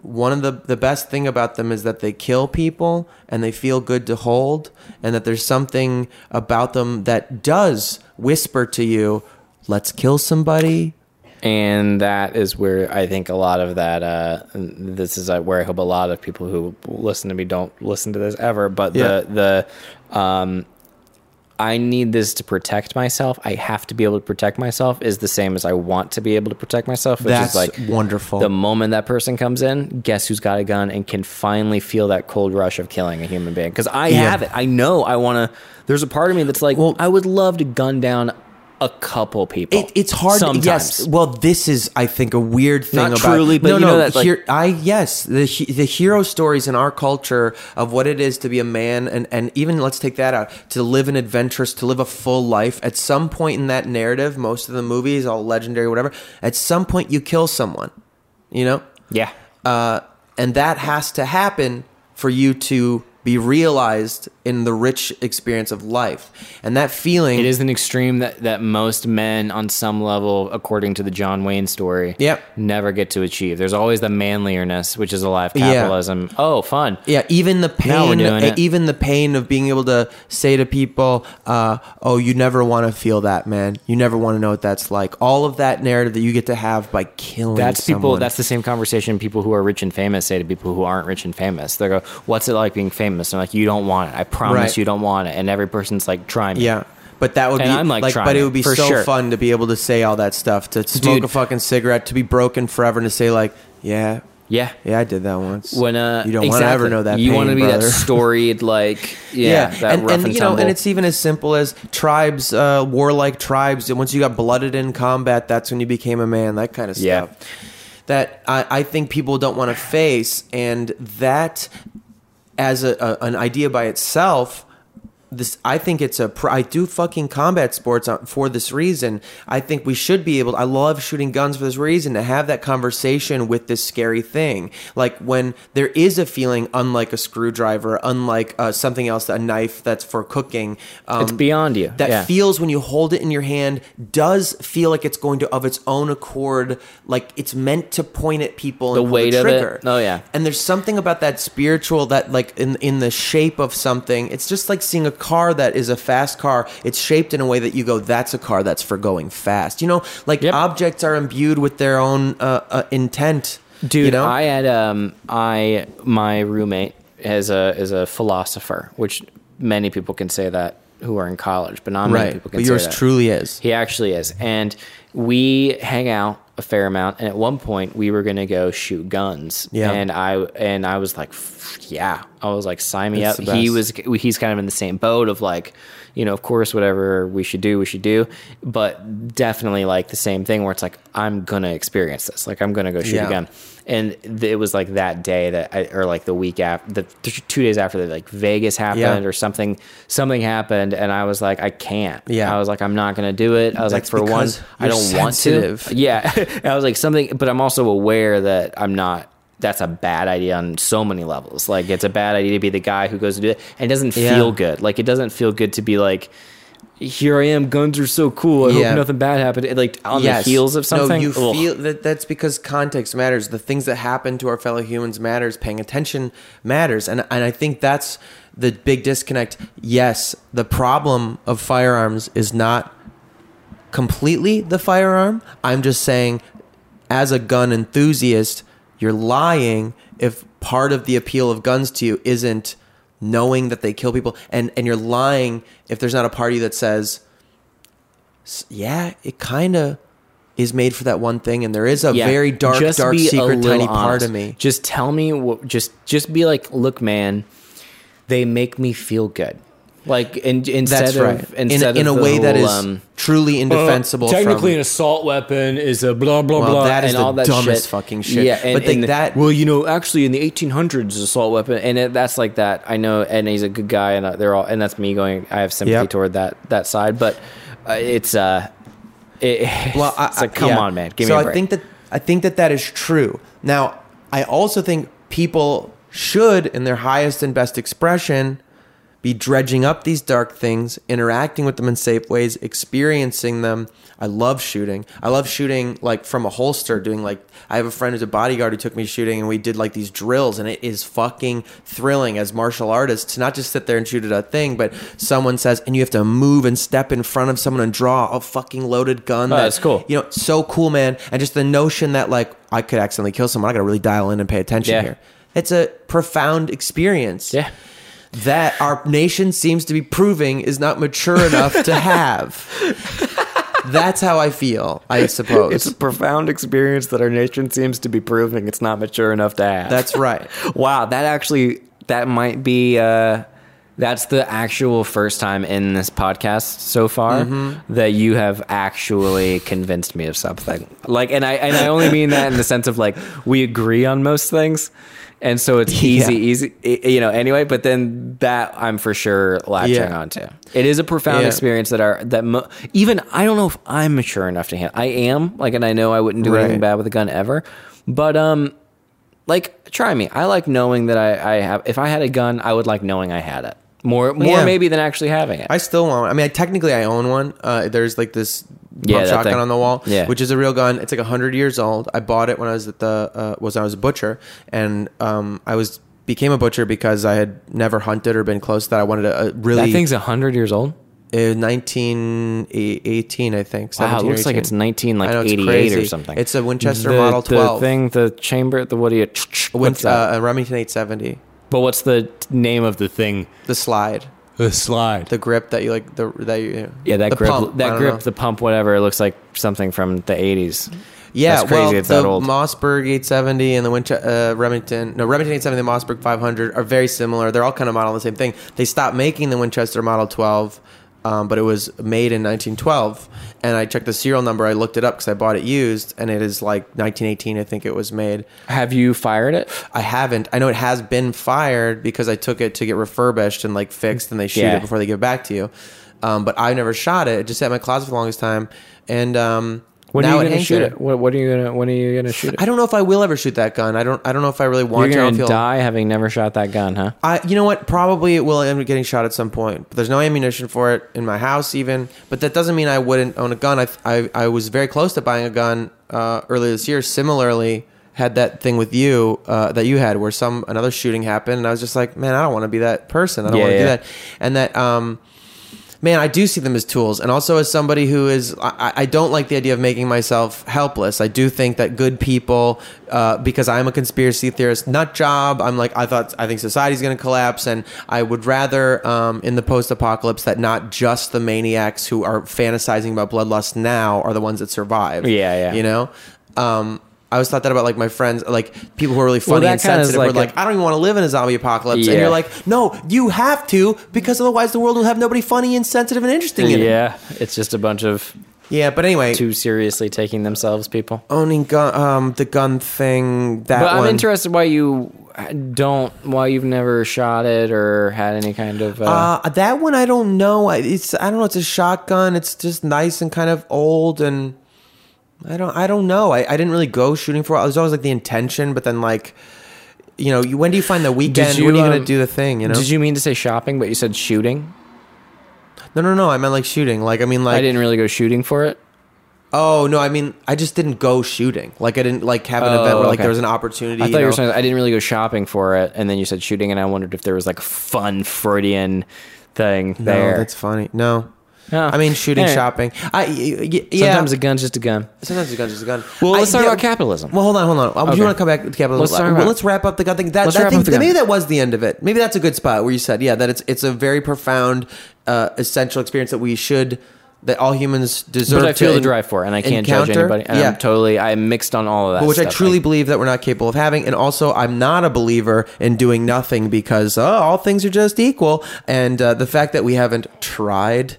one of the the best thing about them is that they kill people and they feel good to hold, and that there's something about them that does whisper to you, "Let's kill somebody." and that is where I think a lot of that. Uh, this is uh, where I hope a lot of people who listen to me don't listen to this ever. But Yeah. the the um, I need this to protect myself. I have to be able to protect myself. Is the same as I want to be able to protect myself. Which That's is like wonderful. The moment that person comes in, guess who's got a gun and can finally feel that cold rush of killing a human being? Because I Yeah. have it. I know I want to. There's a part of me that's like, Well- I would love to gun down a couple people. It, it's hard. Sometimes. Yes. Well, this is, I think, a weird thing Not about. truly, but no, you no. know that, like- here, I yes, the the hero stories in our culture of what it is to be a man, and and even let's take that out to live an adventurous, to live a full life. At some point in that narrative, most of the movies, all legendary, whatever. At some point, you kill someone. You know. Yeah. Uh, and that has to happen for you to be realized in the rich experience of life, and that feeling. It is an extreme that, that most men, on some level, according to the John Wayne story, Yep. never get to achieve. There's always the manliness, which is a lie of Yeah. capitalism. Oh, fun. Yeah, even the Now we're pain, doing it. even the pain of being able to say to people, uh, "Oh, you never want to feel that, man. You never want to know what that's like." All of that narrative that you get to have by killing. That's people. That's the same conversation people who are rich and famous say to people who aren't rich and famous. They go, "What's it like being famous?" And I'm like, "You don't want it. I promise Right. you don't want it." And every person's like, "Try me." yeah. But that would And be I'm, like, like, but it would be so sure. fun to be able to say all that stuff, to smoke Dude. a fucking cigarette, to be broken forever, and to say like, "Yeah, yeah. yeah, I did that once." When uh, you don't want to ever know that. You want to be that storied, like yeah, that and, rough and and, you know, and it's even as simple as tribes, uh, warlike tribes. And once you got blooded in combat, that's when you became a man. That kind of stuff. Yeah. That I, I think people don't want to face, and that as a, a an idea by itself. This, I think it's a. I do fucking combat sports for this reason. I think we should be able. I love shooting guns for this reason to have that conversation with this scary thing. Like when there is a feeling, unlike a screwdriver, unlike uh, something else, a knife that's for cooking. Um, It's beyond you. That Yeah. feels when you hold it in your hand does feel like it's going to of its own accord, like it's meant to point at people. The weight of it? trigger. Oh, yeah. And there's something about that spiritual that like in in the shape of something. It's just like seeing a car that is a fast car. It's shaped in a way that you go, that's a car that's for going fast. You know, like Yep. objects are imbued with their own uh, uh, intent. Dude, you know? I had um I my roommate is a is a philosopher, which many people can say that who are in college, but not many right, people can but yours that. truly is. He actually is. And we hang out a fair amount and at one point we were going to go shoot guns. Yeah. And I and I was like "F- yeah. I was like sign me It's up. He was he's kind of in the same boat of like you know, of course, whatever we should do, we should do. But definitely like the same thing where it's like, I'm going to experience this. Like, I'm going to go shoot Yeah. a gun. And it was like that day that I, or like the week after, the th- two days after that, like Vegas happened Yeah. or something, something happened. And I was like, I can't. Yeah. I was like, I'm not going to do it. I was That's like, for one, I don't want to. Yeah. I was like, something, but I'm also aware that I'm not. That's a bad idea on so many levels. Like, it's a bad idea to be the guy who goes to do it and it doesn't Yeah. feel good. Like, it doesn't feel good to be like, here I am, guns are so cool. I Yeah. hope nothing bad happened. Like, on Yes. the heels of something. No, you Ugh. feel that that's because context matters. The things that happen to our fellow humans matters. Paying attention matters, and and I think that's the big disconnect. Yes, the problem of firearms is not completely the firearm. I'm just saying, as a gun enthusiast, you're lying if part of the appeal of guns to you isn't knowing that they kill people, and and you're lying if there's not a party that says yeah, it kind of is made for that one thing, and there is a Yeah, very dark, dark secret, tiny part of me. Just tell me what. Just just be like, look, man, they make me feel good. Like in, instead That's of right. In, instead in a of the way that whole, is um, truly indefensible. Technically, from, an assault weapon is a blah blah Well, blah. that is and the all that dumbest shit. fucking shit. Yeah, and, But, like, and that- Well, you know, actually, in the 1800s, assault weapon, and it, that's like that. I know, and he's a good guy, and uh, they're all, and that's me going. I have sympathy Yep. toward that that side, but uh, it's uh, it, well, I, it's like, come yeah. on, man, give so me a I break. think that I think that that is true. Now, I also think people should, in their highest and best expression, be dredging up these dark things, interacting with them in safe ways, experiencing them. I love shooting. I love shooting like from a holster, doing like I have a friend who's a bodyguard who took me shooting and we did like these drills and it is fucking thrilling as martial artists to not just sit there and shoot at a thing, but someone says and you have to move and step in front of someone and draw a fucking loaded gun. Oh, that's cool. You know, so cool, man. And just the notion that like I could accidentally kill someone, I gotta really dial in and pay attention Yeah. here. It's a profound experience yeah. That our nation seems to be proving is not mature enough to have. That's how I feel, I suppose. It's a profound experience that our nation seems to be proving it's not mature enough to have. That's right. wow. That actually that might be uh, that's the actual first time in this podcast so far Mm-hmm. that you have actually convinced me of something. Like, and I and I only mean that in the sense of like we agree on most things. And so it's easy, Yeah. easy, you know. Anyway, but then that I'm for sure latching Yeah. onto. It is a profound Yeah. experience that are that mo- even I don't know if I'm mature enough to handle. I am like, and I know I wouldn't do anything bad with a gun ever. But um, like try me. I like knowing that I, I have. If I had a gun, I would like knowing I had it more, more Yeah. maybe than actually having it. I still want. I mean, I, technically, I own one. Uh, there's like this Yeah, shotgun thing. on the wall, Yeah. which is a real gun. It's like hundred years old. I bought it when I was at the uh, was I was a butcher, and um, I was became a butcher because I had never hunted or been close to that. I wanted to uh, really that thing's hundred years old. uh, 1918, I think. Wow, it looks like it's nineteen like know, it's eighty eight crazy. or something. It's a Winchester The- Model 12. The thing, the chamber, the what do you? What's that? uh, a Remington 870. But what's the name of the thing? The slide, The slide. the grip that you like, the that you yeah, that grip, pump, that grip, know. the pump, whatever. It looks like something from the eighties. Yeah, That's crazy, well, it's the that old. Mossberg 870 and the Winch- uh, Remington, no, Remington 870 and the Mossberg 500 are very similar. They're all kind of modeled the same thing. They stopped making the Winchester Model 12, um, but it was made in 1912. And I checked the serial number. I looked it up because I bought it used, and it is like 1918, I think it was made. Have you fired it? I haven't. I know it has been fired because I took it to get refurbished and like fixed, and they shoot Yeah. it before they give it back to you. Um, but I never shot it. It just sat in my closet for the longest time, and um, When now are you gonna shoot there. it? What, what are you gonna? When are you gonna shoot it? I don't know if I will ever shoot that gun. I don't. I don't know if I really want You're to. I gonna feel- die having never shot that gun, huh? I, you know what? Probably it will end up getting shot at some point. But there's no ammunition for it in my house, even. But that doesn't mean I wouldn't own a gun. I, I, I was very close to buying a gun uh, earlier this year. Similarly, had that thing with you uh, that you had, where some another shooting happened, and I was just like, man, I don't want to be that person. I don't Yeah, want to yeah. do that. And that, um, man, I do see them as tools. And also as somebody who is, I, I don't like the idea of making myself helpless. I do think that good people, uh, because I'm a conspiracy theorist nut job, I'm like, I thought, I think society's going to collapse. And I would rather, um, in the post apocalypse, that not just the maniacs who are fantasizing about bloodlust now are the ones that survive. Yeah, yeah. You know? Um, I always thought that about like my friends, like people who are really funny that and sensitive. like were like, I don't even want to live in a zombie apocalypse. And you're like, no, you have to because otherwise the world will have nobody funny and sensitive and interesting in it. Yeah, it's just a bunch of Yeah, but anyway, too seriously taking themselves people. owning gun, um, the gun thing. That But I'm one. interested why you don't, why you've never shot it or had any kind of. Uh, Uh, that one I don't know. It's I don't know. It's a shotgun. It's just nice and kind of old and I don't I don't know. I, I didn't really go shooting for. it. was always like the intention, but then like. You know, you, when do you find the weekend? when are you um, gonna do the thing? You know, Did you mean to say shopping, but you said shooting? no, no, no. I meant like shooting. Like, I mean, like, I didn't really go shooting for it. Oh no, I mean I just didn't go shooting. Like I didn't like have an Oh, event where like okay. there was an opportunity. I thought you, know? were saying I didn't really go shopping for it, and then you said shooting, and I wondered if there was like a fun Freudian thing No, there. that's funny. No, Oh. I mean shooting, Yeah. shopping. I y- y- yeah. Sometimes a gun's just a gun. Sometimes a gun's just a gun. Well, let's talk yeah, about capitalism. Well, hold on, hold on. I Okay. you want to come back to capitalism? Let's talk well, about- let's wrap up the gun thing. That, Let's that wrap thing, up the gun. maybe that was the end of it. Maybe that's a good spot where you said, yeah, that it's it's a very profound, uh, essential experience that we should that all humans deserve. But I feel to the drive for, it, and I can't judge encounter. anybody. And yeah, I'm totally, I'm mixed on all of that. but which I stuff. truly believe that we're not capable of having. And also, I'm not a believer in doing nothing because oh, all things are just equal. And uh, the fact that we haven't tried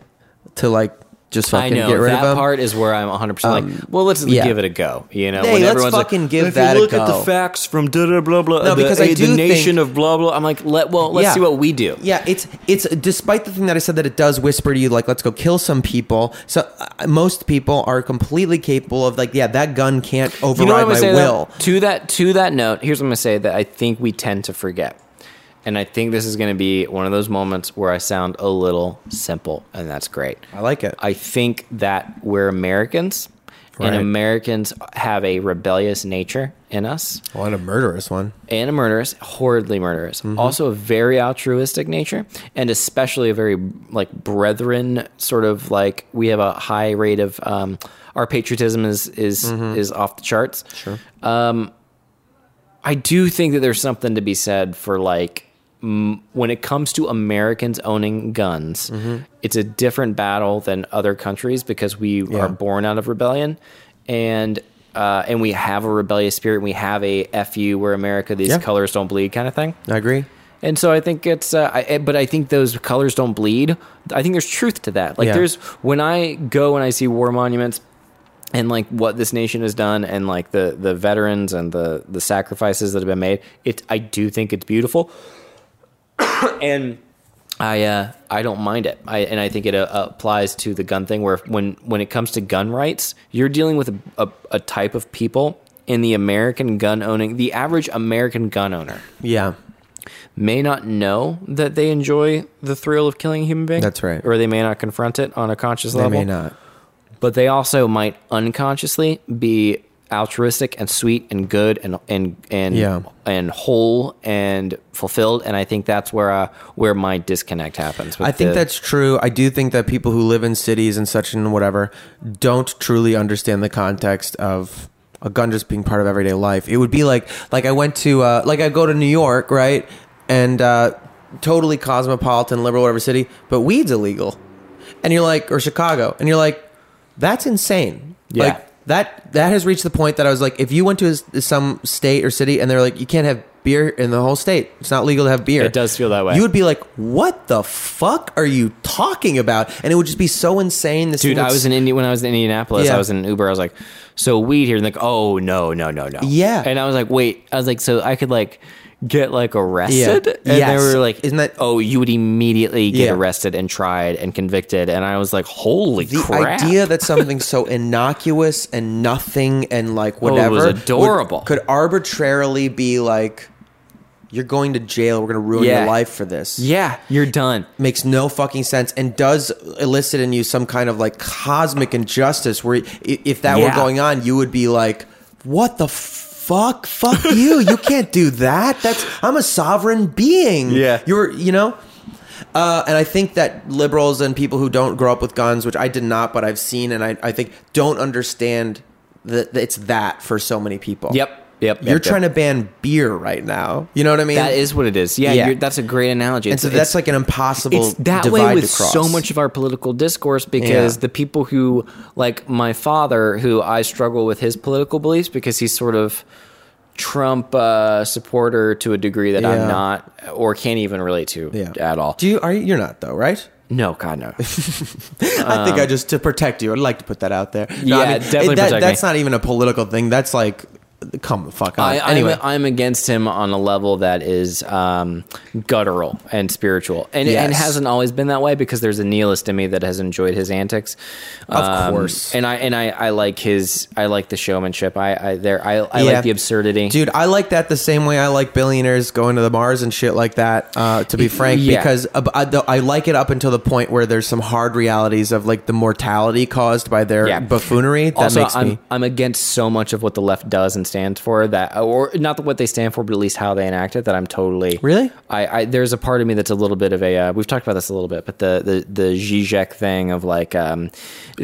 to like just I fucking know get rid that of them. part is where I'm 100 percent like, well, let's yeah. give it a go. You know, Hey, when let's everyone's fucking like, give if that a go. you look at go. the facts from da da blah blah. No, the, because I the do nation think- of blah blah. I'm like, let well, let's Yeah. see what we do. Yeah, it's it's despite the thing that I said that it does whisper to you like let's go kill some people. So uh, most people are completely capable of like yeah that gun can't override You know what I'm my say will. though? to that to that note. Here's what I'm gonna say that I think we tend to forget, and I think this is gonna be one of those moments where I sound a little simple, and that's great. I like it. I think that we're Americans, and Americans have a rebellious nature in us. Well, and a murderous one. and a murderous, horridly murderous. Mm-hmm. Also a very altruistic nature, and especially a very like brethren sort of like we have a high rate of um, our patriotism is is Mm-hmm. is off the charts. Sure. Um, I do think that there's something to be said for like when it comes to Americans owning guns, Mm-hmm. it's a different battle than other countries because we Yeah. are born out of rebellion and uh, and we have a rebellious spirit. And We have a fu where America these Yeah. colors don't bleed kind of thing. I agree. And so I think it's, uh, I, but I think those colors don't bleed. I think there's truth to that. Like Yeah. there's when I go and I see war monuments and like what this nation has done and like the the veterans and the the sacrifices that have been made. It I do think it's beautiful, and I uh, I don't mind it. I and I think it uh, applies to the gun thing where when when it comes to gun rights, you're dealing with a, a, a type of people in the American gun owning, the average American gun owner Yeah. may not know that they enjoy the thrill of killing a human being. That's right. Or they may not confront it on a conscious level. They level. may not. But they also might unconsciously be altruistic and sweet and good and and and Yeah. and whole and fulfilled. And I think that's where uh, where my disconnect happens. with I think the- that's true. I do think that people who live in cities and such and whatever don't truly understand the context of a gun just being part of everyday life. It would be like like I went to uh, like I go to New York, right? And uh, totally cosmopolitan, liberal, whatever city, but weed's illegal. And you're like, or Chicago, and you're like, that's insane. Yeah. Like that that has reached the point that I was like, if you went to some state or city and they're like, you can't have beer in the whole state. It's not legal to have beer. It does feel that way. You would be like, what the fuck are you talking about? And it would just be so insane. This Dude, I was in Indi- when I was in Indianapolis. Yeah. I was in Uber. I was like, "So weed here?" And like, "Oh no, no, no, no." Yeah. And I was like, "Wait." I was like, "So I could like get like arrested?" Yeah. And Yes. they were like, Isn't that- Oh, you would immediately get Yeah. arrested and tried and convicted." And I was like, "Holy crap. the crap!" idea that something so innocuous and nothing and like Oh, it whatever was would- adorable. could arbitrarily be like, you're going to jail. We're going to ruin Yeah. your life for this. yeah, you're done. makes no fucking sense and does elicit in you some kind of like cosmic injustice where if that were going on you would be like what the fuck fuck you you can't do that that's i'm a sovereign being Yeah. you're you know uh, and I think that liberals and people who don't grow up with guns, which I did not, but I've seen, and I, I think don't understand that that it's that for so many people. Yep. Yep. You're trying to ban beer right now. You know what I mean? That is what it is. Yeah, Yeah. You're, that's a great analogy. and so It's- that's like an impossible it's that divide way with so much of our political discourse because Yeah. the people who like my father who i struggle with his political beliefs because he's sort of trump uh, supporter to a degree that Yeah. i'm not or can't even relate to at all Do you? Are you? You're not though, right? no god no I think I just to protect you. I'd like to put that out there. No, Yeah, I mean, definitely that- protect That's me. not even a political thing. That's like, come the fuck on. I, anyway, I'm, I'm against him on a level that is um, guttural and spiritual, and Yes. and hasn't always been that way because there's a nihilist in me that has enjoyed his antics. Um, Of course. and I and I, I like his I like the showmanship. I I there I, I Yeah. like the absurdity. Dude, I like that the same way I like billionaires going to the Mars and shit like that. Uh, to be frank, Yeah. because I, I like it up until the point where there's some hard realities of like the mortality caused by their Yeah. buffoonery. That also, makes I'm me. I'm against so much of what the left does and stands for that, or not what they stand for, but at least how they enact it. That I'm totally Really? I, I there's a part of me that's a little bit of a. Uh, we've talked about this a little bit, but the the the Zizek thing of like, um,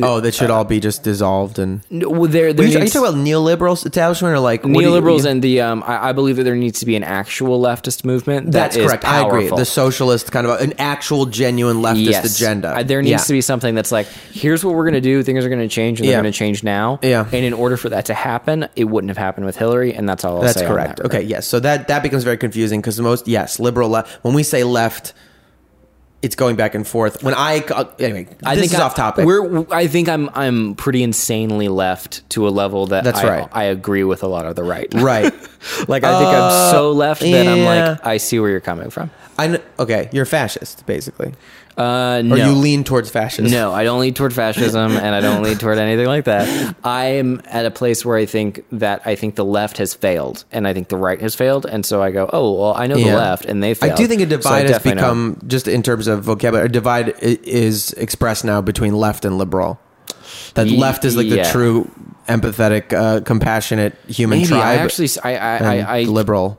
Oh, that should all be just dissolved and. well, there, there Are you, are you talking about neoliberal establishment or like neoliberals you- and the um, I, I believe that there needs to be an actual leftist movement. that That's is correct. I agree. The socialist kind of an actual genuine leftist Yes. agenda. Uh, there needs Yeah. to be something that's like, here's what we're going to do. Things are going to change, and they're going to change now. Yeah. And in order for that to happen, it wouldn't have happened with Hillary, and that's all I'll That's correct. that Okay, yes. So that that becomes very confusing because most yes, liberal left. When we say left, it's going back and forth. When I uh, anyway, I this think is I, off topic. We're, I think I'm I'm pretty insanely left to a level that That's I, right. I agree with a lot of the right. right. like I think I'm so left that I'm like I see where you're coming from. I okay. You're a fascist, basically, Uh, or you lean towards fascism. No, I don't lean toward fascism, and I don't lean toward anything like that. I am at a place where I think that I think the left has failed, and I think the right has failed, and so I go, oh well, I know the left, and they failed. I do think a so divide has definitely know. become just in terms of vocabulary. A divide is expressed now between left and liberal. That Ye- left is like the true empathetic, uh, compassionate human Maybe tribe. I actually, I, I, I, I liberal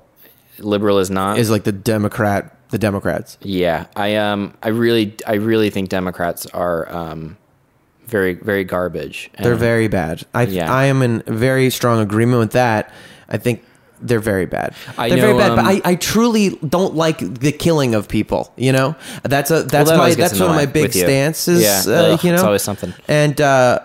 liberal is not is like the Democrat, the Democrats. Yeah, I um, I really, I really think Democrats are um, very, very garbage. They're very bad. I Yeah. I am in very strong agreement with that. I think they're very bad. I they're very know, bad, but um, I, I truly don't like the killing of people. You know, that's a that's that my that's one of my big you. stances. Yeah, uh, ugh, you know, it's always something. And uh,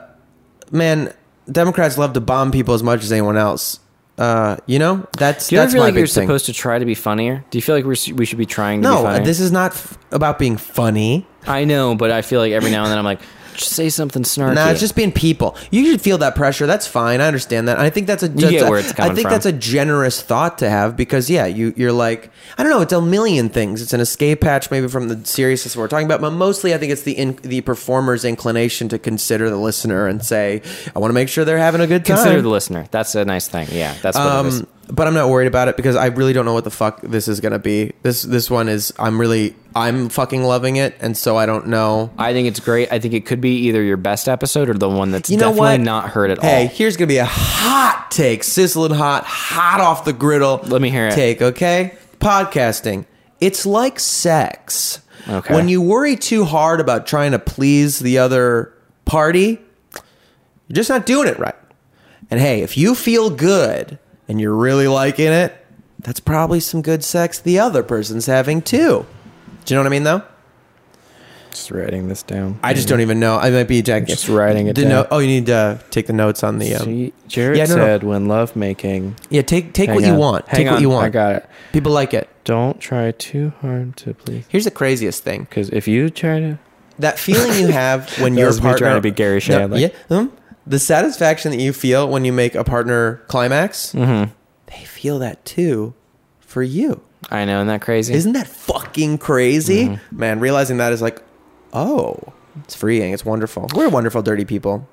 man, Democrats love to bomb people as much as anyone else. Uh, you know, that's Do you that's feel my like big you're thing. supposed to try to be funnier? Do you feel like we're, we should be trying to be no, funnier? this is not f- about being funny. I know, but I feel like every now and then I'm like, just say something snarky. Nah, it's just being people. You should feel that pressure. That's fine. I understand that. I think that's a. Just get a- where it's I think from. that's a generous thought to have because yeah, you you're like I don't know. It's a million things. It's an escape hatch maybe from the seriousness we're talking about, but mostly I think it's the in, the performer's inclination to consider the listener and say, I want to make sure they're having a good time. consider the listener. That's a nice thing. Yeah, that's what it is. Um, But I'm not worried about it because I really don't know what the fuck this is gonna be. This this one is I'm really I'm fucking loving it, and so I don't know. I think it's great. I think it could be either your best episode or the one that's You know definitely what? not heard at Hey, all. Hey, here's gonna be a hot take, sizzling hot, hot off the griddle. Let me hear it. Take, okay? Podcasting. It's like sex. Okay. When you worry too hard about trying to please the other party, you're just not doing it right. And hey, if you feel good and you're really liking it, that's probably some good sex the other person's having too. Do you know what I mean, though? Just writing this down. I just don't even know. I might be Jack. Just writing it down. note- oh, you need to take the notes on the. Um, See, Jarrett Yeah, no, no. said when love making. Yeah, take take what you want. Hang take what you want. I got it. People like it. Don't try too hard to please. Here's the craziest thing: Because if you try to, that feeling you have when your partner trying to be Garry No, Shandling. yeah, um, the satisfaction that you feel when you make a partner climax, Mm-hmm. they feel that too for you. I know, isn't that crazy? Isn't that fucking crazy, Mm-hmm. man? Realizing that is like, oh, it's freeing. It's wonderful. We're wonderful, dirty people.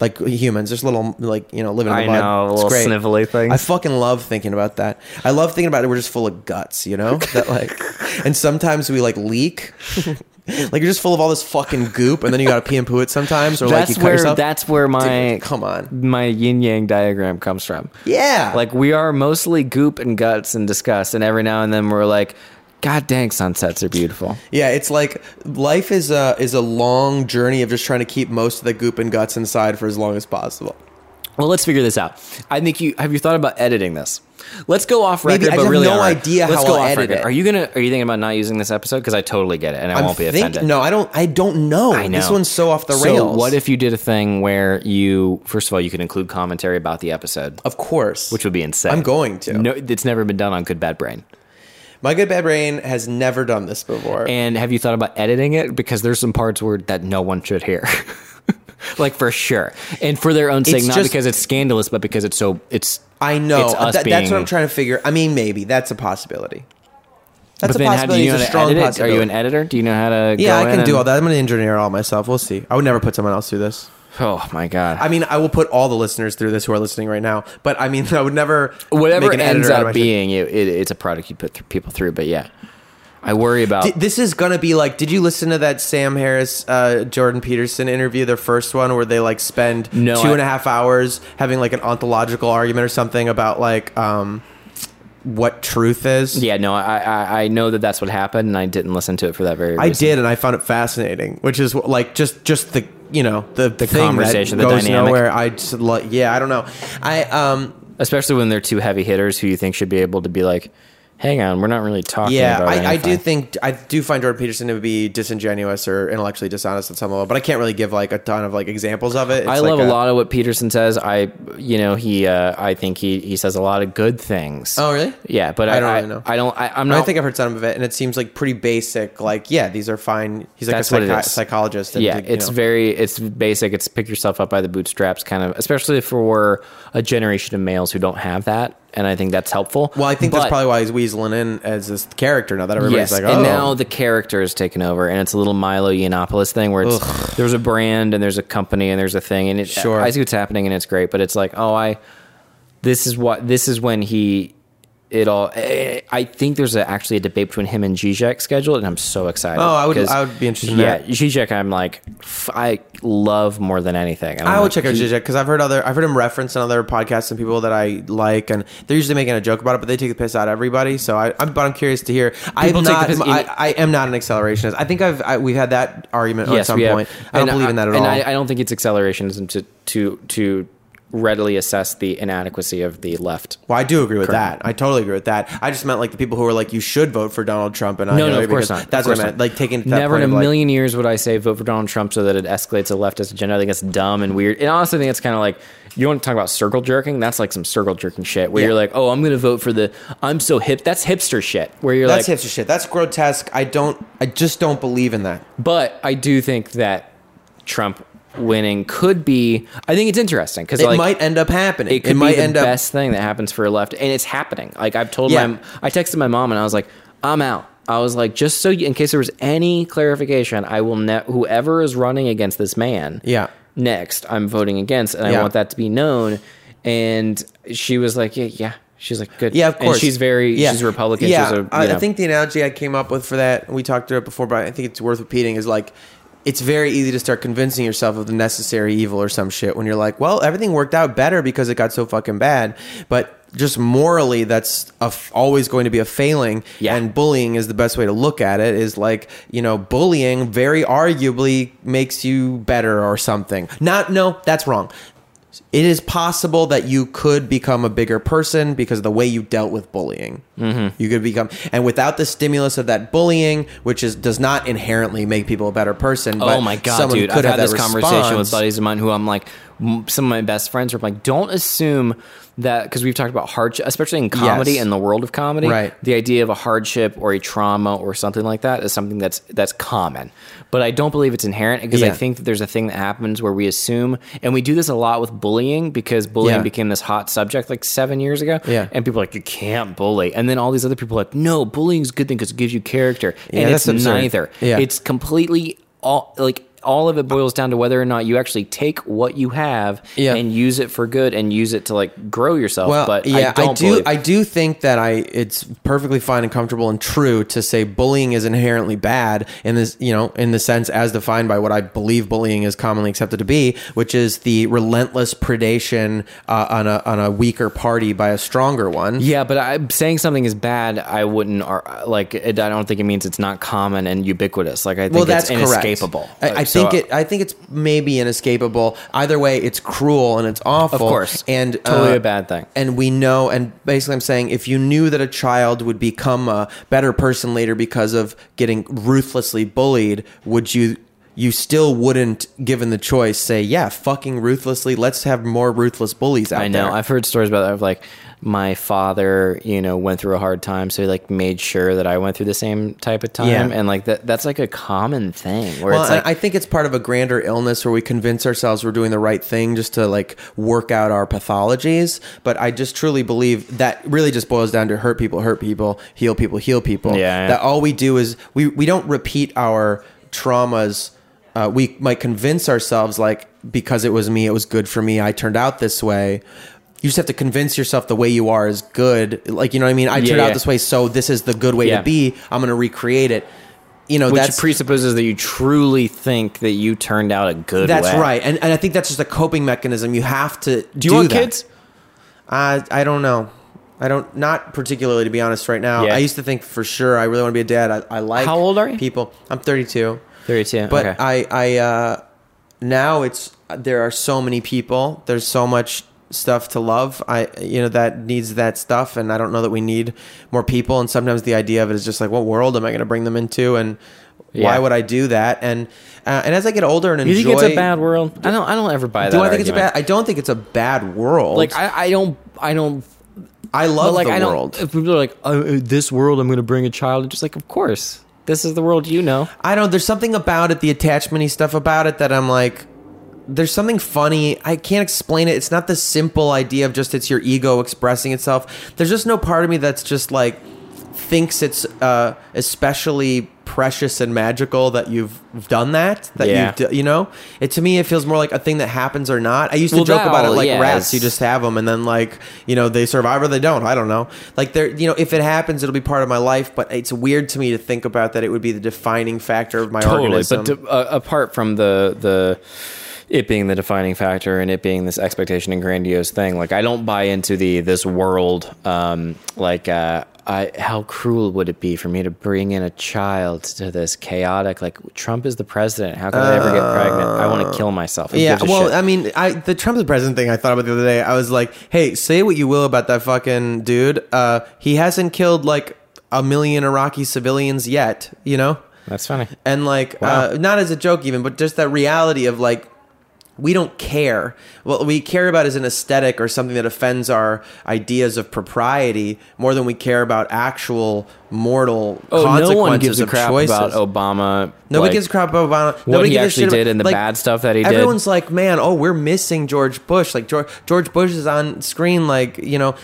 Like humans, just little, like you know, living in the I mud. know, It's little great. snivelly things. I fucking love thinking about that. I love thinking about it. We're just full of guts, you know. That like, and sometimes we like leak. like you're just full of all this fucking goop, and then you got to pee and poo it sometimes, or like you cut where yourself. that's where my Dude, come on. my yin yang diagram comes from. yeah, Like we are mostly goop and guts and disgust, and every now and then we're like, God dang, sunsets are beautiful. yeah. It's like life is a is a long journey of just trying to keep most of the goop and guts inside for as long as possible. Well, let's figure this out. I think you have you thought about editing this. Let's go off Maybe. record, I but have really no on record. idea Let's how go I'll off edit record. it. Are you gonna Are you thinking about not using this episode? Because I totally get it, and I I'm won't be think- offended. No, I don't. I don't know. I know This one's so off the So rails. what if you did a thing where you, first of all, you could include commentary about the episode, Of course. which would be insane. I'm going to. No, it's never been done on Good Bad Brain. My good bad brain has never done this before. And have you thought about editing it? Because there's some parts where that no one should hear. like for sure, and for their own sake, not just- because it's scandalous, but because it's so it's. I know It's That- that's being- what I'm trying to figure. I mean, maybe that's a possibility. That's but a then, how do possibility. you know it's a strong it? Are you an editor? Do you know how to? Yeah, I can do all that. I'm an engineer all myself. We'll see. I would never put someone else through this. Oh my god! I mean, I will put all the listeners through this who are listening right now. But I mean, I would never Whatever ends editor up being, it, it, it's a product you put th- people through. But yeah, I worry about. Di- this is gonna be like. Did you listen to that Sam Harris, uh, Jordan Peterson interview, their first one, where they like spend No, two I- and a half hours having like an ontological argument or something about like um, what truth is? yeah, no, I, I I know that that's what happened, and I didn't listen to it for that very. reason. I did, and I found it fascinating. Which is like just just the you know the the conversation, the that goes dynamic. nowhere. I just like yeah, I don't know. I um especially when they're two heavy hitters who you think should be able to be like, "Hang on, we're not really talking." yeah, about I, I do think I do find Jordan Peterson to be disingenuous or intellectually dishonest at some level, but I can't really give like a ton of like examples of it. It's I like love a, lot of what Peterson says. I, you know, he, uh, I think he, he says a lot of good things. Oh, really? Yeah, but I I, don't I, really know. I don't. I, I'm I not. think I've heard some of it, and it seems like pretty basic. Like, yeah, these are fine. He's like a psychi- psychologist. and yeah, it's know. very, it's basic. It's pick yourself up by the bootstraps, kind of, especially for a generation of males who don't have that, and I think that's helpful. Well, I think that's probably why he's weaseling in as this character now that everybody's yes, like, oh, and now the character is taken over, and it's a little Milo Yiannopoulos thing where it's there's a brand and there's a company and there's a thing, and it, Sure. I see what's happening and it's great, but it's like, oh, I this is what this is when he it all. eh, I think there's a, actually a debate between him and Zizek scheduled, and I'm so excited. Oh, I would- I would be interested in Yeah, that. Zizek, I'm like, f- I love more than anything. And I'm will like, check out Zizek because I've heard other I've heard him reference in other podcasts and people that I like, and they're usually making a joke about it, but they take the piss out of everybody. So I, I'm, but I'm curious to hear. I'm take the not. piss- I, I am not an accelerationist. I think I've I, we've had that argument at some we have. point. I don't And believe in that at and all. I, I don't think it's accelerationism to to to readily assess the inadequacy of the left. well, I do agree with Correct. that. I totally agree with that. I just meant like the people who are like, you should vote for Donald Trump, and I No, no, of course not. That's Of what I meant. not. Like taking Never in a like- million years would I say vote for Donald Trump so that it escalates a leftist agenda. I think it's dumb and weird. And honestly, I think it's kind of like you want to talk about circle jerking. That's like some circle jerking shit where Yeah. you're like, oh, I'm going to vote for the. I'm so hip. That's hipster shit. Where you're That's like, hipster shit. That's grotesque. I don't. I just don't believe in that. but I do think that Trump winning could be. I think it's interesting because It like, might end up happening. It could might be the end up. best thing that happens for a left, and it's happening. Like I've told Yeah. my, I texted my mom, and I was like, "I'm out." I was like, just so you, in case there was any clarification, I will ne- whoever is running against this man, Yeah. next, I'm voting against, and I want that to be known. And she was like, "Yeah, yeah." She's like, "Good." Yeah, of course. And she's very, she's Republican. Yeah, she's a, I, I think the analogy I came up with for that, we talked about it before, but I think it's worth repeating, is like, it's very easy to start convincing yourself of the necessary evil or some shit when you're like, well, everything worked out better because it got so fucking bad. But just morally, that's a f- always going to be a failing. Yeah. And bullying is the best way to look at it. Is like, you know, bullying very arguably makes you better or something. Not, no, that's wrong it is possible that you could become a bigger person because of the way you dealt with bullying. Mm-hmm. You could become, and without the stimulus of that bullying, which is does not inherently make people a better person. But Oh my god, someone dude! could I've have had this conversation with buddies of mine who I'm like, some of my best friends are like, don't assume that because we've talked about hardship, especially in comedy Yes. and the world of comedy. Right. The idea of a hardship or a trauma or something like that is something that's that's common, but I don't believe it's inherent because I think that there's a thing that happens where we assume, and we do this a lot with bullying because bullying Yeah. became this hot subject like seven years ago. Yeah. and people are like, you can't bully, and then all these other people are like, no, bullying's a good thing because it gives you character, Yeah, and it's absurd. neither. Yeah. It's completely all like all of it boils down to whether or not you actually take what you have Yeah. and use it for good and use it to like grow yourself. Well, but yeah, I, don't do. believe- I do think that I it's perfectly fine and comfortable and true to say bullying is inherently bad in this, you know, in the sense as defined by what I believe bullying is commonly accepted to be, which is the relentless predation uh, on a on a weaker party by a stronger one. yeah, but I, saying something is bad, I wouldn't like. It, I don't think it means it's not common and ubiquitous. Like I think well, that's it's correct. I, I So, think it. I think it's maybe inescapable. Either way, it's cruel and it's awful. Of course. and uh, Totally a bad thing. And we know. And basically, I'm saying if you knew that a child would become a better person later because of getting ruthlessly bullied, would you? You still wouldn't, given the choice, say, "Yeah, fucking ruthlessly. Let's have more ruthless bullies out there. I know. there." I've heard stories about that. Of like my father, you know, went through a hard time, so he like made sure that I went through the same type of time, Yeah. and like that. That's like a common thing where Well, it's like I think it's part of a grander illness where we convince ourselves we're doing the right thing just to like work out our pathologies. But I just truly believe that really just boils down to hurt people, hurt people, heal people, heal people. Yeah, yeah. That all we do is we we don't repeat our traumas. Uh, we might convince ourselves like because it was me, it was good for me. I turned out this way. you just have to convince yourself the way you are is good. Like you know what I mean? I Yeah, turned yeah. out this way, so this is the good way Yeah. to be. I'm going to recreate it. You know, Which presupposes that you truly think that you turned out a good that's way. right, and and I think that's just a coping mechanism. You have to do. Do you want that. kids? I I don't know. I don't not particularly to be honest right now. Yeah. I used to think for sure I really want to be a dad. I, I like How old are you? People. I'm 32. 32. But okay. I I uh now it's there are so many people. There's so much stuff to love. I you know that needs that stuff and I don't know that we need more people and sometimes the idea of it is just like what world am I going to bring them into and why would I do that? And uh, and as I get older and you think it's a bad world? I don't. I don't ever buy that. Do I think it's a bad I don't think it's a bad world. Like I, I don't. I don't. I love like the I don't. world. If people are like, oh, this world, I'm going to bring a child. It's just like, of course, this is the world you know. I don't. There's something about it, the attachmenty stuff about it, that I'm like, there's something funny. I can't explain it. It's not the simple idea of just it's your ego expressing itself. There's just no part of me that's just like thinks it's uh, especially precious and magical that you've done that. That Yeah. you've, d- you know, it to me it feels more like a thing that happens or not. I used to Well, joke about it like yeah, rats. You just have them, and then like you know they survive or they don't. I don't know. Like they're you know if it happens, it'll be part of my life. But it's weird to me to think about that it would be the defining factor of my organism. But to, uh, apart from the the it being the defining factor and it being this expectation and grandiose thing, like I don't buy into the this world. Um, like, uh, I how cruel would it be for me to bring in a child to this chaotic? Like, Trump is the president. How could I ever get pregnant? I want to kill myself. Who yeah, well, shit? I mean, I the Trump the president thing I thought about the other day. I was like, hey, say what you will about that fucking dude. Uh, he hasn't killed like a million Iraqi civilians yet. You know. that's funny. and like Wow. uh, not as a joke even but just that reality of like we don't care what we care about is an aesthetic or something that offends our ideas of propriety more than we care about actual mortal Oh, consequences no one gives a crap choices. about Obama. Nobody like, gives a crap about Obama. what Nobody he actually about- did and the bad stuff that he did. Everyone's like, man, oh, we're missing George Bush. Like George, George Bush is on screen, like you know,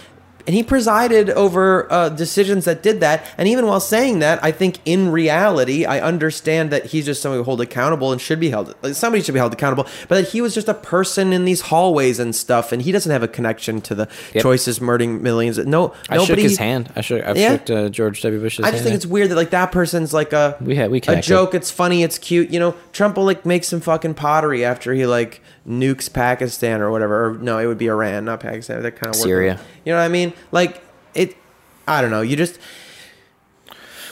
and he presided over uh, decisions that did that. And even while saying that, I think in reality, I understand that he's just someone who hold accountable and should be held. Like, somebody should be held accountable, but that he was just a person in these hallways and stuff, and he doesn't have a connection to the Yep. choices murdering millions. No, I nobody. shook his hand. I shook. I Yeah. shook uh, George W. Bush's I hand. just think it's weird that like that person's like a We had- we a joke. It's funny. It's cute. You know, Trump will like make some fucking pottery after he like nukes Pakistan or whatever. Or no, it would be Iran, not Pakistan. That kind of Syria. You know what I mean? Like it. I don't know. You just.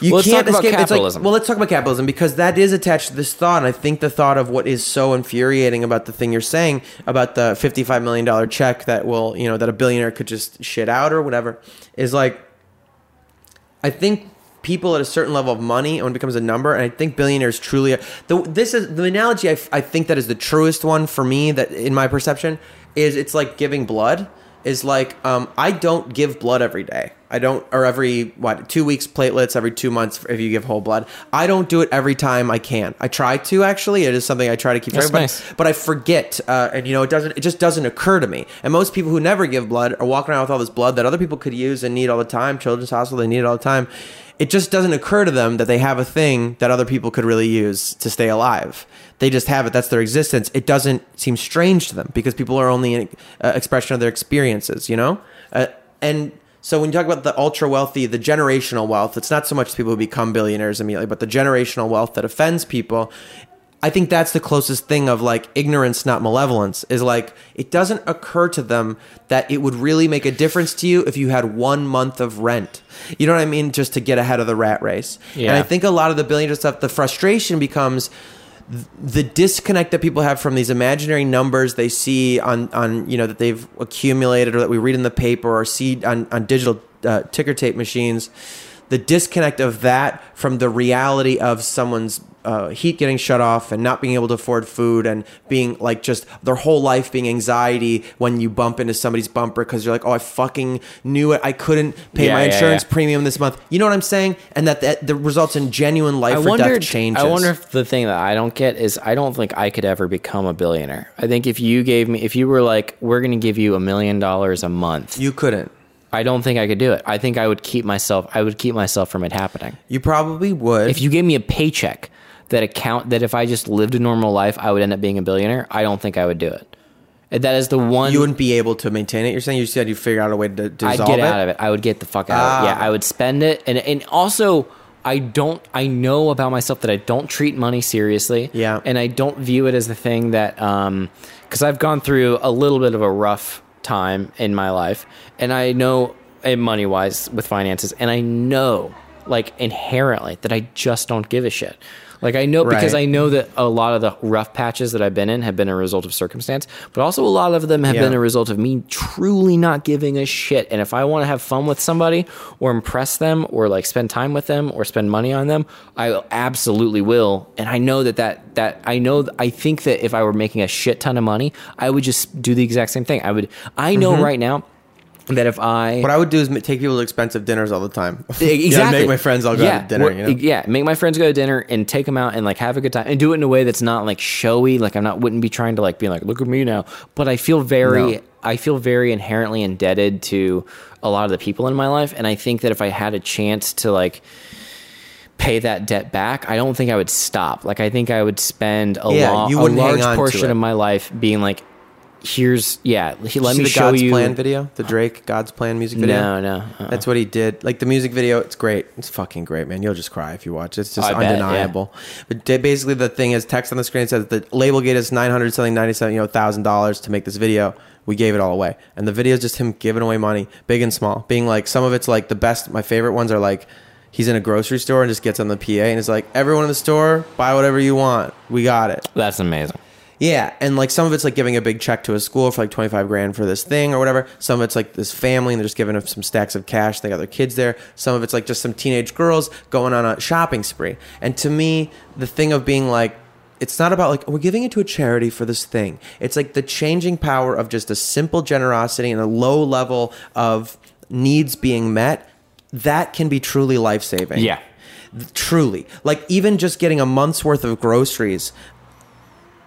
You Well, can't about escape. It's like, well, let's talk about capitalism because that is attached to this thought. And I think the thought of what is so infuriating about the thing you're saying about the $55 million check that will, you know, that a billionaire could just shit out or whatever is like, I think people at a certain level of money when it becomes a number, and I think billionaires truly. The, this is the analogy. I, I think that is the truest one for me. That in my perception is it's like giving blood. Is like um, I don't give blood every day. I don't, or every what two weeks platelets every two months if you give whole blood. I don't do it every time I can. I try to actually. It is something I try to keep track of, nice. but, but I forget, uh, and you know it doesn't. It just doesn't occur to me. And most people who never give blood are walking around with all this blood that other people could use and need all the time. Children's Hospital they need it all the time. It just doesn't occur to them that they have a thing that other people could really use to stay alive. They just have it. That's their existence. It doesn't seem strange to them because people are only an uh, expression of their experiences. You know, uh, and so when you talk about the ultra wealthy, the generational wealth, it's not so much people who become billionaires immediately, but the generational wealth that offends people. I think that's the closest thing of like ignorance, not malevolence, is like it doesn't occur to them that it would really make a difference to you if you had one month of rent. You know what I mean? Just to get ahead of the rat race. And I think a lot of the billionaire stuff, the frustration becomes the disconnect that people have from these imaginary numbers they see on, on you know that they've accumulated or that we read in the paper or see on, on digital uh, ticker tape machines the disconnect of that from the reality of someone's uh, heat getting shut off and not being able to afford food and being like just their whole life being anxiety when you bump into somebody's bumper because you're like, oh, I fucking knew it. I couldn't pay Yeah, my yeah, insurance yeah. premium this month. You know what I'm saying? And that, that, that results in genuine life I or wonder. death changes. I wonder if the thing that I don't get is I don't think I could ever become a billionaire. I think if you gave me, if you were like, we're going to give you a million dollars a month, you couldn't. I don't think I could do it. I think I would keep myself. I would keep myself from it happening. You probably would. If you gave me a paycheck that account that if I just lived a normal life, I would end up being a billionaire. I don't think I would do it. That is the one You wouldn't be able to maintain it. You're saying you said you figure out a way to dissolve I'd get it. out of it. I would get the fuck out of Ah. it. Yeah, I would spend it, and and also I don't. I know about myself that I don't treat money seriously. Yeah. and I don't view it as the thing that um because I've gone through a little bit of a rough time in my life, and I know eh, and money wise with finances, and I know like inherently that I just don't give a shit. Like I know because I know that a lot of the rough patches that I've been in have been a result of circumstance, but also a lot of them have Yeah. been a result of me truly not giving a shit. And if I want to have fun with somebody or impress them or like spend time with them or spend money on them, I absolutely will. And I know that that that I know I think that if I were making a shit ton of money, I would just do the exact same thing. I would I know mm-hmm. right now that if I What I would do is ma- take people to expensive dinners all the time. Exactly. Yeah, make my friends all go yeah, to dinner. we're- You know? Yeah, make my friends go to dinner and take them out and like have a good time and do it in a way that's not like showy. Like I'm not wouldn't be trying to like be like look at me now. But I feel very No. I feel very inherently indebted to a lot of the people in my life, and I think that if I had a chance to like pay that debt back, I don't think I would stop. Like I think I would spend a, Yeah, lo- you a wouldn't hang large on to portion it. of my life being like, here's yeah, he, let me the show God's you. Plan video, the Drake God's Plan music video. No, no, uh-uh. That's what he did. Like the music video, it's great. It's fucking great, man. You'll just cry if you watch. it. It's just I bet, yeah. undeniable. But basically, the thing is, text on the screen says the label gave us nine hundred something, ninety seven, you know, thousand dollars to make this video. We gave it all away, and the video is just him giving away money, big and small. Being like, some of it's like the best. My favorite ones are like. He's in a grocery store and just gets on the PA and is like, "Everyone in the store, buy whatever you want. We got it." That's amazing. Yeah, and like some of it's like giving a big check to a school for like twenty five grand for this thing or whatever. Some of it's like this family and they're just giving them some stacks of cash. They got their kids there. Some of it's like just some teenage girls going on a shopping spree. And to me, the thing of being like, it's not about like we're giving it to a charity for this thing. It's like the changing power of just a simple generosity and a low level of needs being met. That can be truly life saving. Yeah. Truly. Like even just getting a month's worth of groceries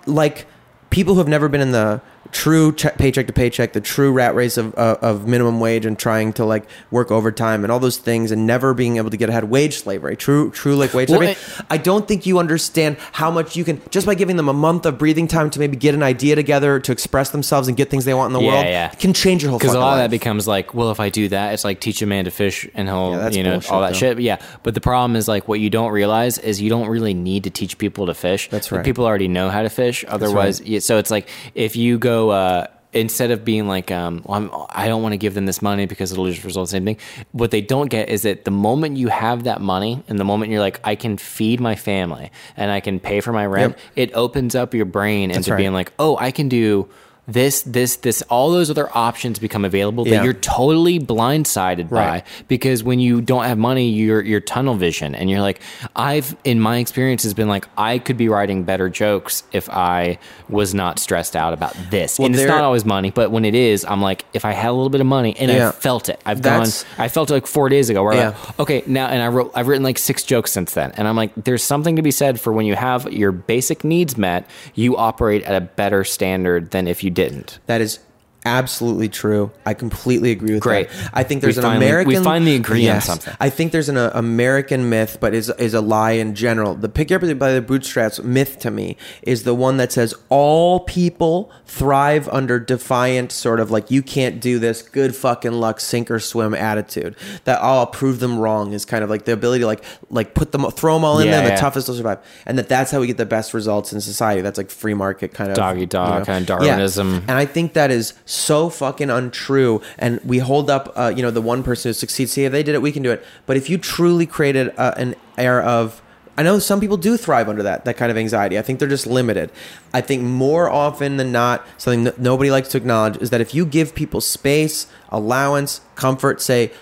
like people who have never been in the true che- paycheck to paycheck, the true rat race of, uh, of minimum wage and trying to like work overtime and all those things and never being able to get ahead wage slavery, true, true like wage Well, slavery. it- I don't think you understand how much you can just by giving them a month of breathing time to maybe get an idea together to express themselves and get things they want in the Yeah, world. yeah. Can change your whole because a lot of that becomes like, well, if I do that, it's like teach a man to fish and he'll, Yeah, you know, bullshit, all that though. shit. Yeah, but the problem is like what you don't realize is you don't really need to teach people to fish. That's Like, right. People already know how to fish. Otherwise, yeah, so it's like if you go. Uh Instead of being like, um, well, I'm, I don't want to give them this money because it'll just result in the same thing. What they don't get is that the moment you have that money and the moment you're like, I can feed my family and I can pay for my rent, Yep. it opens up your brain into right. being like, oh, I can do this, this, this, all those other options become available Yeah. that you're totally blindsided by because when you don't have money, you're you're tunnel vision and you're like, I've in my experience has been like, I could be writing better jokes if I was not stressed out about this. Well, and it's not always money, but when it is, I'm like, if I had a little bit of money and Yeah. I felt it, I've That's- gone, I felt it like four days ago where I'm Yeah. like, okay, now and I wrote, I've written like six jokes since then, and I'm like, there's something to be said for when you have your basic needs met, you operate at a better standard than if you didn't. That is absolutely true. I completely agree with Great. that. I think there's We an finally- we American. finally agree on something. I think there's an uh, American myth, but is is a lie in general. The pick up by the bootstraps myth to me is the one that says all people thrive under defiant, sort of like you can't do this, good fucking luck, sink or swim attitude. That oh, I'll prove them wrong is kind of like the ability to like like put them throw them all in Yeah, there, yeah. the toughest will survive, and that that's how we get the best results in society. That's like free market kind of Dog eat dog, kind of Yeah. Darwinism. And I think that is so fucking untrue. And we hold up, uh, you know, the one person who succeeds. See, if they did it, we can do it. But if you truly created uh, an air of, I know some people do thrive under that, that kind of anxiety. I think they're just limited. I think more often than not, something that nobody likes to acknowledge is that if you give people space, allowance, comfort, say,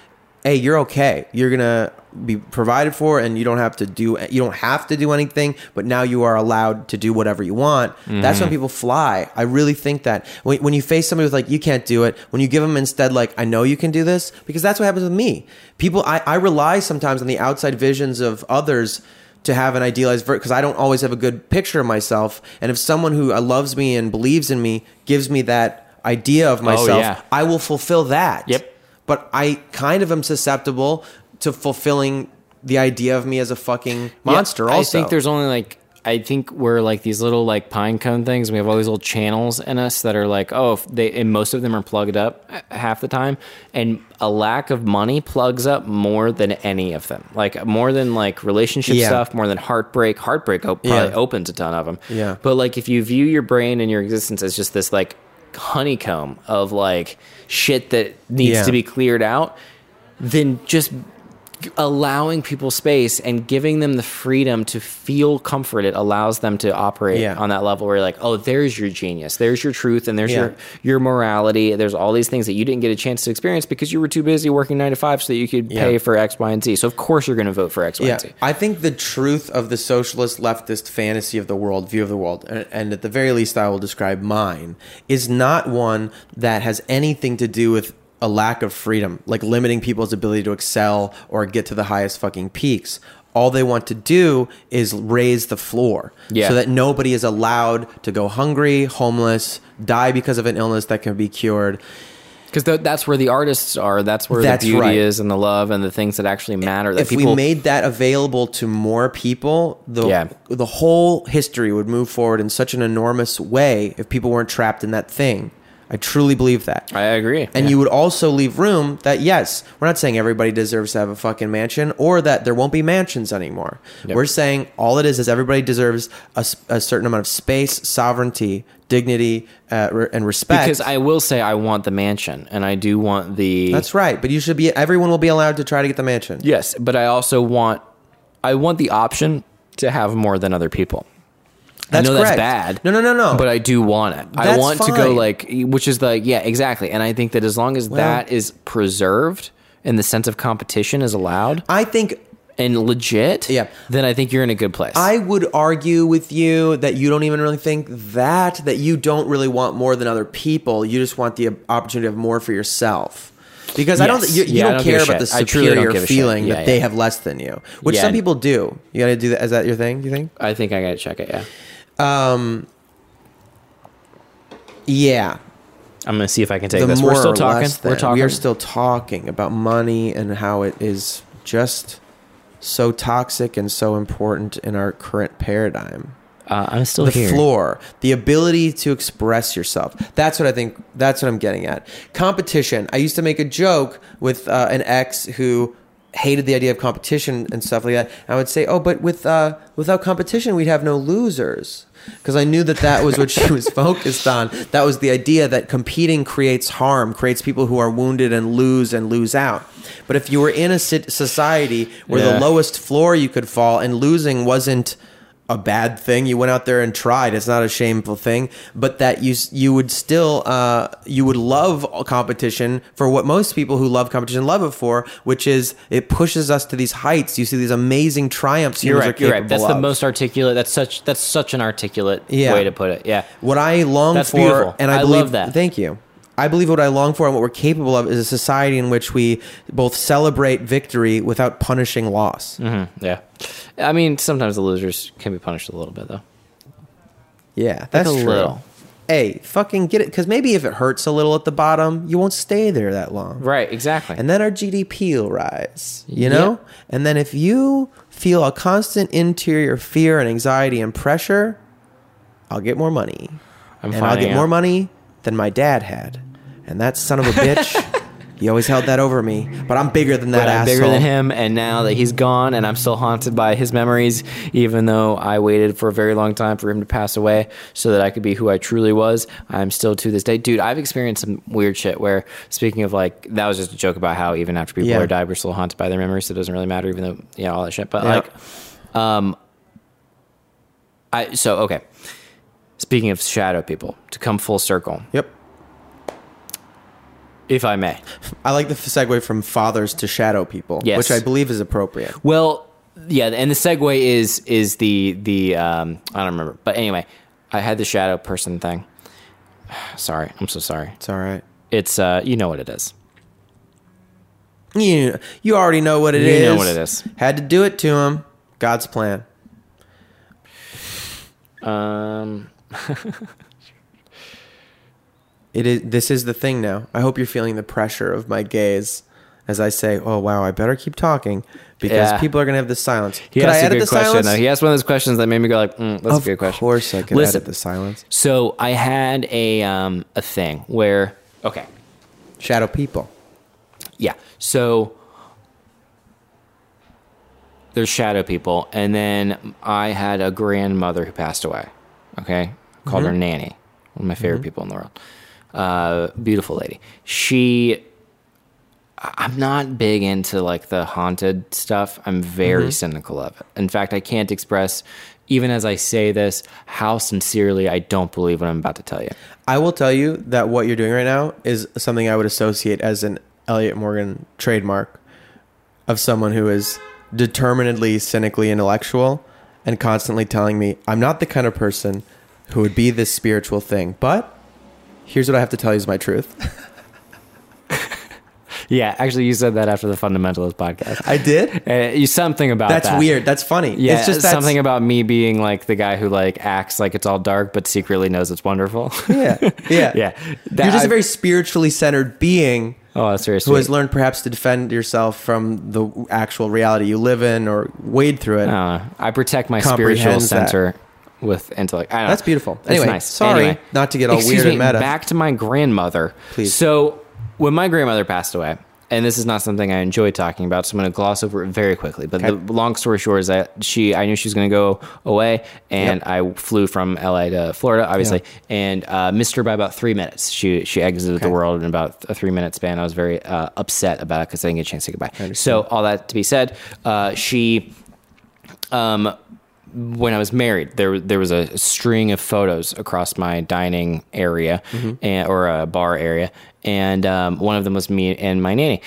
hey, you're okay. You're gonna be provided for, and you don't have to do you don't have to do anything. But now you are allowed to do whatever you want. That's when people fly. I really think that when, when you face somebody with like you can't do it, when you give them instead like I know you can do this, because that's what happens with me. People, I, I rely sometimes on the outside visions of others to have an idealized because I don't always have a good picture of myself. And if someone who uh, loves me and believes in me gives me that idea of myself, yeah. I will fulfill that Yep. But I kind of am susceptible to fulfilling the idea of me as a fucking monster. Yeah, also, I think there's only like I think we're like these little like pine cone things. We have all these little channels in us that are like, oh, if they and most of them are plugged up uh, half the time, and a lack of money plugs up more than any of them. Like more than like relationship Yeah. stuff, more than heartbreak. Heartbreak op- probably Yeah. opens a ton of them. Yeah. But like if you view your brain and your existence as just this like honeycomb of like shit that needs Yeah. to be cleared out, then just allowing people space and giving them the freedom to feel comfort it allows them to operate Yeah. on that level where you're like oh there's your genius there's your truth and there's Yeah. your your morality there's all these things that you didn't get a chance to experience because you were too busy working nine to five so that you could Yeah. pay for x y and z so of course you're going to vote for x y and z I think the truth of the socialist leftist fantasy of the world, view of the world, and, and at the very least, I will describe mine, is not one that has anything to do with a lack of freedom, like limiting people's ability to excel or get to the highest fucking peaks. All they want to do is raise the floor Yeah. so that nobody is allowed to go hungry, homeless, die because of an illness that can be cured. because th- that's where the artists are that's where That's the beauty right. is and the love and the things that actually matter that if people we made that available to more people, the Yeah. the whole history would move forward in such an enormous way if people weren't trapped in that thing. I truly believe that. i agree And Yeah. you would also leave room that yes, we're not saying everybody deserves to have a fucking mansion or that there won't be mansions anymore. Yep. We're saying all it is is everybody deserves a certain amount of space, sovereignty, dignity, uh, and respect. because i will say i want the mansion and i do want the that's right. But you should be. Everyone will be allowed to try to get the mansion. Yes, but I also want I want the option to have more than other people. That's I know correct. that's bad. No, no, no, no. But I do want it. I That's want to go fine. like which is like yeah, exactly. And I think that as long as that is preserved and the sense of competition is allowed I think and legit, Yeah. then I think you're in a good place. I would argue with you that you don't even really think that that you don't really want more than other people. You just want the opportunity of more for yourself. Because I don't, Yes. you, you Yeah, I don't, don't give care a about the shit. I truly don't superior give a shit. feeling Yeah, that yeah. they have less than you, which Yeah. some people do. You got to do that. Is that your thing? Do you think? I think I gotta check it, yeah. Um, yeah. I'm gonna see if I can take the this. more We're still talking. We're talking. We are still talking about money and how it is just so toxic and so important in our current paradigm. uh, I'm still the here. floor, the ability to express yourself. That's what I think. That's what I'm getting at. Competition. I used to make a joke with uh, an ex who hated the idea of competition and stuff like that. I would say, "Oh, but with uh, without competition, we'd have no losers." Because I knew that that was what she was focused on. That was the idea that competing creates harm, creates people who are wounded and lose and lose out. But if you were in a society where Yeah. the lowest floor you could fall and losing wasn't a bad thing. You went out there and tried. It's not a shameful thing, but that you you would still uh, you would love competition for what most people who love competition love it for, which is it pushes us to these heights. You see these amazing triumphs. You're right. You're right. That's capable the most articulate. That's such. That's such an articulate Yeah. way to put it. Yeah. What I long That's for, beautiful. and I, I believe love that. Thank you. I believe what I long for and what we're capable of is a society in which we both celebrate victory without punishing loss. hmm Yeah. I mean, sometimes the losers can be punished a little bit, though. Yeah, that's a true. little. Hey, fucking get it, because maybe if it hurts a little at the bottom, you won't stay there that long. Right. Exactly. And then our GDP will rise, you know? And then if you feel a constant interior fear and anxiety and pressure, I'll get more money. I'm and I'll get more money than my dad had. And that son of a bitch, he always held that over me. But I'm bigger than that But I'm asshole. bigger than him, and now that he's gone, and I'm still haunted by his memories, even though I waited for a very long time for him to pass away so that I could be who I truly was. I'm still to this day, dude. I've experienced some weird shit. Where speaking of like, that was just a joke about how even after people Yeah. are died, we're still haunted by their memories. So it doesn't really matter, even though yeah, all that shit. But Yeah. like, um, I so okay. Speaking of shadow people, to come full circle, Yep. if I may. I like the segue from fathers to shadow people, Yes. which I believe is appropriate. Well, yeah, and the segue is is the the um, I don't remember, but anyway, I had the shadow person thing. Sorry, I'm so sorry. It's all right. It's uh, you know what it is. You, you already know what it You is. know what it is. Had to do it to him. God's plan. Um, It is. This is the thing now. I hope you're feeling the pressure of my gaze as I say, "Oh wow, I better keep talking because Yeah. people are gonna have this silence." He Could asked a good question. silence? Though. He asked one of those questions that made me go like, mm, "That's of a good question." Of course, I could Listen, edit the silence. So I had a um, a thing where okay, Shadow people. yeah. So there's shadow people, and then I had a grandmother who passed away. Okay, called her mm-hmm. nanny, one of my favorite mm-hmm. people in the world. Uh, beautiful lady. She. I'm not big into like the haunted stuff. I'm very mm-hmm. cynical of it. In fact, I can't express, even as I say this, how sincerely I don't believe what I'm about to tell you. I will tell you that what you're doing right now is something I would associate as an Elliott Morgan trademark of someone who is determinedly cynically intellectual and constantly telling me I'm not the kind of person who would be this spiritual thing. But here's what I have to tell you is my truth. Yeah, actually, you said that after the Fundamentalist podcast. I did. Uh, you something about that. That's that. weird. That's funny. Yeah, it's just something about me being like the guy who like acts like it's all dark, but secretly knows it's wonderful. Yeah, yeah, Yeah. That- You're just I- a very spiritually centered being oh, who has learned perhaps to defend yourself from the actual reality you live in or wade through it. Uh, I protect my spiritual Comprehends that. center with intellect. I don't know. That's beautiful. It's Anyway, nice. sorry Anyway. not to get all weird me, and meta. Back to my grandmother. Please. So when my grandmother passed away, and this is not something I enjoy talking about, so I'm going to gloss over it very quickly. But Okay. the long story short is that she, I knew she was going to go away, and I flew from LA to Florida, obviously, and uh, missed her by about three minutes. She she exited the world in about a three minute span. I was very uh, upset about it because I didn't get a chance to say goodbye. So all that to be said, uh, she um, when I was married, there there was a string of photos across my dining area and, or a bar area, and um, one of them was me and my nanny.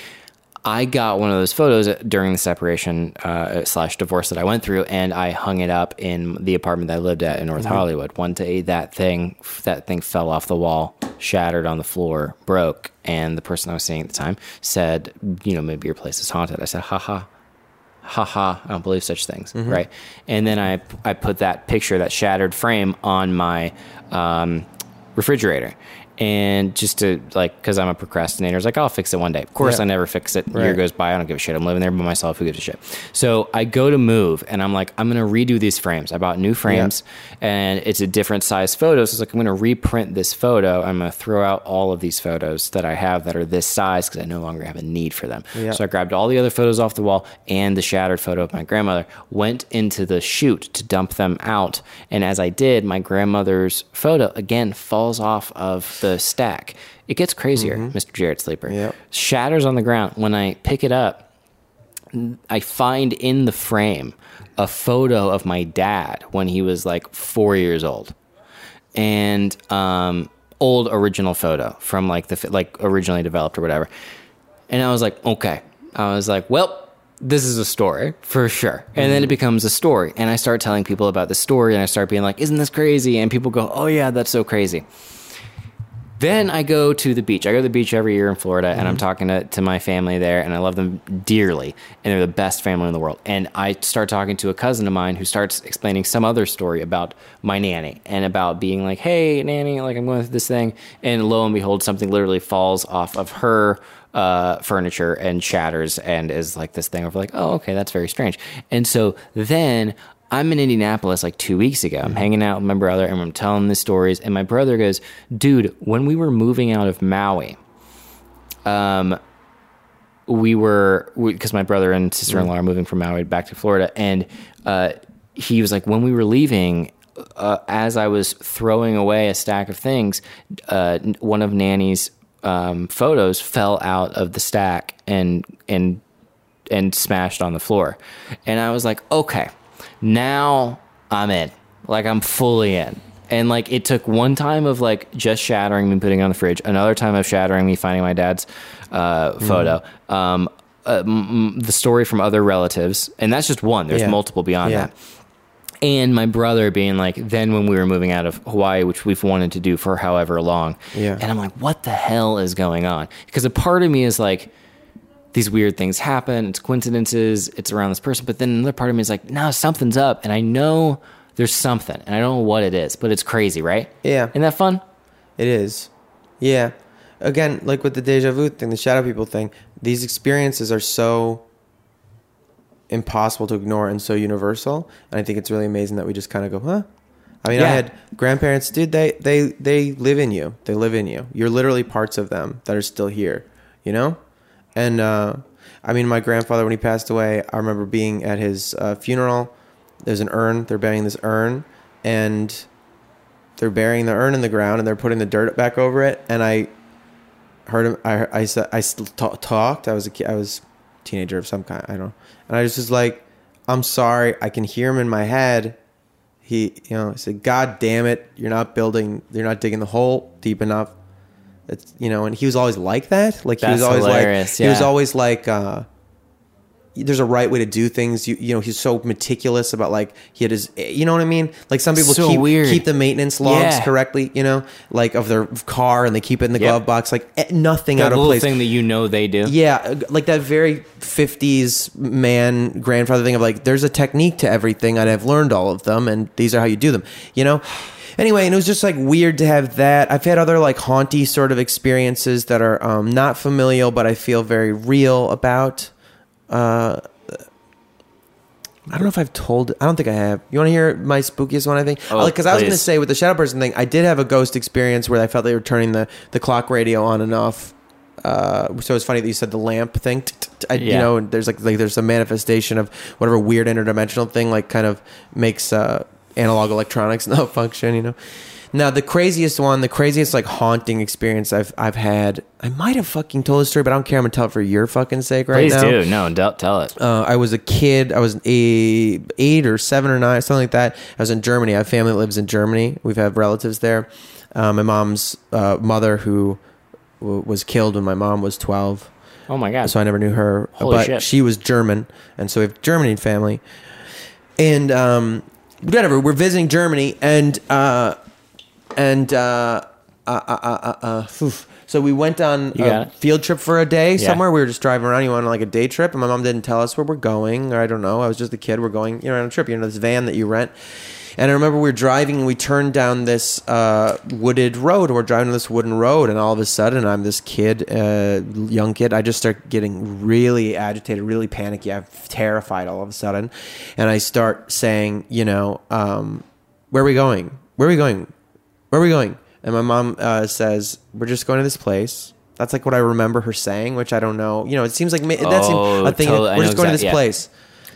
I got one of those photos during the separation uh, slash divorce that I went through, and I hung it up in the apartment that I lived at in North Hollywood. One day, that thing that thing fell off the wall, shattered on the floor, broke, and the person I was seeing at the time said, "You know, maybe your place is haunted." I said, "Ha ha." Haha, I don't believe such things, right? And then I I put that picture, that shattered frame, on my um, refrigerator, and just to like, because I'm a procrastinator, I was like, I'll fix it one day. Of course, Yeah. I never fix it. Year goes by, I don't give a shit. I'm living there by myself. Who gives a shit? So I go to move, and I'm like, I'm gonna redo these frames. I bought new frames, and it's a different size photo. So it's like I'm gonna reprint this photo. I'm gonna throw out all of these photos that I have that are this size because I no longer have a need for them. Yeah. So I grabbed all the other photos off the wall and the shattered photo of my grandmother, went into the chute to dump them out. And as I did, my grandmother's photo again falls off of the stack. It gets crazier, Mr. Jarrett Sleeper. Yep. Shatters on the ground. When I pick it up, I find in the frame a photo of my dad when he was like four years old, and um, old original photo from like the like originally developed or whatever. And I was like, okay. I was like, well, this is a story for sure. And then it becomes a story, and I start telling people about the story, and I start being like, isn't this crazy? And people go, oh yeah, that's so crazy. Then I go to the beach. I go to the beach every year in Florida, and I'm talking to, to my family there, and I love them dearly, and they're the best family in the world. And I start talking to a cousin of mine who starts explaining some other story about my nanny and about being like, "Hey, nanny, like I'm going through this thing," and lo and behold, something literally falls off of her uh, furniture and shatters, and is like this thing of like, "Oh, okay, that's very strange." And so then I'm in Indianapolis like two weeks ago. I'm hanging out with my brother and I'm telling the stories. And my brother goes, Dude, when we were moving out of Maui, um, we were, because my brother and sister in law are moving from Maui back to Florida. And uh, he was like, When we were leaving, uh, as I was throwing away a stack of things, uh, one of Nanny's um, photos fell out of the stack and, and, and smashed on the floor. And I was like, okay, now I'm in. Like I'm fully in. And like it took one time of like just shattering me putting on the fridge, another time of shattering me finding my dad's uh, photo. Um, uh, m- m- the story from other relatives, and that's just one. There's Yeah. multiple beyond Yeah. that. And my brother being like, then when we were moving out of Hawaii, which we've wanted to do for however long, Yeah. and I'm like, what the hell is going on? Because a part of me is like, these weird things happen. It's coincidences. It's around this person. But then another part of me is like, no, something's up. And I know there's something. And I don't know what it is, but it's crazy, right? Yeah. Isn't that fun? It is. Yeah. again, like with the deja vu thing, the shadow people thing, these experiences are so impossible to ignore and so universal. And I think it's really amazing that we just kind of go, huh? I mean, I had grandparents, dude. They they they live in you. They live in you. You're literally parts of them that are still here. You know, and uh, I mean, my grandfather when he passed away, I remember being at his uh, funeral. There's an urn. They're burying this urn, and they're burying the urn in the ground, and they're putting the dirt back over it. And I heard him. I I said I talked. I was a was a teenager of some kind. I don't. know. And I just was like, I'm sorry. I can hear him in my head. He, you know, he said, "God damn it, you're not building. You're not digging the hole deep enough." It's you know, and he was always like that. Like he was always hilarious, like he was always like. uh there's a right way to do things. You you know he's so meticulous about like he had his you know what I mean. Like some people So keep weird. keep the maintenance logs Yeah. correctly. You know, like of their car and they keep it in the Yep. glove box. Like eh, nothing That out of place. thing that you know they do. Yeah, like that very 50s man grandfather thing of like, there's a technique to everything, and I've learned all of them, and these are how you do them, you know? Anyway, and it was just like weird to have that. I've had other like haunty sort of experiences that are um, not familial, but I feel very real about. Uh, I don't know if I've told. I don't think I have. You want to hear my spookiest one? I think Oh, because I was going to say with the shadow person thing, I did have a ghost experience where I felt they were turning the the clock radio on and off. Uh, so it's funny that you said the lamp thing. I, You know, there's like like there's a manifestation of whatever weird interdimensional thing like kind of makes uh, analog electronics not function. You know. Now the craziest one, the craziest like haunting experience I've I've had. I might have fucking told this story, but I don't care. I'm gonna tell it for your fucking sake right Please now do. No, don't tell it. uh, I was a kid. I was a eight or seven or nine, something like that. I was in Germany. I have family that lives in Germany. We've had relatives there. Uh, my mom's uh, mother, who w- was killed when my mom was 12. Oh my god. so I never knew her. Holy but shit. she was German, and so we have German family. And um, whatever, we're visiting Germany, and uh, and uh, uh, uh, uh, uh, so we went on You a got it. field trip for a day Yeah. somewhere. We were just driving around. You went on like a day trip, and my mom didn't tell us where we're going, or I don't know. I was just a kid. We're going, you know, on a trip. You know, this van that you rent. And I remember we were driving, and we turned down this uh, wooded road. We're driving this wooden road, and all of a sudden, I'm this kid, uh, young kid. I just start getting really agitated, really panicky. I'm terrified all of a sudden, and I start saying, you know, um, where are we going? Where are we going? Where are we going? And my mom uh, says, we're just going to this place. That's like what I remember her saying, which I don't know. You know, it seems like ma- that's Oh, a thing. totally. I We're know just going to exact- this yeah. place.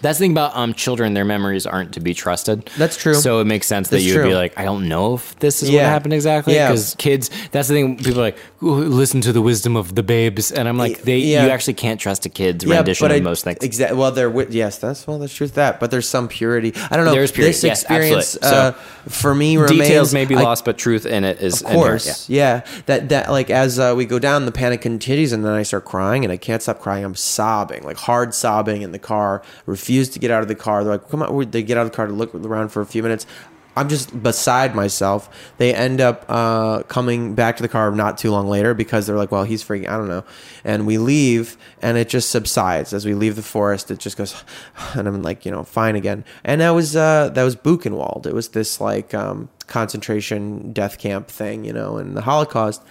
That's the thing about um children; their memories aren't to be trusted. That's true. So it makes sense that That's you would be true. like, I don't know if this is Yeah. what happened exactly. Yeah. Because kids, that's the thing. People are like "Ooh, listen to the wisdom of the babes, and I'm like, they Yeah. you actually can't trust a kid's rendition of most things. Exactly. Well, there. wi- Yes, that's well, that's truth. to That, but there's some purity. I don't know. There's purity, This yes, experience absolutely. uh, for me remains. Details may be I- lost, but truth in it is Of inherent, course, yeah. That that like as uh, we go down, the panic continues, and then I start crying, and I can't stop crying. I'm sobbing, like hard sobbing in the car. Refuse to get out of the car. They're like, "Come on!" They get out of the car to look around for a few minutes. I'm just beside myself. They end up uh, coming back to the car not too long later because they're like, "Well, he's freaking." I don't know. And we leave, and it just subsides as we leave the forest. It just goes, and I'm like, you know, fine again. And that was uh, that was Buchenwald. It was this like um, concentration death camp thing, you know, in the Holocaust.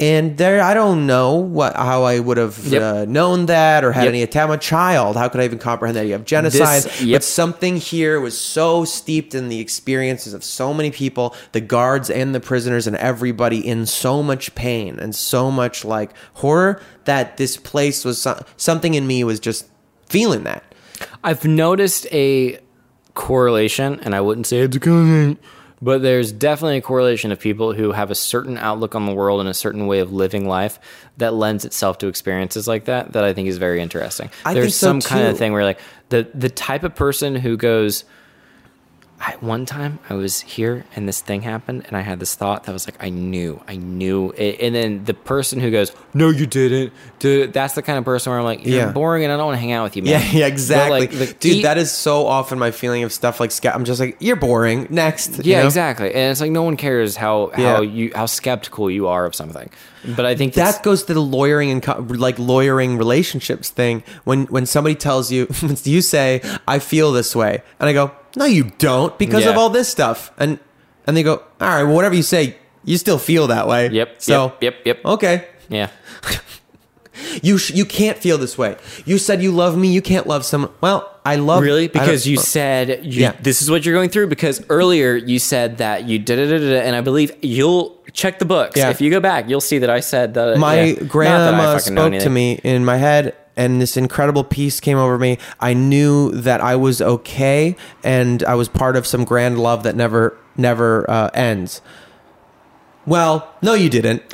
And there, I don't know what how I would have Yep. uh, known that or had Yep. any attack. I'm a child. How could I even comprehend that you have genocide? This- yep. But something here was so steeped in the experiences of so many people, the guards and the prisoners and everybody in so much pain and so much like horror that this place was so- something in me was just feeling that. I've noticed a correlation, and I wouldn't say it's a correlation, but there's definitely a correlation of people who have a certain outlook on the world and a certain way of living life that lends itself to experiences like that. That I think is very interesting. I there's so, some kind of thing where like the the type of person who goes. I, one time I was here and this thing happened and I had this thought that was like I knew I knew it. and then the person who goes no you didn't Dude, that's the kind of person where I'm like you're Yeah. boring and I don't want to hang out with you man Yeah, yeah, exactly. like, the Dude, that is so often my feeling of stuff like I'm just like, you're boring. Next. you Yeah, know? exactly. And it's like no one cares how Yeah. how you how skeptical you are of something. But I think that goes to the lawyering and co- like lawyering relationships thing. When when somebody tells you, you say, "I feel this way," and I go, "No, you don't," because of all this stuff, and and they go, "All right, well, whatever you say, you still feel that way." Yep, So yep, yep, yep. Okay. Yeah. You sh- you can't feel this way. You said you love me. You can't love someone. Well, I love Really? I don't- Because you said you, Yeah. this is what you're going through. Because earlier you said that you did it, and I believe you'll check the books. Yeah. If you go back, you'll see that I said that. my yeah. Not that I grandma fucking know spoke to anything. me in my head and this incredible peace came over me i knew that i was okay and i was part of some grand love that never never uh, ends well no you didn't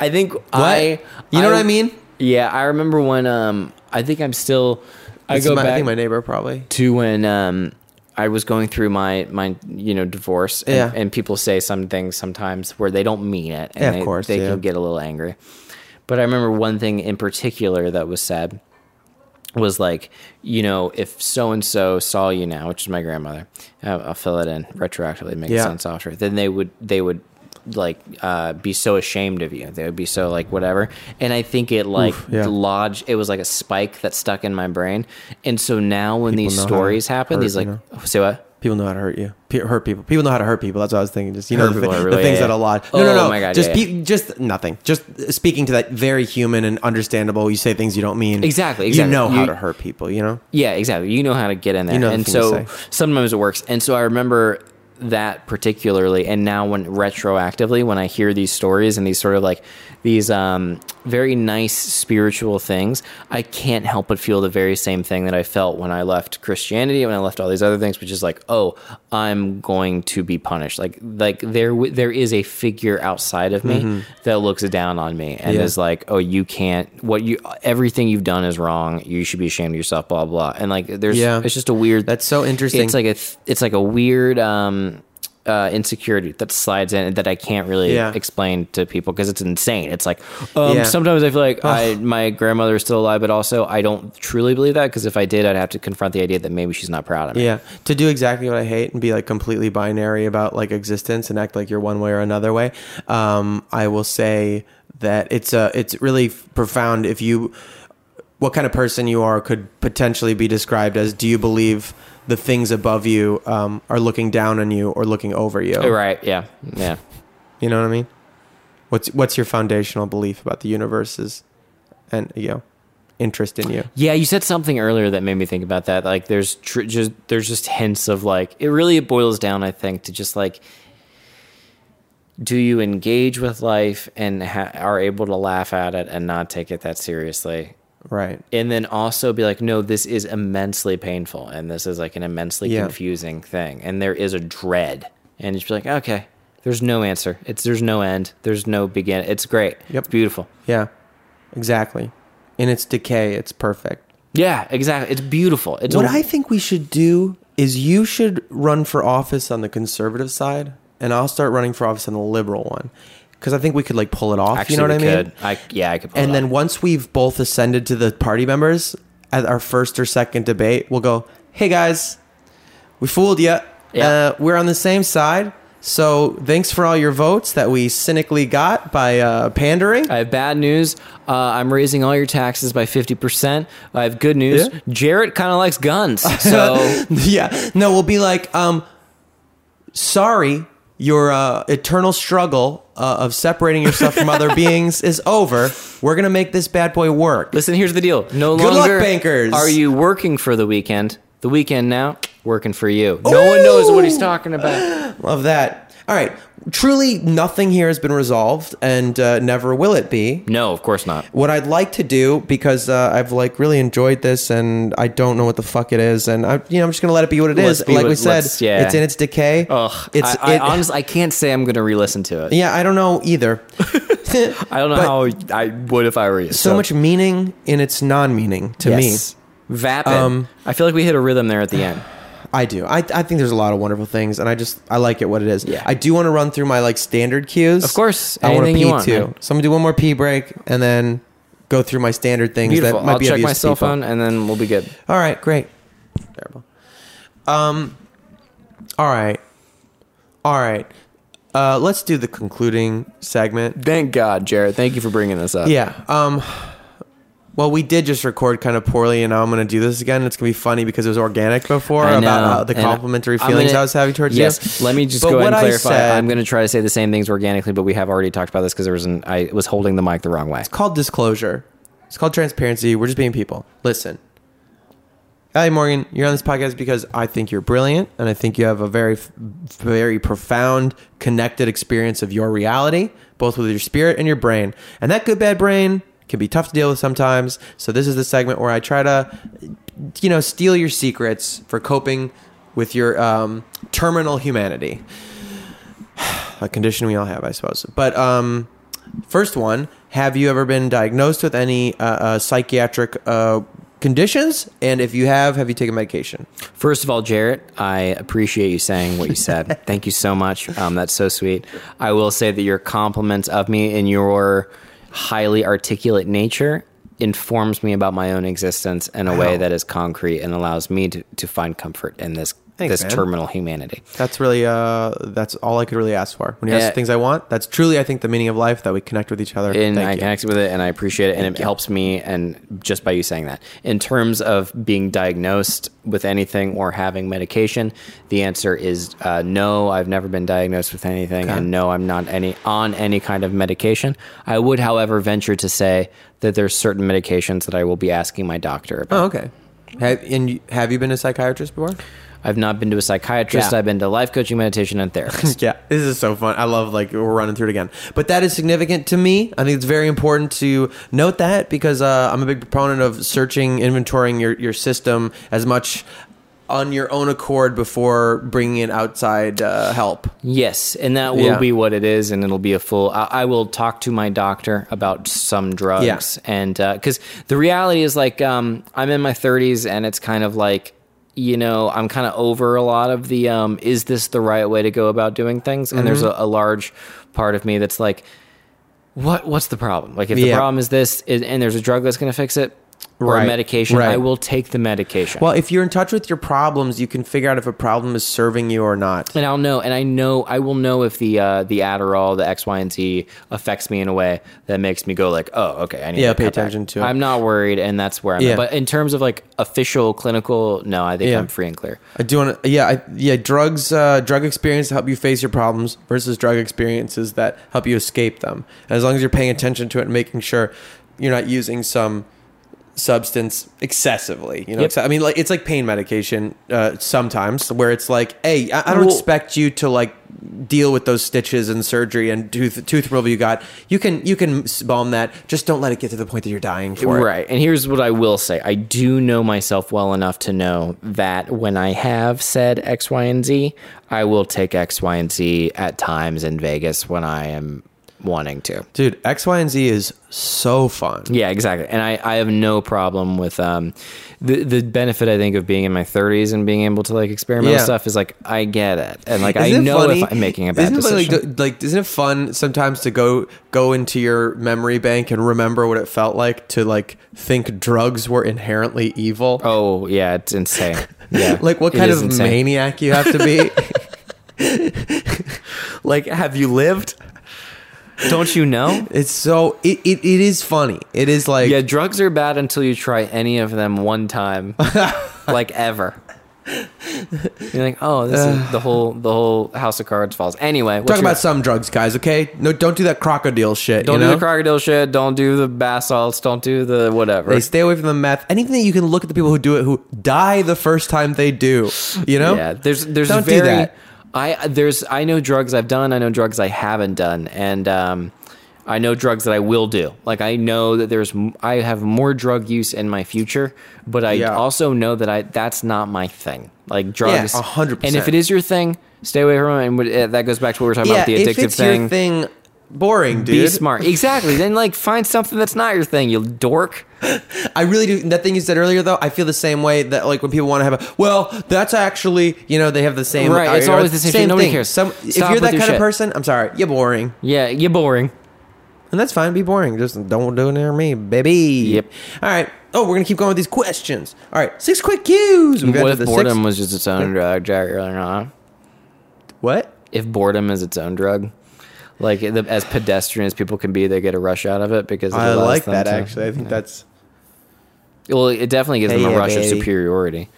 I think I. You know what I mean? Yeah, I remember when. Um, I think I'm still. I It's go my, back i think my neighbor probably to when um, I was going through my my you know divorce, and, Yeah. and people say some things sometimes where they don't mean it, and Yeah, of they, course, they yeah. can get a little angry. But I remember one thing in particular that was said was like, you know, if so and so saw you now, which is my grandmother, I'll, I'll fill it in retroactively, make it Yeah. sound softer. Then they would they would like uh, be so ashamed of you. They would be so like whatever. And I think it like Oof, yeah. lodged. It was like a spike that stuck in my brain. And so now when People these stories happen, hurt, these like you say what. People know how to hurt you. Pe- hurt people. People know how to hurt people. That's what i was thinking. Just you know the, are the things yeah, that a lot no no Oh no. my God, just yeah, pe- just nothing. Just speaking to that very human and understandable you say things you don't mean. Exactly, you exactly. know how to hurt people you know? Yeah, exactly. You know how to get in there. You know and so sometimes it works. And so I remember that particularly and now when retroactively when I hear these stories and these sort of like these um very nice spiritual things, I can't help but feel the very same thing that I felt when I left Christianity, when I left all these other things, which is like, oh, I'm going to be punished. Like like there w- there is a figure outside of me that looks down on me and Mm-hmm. Yeah. is like, oh, you can't what you everything you've done is wrong. You should be ashamed of yourself. Blah blah. And like, there's Yeah. it's just a weird. That's so interesting. It's like a th- it's like a weird um, uh, insecurity that slides in that I can't really Yeah. explain to people because it's insane. It's like um, Yeah. sometimes I feel like I my grandmother is still alive, but also I don't truly believe that because if I did, I'd have to confront the idea that maybe she's not proud of me. Yeah, to do exactly what I hate and be like completely binary about like existence and act like you're one way or another way. Um, I will say that it's uh, it's really profound if you what kind of person you are could potentially be described as do you believe the things above you um, are looking down on you or looking over you Right? Yeah. Yeah. you know what i mean what's what's your foundational belief about the universes and you know interest in you Yeah, you said something earlier that made me think about that. Like, there's tr- just there's just hints of like it really boils down, I think, to just like, do you engage with life and ha- are able to laugh at it and not take it that seriously, right and then also be like, no, this is immensely painful and this is like an immensely Yeah. confusing thing, and there is a dread, and just be like, okay. There's no answer. It's there's no end. There's no begin. It's great. Yep. It's beautiful. yeah exactly in its decay it's perfect Yeah, exactly. It's beautiful. It's what a- I think we should do is you should run for office on the conservative side, and I'll start running for office on the liberal one, because I think we could like pull it off. Actually, you know what we I mean? could. I yeah, I could. pull And it then off. once we've both ascended to the party members at our first or second debate, we'll go, "Hey guys, we fooled you. Yeah. Uh, we're on the same side." So thanks for all your votes that we cynically got by uh, pandering. I have bad news. Uh, I'm raising all your taxes by fifty percent. I have good news. Yeah. Jarrett kind of likes guns, so yeah. No, we'll be like, um, sorry, your uh, eternal struggle uh, of separating yourself from other beings is over. We're gonna make this bad boy work. listen. Here's the deal. No Good luck, longer bankers. are you working for the weekend. The weekend now working for you. No one knows what he's talking about. Love that. All right. Truly, nothing here has been resolved, and uh, never will it be. No, of course not. What I'd like to do, because uh, I've like really enjoyed this, and I don't know what the fuck it is, and I, you know, I'm just gonna let it be what it is. Let's be Like we said, let's- yeah. it's in its decay. Ugh. it's I, I it- honestly I can't say I'm going to re-listen to it. yeah, I don't know either. I don't know how I would if I were you. so much meaning in its non-meaning to yes. Vapid. Um, I feel like we hit a rhythm there at the end. I do. I, I think there's a lot of wonderful things, and I just I like it what it is. Yeah. I do want to run through my like standard cues. Of course, I want to anything pee you want, too. man. So I'm gonna do one more pee break, and then go through my standard things Beautiful. that might I'll be check my cell phone and then we'll be good. All right, great. Terrible. Um. All right. All right. Uh, let's do the concluding segment. Thank God, Jarrett. Thank you for bringing this up. Yeah. Um. Well, we did just record kind of poorly, and now I'm going to do this again. It's going to be funny because it was organic before about how uh, the complimentary I'm feelings gonna- I was having towards yes, you. let me just But go ahead and clarify. said- I'm going to try to say the same things organically, but we have already talked about this because there was an I was holding the mic the wrong way. It's called disclosure. It's called transparency. We're just being people. Listen, Elliott Morgan, you're on this podcast because I think you're brilliant, and I think you have a very, very profound, connected experience of your reality, both with your spirit and your brain. And that good bad brain can be tough to deal with sometimes. So this is the segment where I try to, you know, steal your secrets for coping with your um, terminal humanity. A condition we all have, I suppose. But um, First one, have you ever been diagnosed with any uh, uh, psychiatric uh, conditions? And if you have, have you taken medication? First of all, Jarrett, I appreciate you saying what you said. Thank you so much. Um, that's so sweet. I will say that your compliments of me and your highly articulate nature informs me about my own existence in a way that is concrete and allows me to, to find comfort in this Thanks, this man. terminal humanity. That's really, uh, that's all I could really ask for. When you ask the things I want, that's truly, I think, the meaning of life that we connect with each other. and Thank I you. connect with it and I appreciate it and it helps me and just by you saying that. In terms of being diagnosed with anything or having medication, the answer is uh, no. I've never been diagnosed with anything, Okay. and no, I'm not any on any kind of medication. I would, however, venture to say that there's certain medications that I will be asking my doctor about. Oh, okay. Have, and you, have you been a psychiatrist before? I've not been to a psychiatrist. Yeah. I've been to life coaching, meditation, and therapist. yeah, this is so fun. I love like we're running through it again. But that is significant to me. I think it's very important to note that because uh, I'm a big proponent of searching, inventorying your your system as much on your own accord before bringing in outside uh, help. Yes, and that will Yeah. be what it is, and it'll be a full. I, I will talk to my doctor about some drugs, Yeah. and because the reality is, like, um, I'm in my 30s, and it's kind of like, you know, I'm kind of over a lot of the. Um, is this the right way to go about doing things? And there's a, Mm-hmm. a large part of me that's like, what? What's the problem? Like, if the Yeah. problem is this, is, and there's a drug that's going to fix it, or Right, medication, right. I will take the medication. Well, if you're in touch with your problems, you can figure out if a problem is serving you or not. and I'll know, and I know, I will know if the uh, the Adderall, the X, Y, and Z affects me in a way that makes me go like, oh, okay, I need Yeah, to pay cut back. attention to it. I'm not worried, and that's where I'm. Yeah. At. But in terms of like official clinical, no, I think Yeah. I'm free and clear. I do want to, yeah, I, yeah. Drugs, uh, drug experience help you face your problems versus drug experiences that help you escape them. And as long as you're paying attention to it and making sure you're not using some substance excessively, you know. Yep. I mean, like it's like pain medication uh, sometimes, where it's like, hey, I, I don't Well- expect you to like deal with those stitches and surgery and tooth tooth removal you got. You can you can bomb that. Just don't let it get to the point that you're dying for it. Right. And here's what I will say I do know myself well enough to know that when I have said X, Y, and Z, I will take X, Y, and Z at times in Vegas when I am wanting to. Dude, X, Y, and Z is so fun. Yeah, exactly. And I, I have no problem with um the the benefit I think of being in my 30s and being able to like experiment with Yeah. stuff is like I get it. And like I Isn't it know funny? if I'm making a bad isn't decision. Like, like, isn't it fun sometimes to go go into your memory bank and remember what it felt like to like think drugs were inherently evil? oh, yeah, it's insane. Yeah. like what kind of insane. maniac you have to be? like, have you lived? Don't you know? It's so it, it, it is funny. It is like Yeah, drugs are bad until you try any of them one time, like ever. You're like, oh, this is the whole the whole house of cards falls. Anyway, talk about some drugs, guys. Okay, no, don't do that crocodile shit. don't you do the crocodile shit. Don't do the bath salts. Don't do the whatever. They stay away from the meth. Anything that you can look at the people who do it who die the first time they do. You know? Yeah, there's there's Don't do that. I there's I know drugs I've done, I know drugs I haven't done, and um, I know drugs that I will do. Like I know that there's I have more drug use in my future, but I Yeah. also know that I that's not my thing. Like drugs, a hundred And if it is your thing, stay away from it. And uh, that goes back to what we were talking about the addictive if it's thing. your thing, boring, dude. Be smart, exactly. then like find something that's not your thing, you dork. I really do. That thing you said earlier, though, I feel the same way that like when people want to have a well, that's actually you know they have the same Right, it's always the same shit. Nobody thing. cares. Some, if you're that kind of person, I'm sorry, you're boring, Yeah, you're boring. and that's fine. Be boring. Just don't do it near me, baby. Yep. All right. Oh, we're gonna keep going with these questions. All right, six quick cues. We've What if the boredom six- was just its own drug, Jack? Or not? what? if boredom is its own drug, like the, as pedestrian as people can be, they get a rush out of it because I like that to- actually. I think that's Well, it definitely gives Hey, them a yeah, rush of superiority.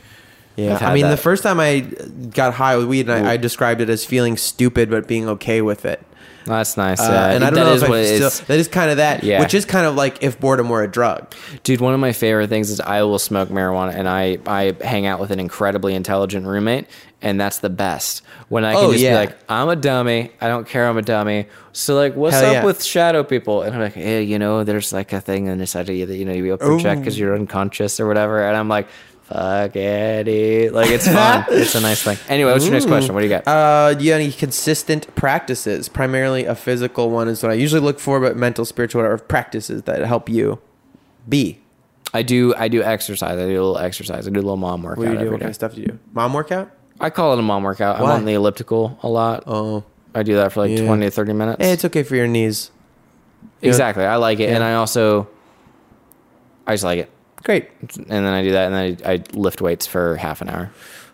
Yeah, I mean, the first time I got high with weed, and I, I described it as feeling stupid but being okay with it. That's nice. Uh, yeah. and I don't That know is if I it still, is. that is kind of that, Yeah. which is kind of like if boredom were a drug. Dude, one of my favorite things is I will smoke marijuana and I, I hang out with an incredibly intelligent roommate, and that's the best. When I can Oh, just yeah. be like, I'm a dummy. I don't care I'm a dummy. So, like, what's Hell up yeah. with shadow people? And I'm like, hey, you know, there's like a thing inside of you that, you know, you project because you're unconscious or whatever. And I'm like, fuck Eddie. Like, it's fun. it's a nice thing. Anyway, what's your next question? What do you got? Uh, do you have any consistent practices? Primarily a physical one is what I usually look for, but mental, spiritual, or practices that help you be. I do I do exercise. I do a little exercise. I do a little mom workout What do you do? What kind of stuff do you do? Mom workout? I call it a mom workout. Why? I'm on the elliptical a lot. Oh, I do that for like Yeah. 20 to 30 minutes. hey, it's okay for your knees. Exactly. I like it. And I also, I just like it. Great. And then I do that and then I, I lift weights for half an hour.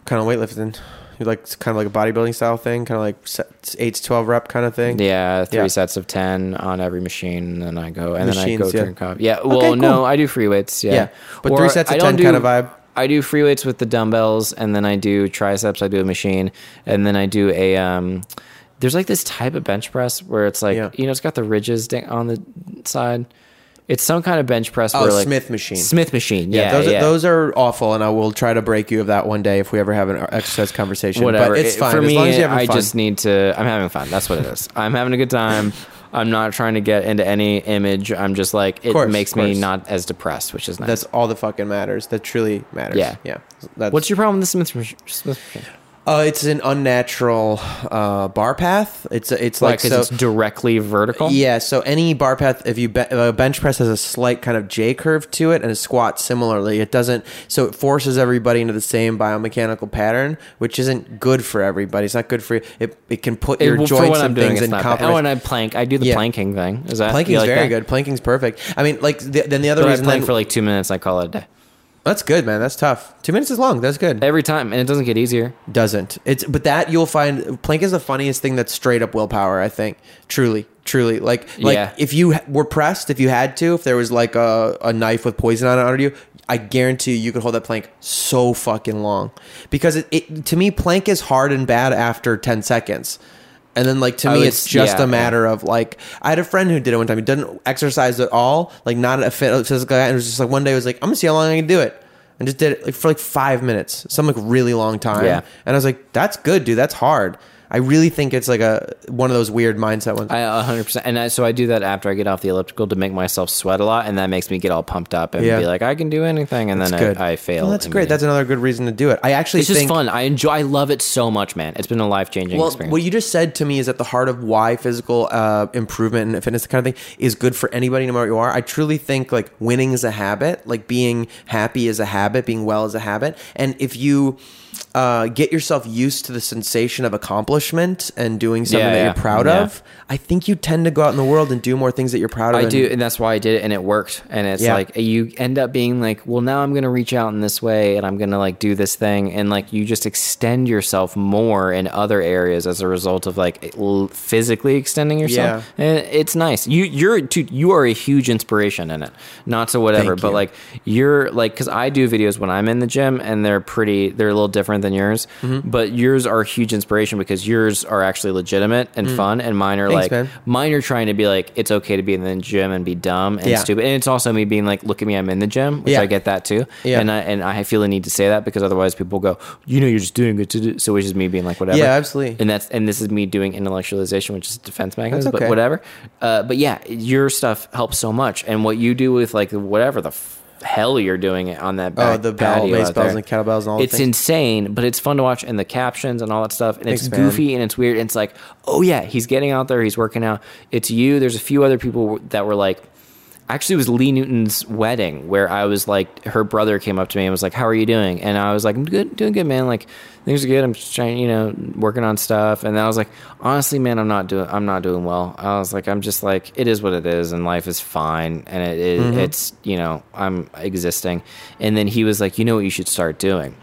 Kind of weightlifting. You like it's kind of like a bodybuilding style thing, kind of like set- eight to twelve rep kind of thing. Yeah. Three Yeah. sets of 10 on every machine. And then I go, and then I go yeah. drink coffee. Yeah. Well, cool. no, I do free weights. Yeah. Yeah. But Or three sets of I 10 do- kind of vibe. I do free weights with the dumbbells and then I do triceps. I do a machine and then I do a, um, there's like this type of bench press where it's like, Yeah. you know, it's got the ridges on the side. It's some kind of bench press Oh, where like Smith machine. Smith machine. Yeah. those yeah. Are, those are awful, and I will try to break you of that one day if we ever have an exercise conversation. whatever. but it's It- fine for as me. long as I fun. just need to. I'm having fun. That's what it is. I'm having a good time. I'm not trying to get into any image. I'm just like it Course, makes me course. not as depressed, which is nice. That's all that fucking matters. That truly matters. Yeah. yeah. That's, What's your problem with the Smith Smith? Uh, it's an unnatural uh, bar path. It's it's Like, like because so. it's directly vertical. Yeah, so any bar path, if you be, uh, bench press has a slight kind of J curve to it, and a squat similarly, it doesn't. So it forces everybody into the same biomechanical pattern, which isn't good for everybody. It's not good for you. It, it can put your It- well, joints and doing, things in compromise. Oh, and I plank. I do the Yeah. planking thing. Is that Planking's like very that? good. Planking's perfect. I mean, like the, then the other But I reason plank then, for like two minutes. I call it a day that's good, man. That's tough. Two minutes is long. That's good. every time, and it doesn't get easier. doesn't. It's but that you'll find plank is the funniest thing that's straight up willpower. I think truly, truly like like Yeah. if you were pressed, if you had to, if there was like a, a knife with poison on it under you, I guarantee you, you could hold that plank so fucking long because it, it to me plank is hard and bad after ten seconds. And then, like to me, would it's just yeah, a matter of like I had a friend who did it one time. He didn't exercise at all, like not a fit physical guy. And it was just like one day, I was like, I'm gonna see how long I can do it, and just did it like for like five minutes, some like really long time. Yeah. And I was like, that's good, dude. That's hard. I really think it's like a one of those weird mindset ones. I 100 percent, and I, so I do that after I get off the elliptical to make myself sweat a lot, and that makes me get all pumped up and Yeah. be like, I can do anything, and That's then. I, I fail. Well, that's great. That's another good reason to do it. I actually It's just fun. I enjoy. I love it so much, man. It's been a life changing Well, experience. what you just said to me is at the heart of why physical uh, improvement and fitness kind of thing is good for anybody, no matter what you are. I truly think like winning is a habit, like being happy is a habit, being well is a habit, and if you uh, get yourself used to the sensation of accomplishment and doing something Yeah, that yeah. you're proud Yeah. of, I think you tend to go out in the world and do more things that you're proud of. I and- do, and that's why I did it, and it worked. And it's like you end up being like, well, now I'm gonna reach out in this way, and I'm gonna like do this thing, and like you just extend yourself more in other areas as a result of like physically extending yourself. And it's nice. You you're dude, you are a huge inspiration in it. Not to whatever, Thank but you. like you're like because I do videos when I'm in the gym, and they're pretty, they're a little different than yours, Mm-hmm. but yours are a huge inspiration because yours are actually legitimate and fun, and mine are Mm. Thanks, like man. mine are trying to be like it's okay to be in the gym and be dumb and Yeah. stupid and it's also me being like look at me i'm in the gym which Yeah. i get that too Yeah. and I, and I feel the need to say that because otherwise people go you know you're just doing it to do so which is me being like whatever Yeah, absolutely. and that's and this is me doing intellectualization which is a defense mechanism okay. but whatever uh, but yeah your stuff helps so much and what you do with like whatever the f- hell you're doing it on that oh, back Oh, the ball, patio out baseballs, there. and kettlebells, and all it's things. insane but it's fun to watch and the captions and all that stuff and it's Thanks, man. goofy and it's weird and it's like oh yeah he's getting out there he's working out it's you there's a few other people that were like actually it was lee newton's wedding where i was like her brother came up to me and was like how are you doing? And i was like i'm good doing good man. Like things are good. I'm just trying you know working on stuff. And then i was like honestly man i'm not doing i'm not doing well. I was like i'm just like it is what it is and life is fine and it, it Mm-hmm. it's you know i'm existing. And then he was like you know what you should start doing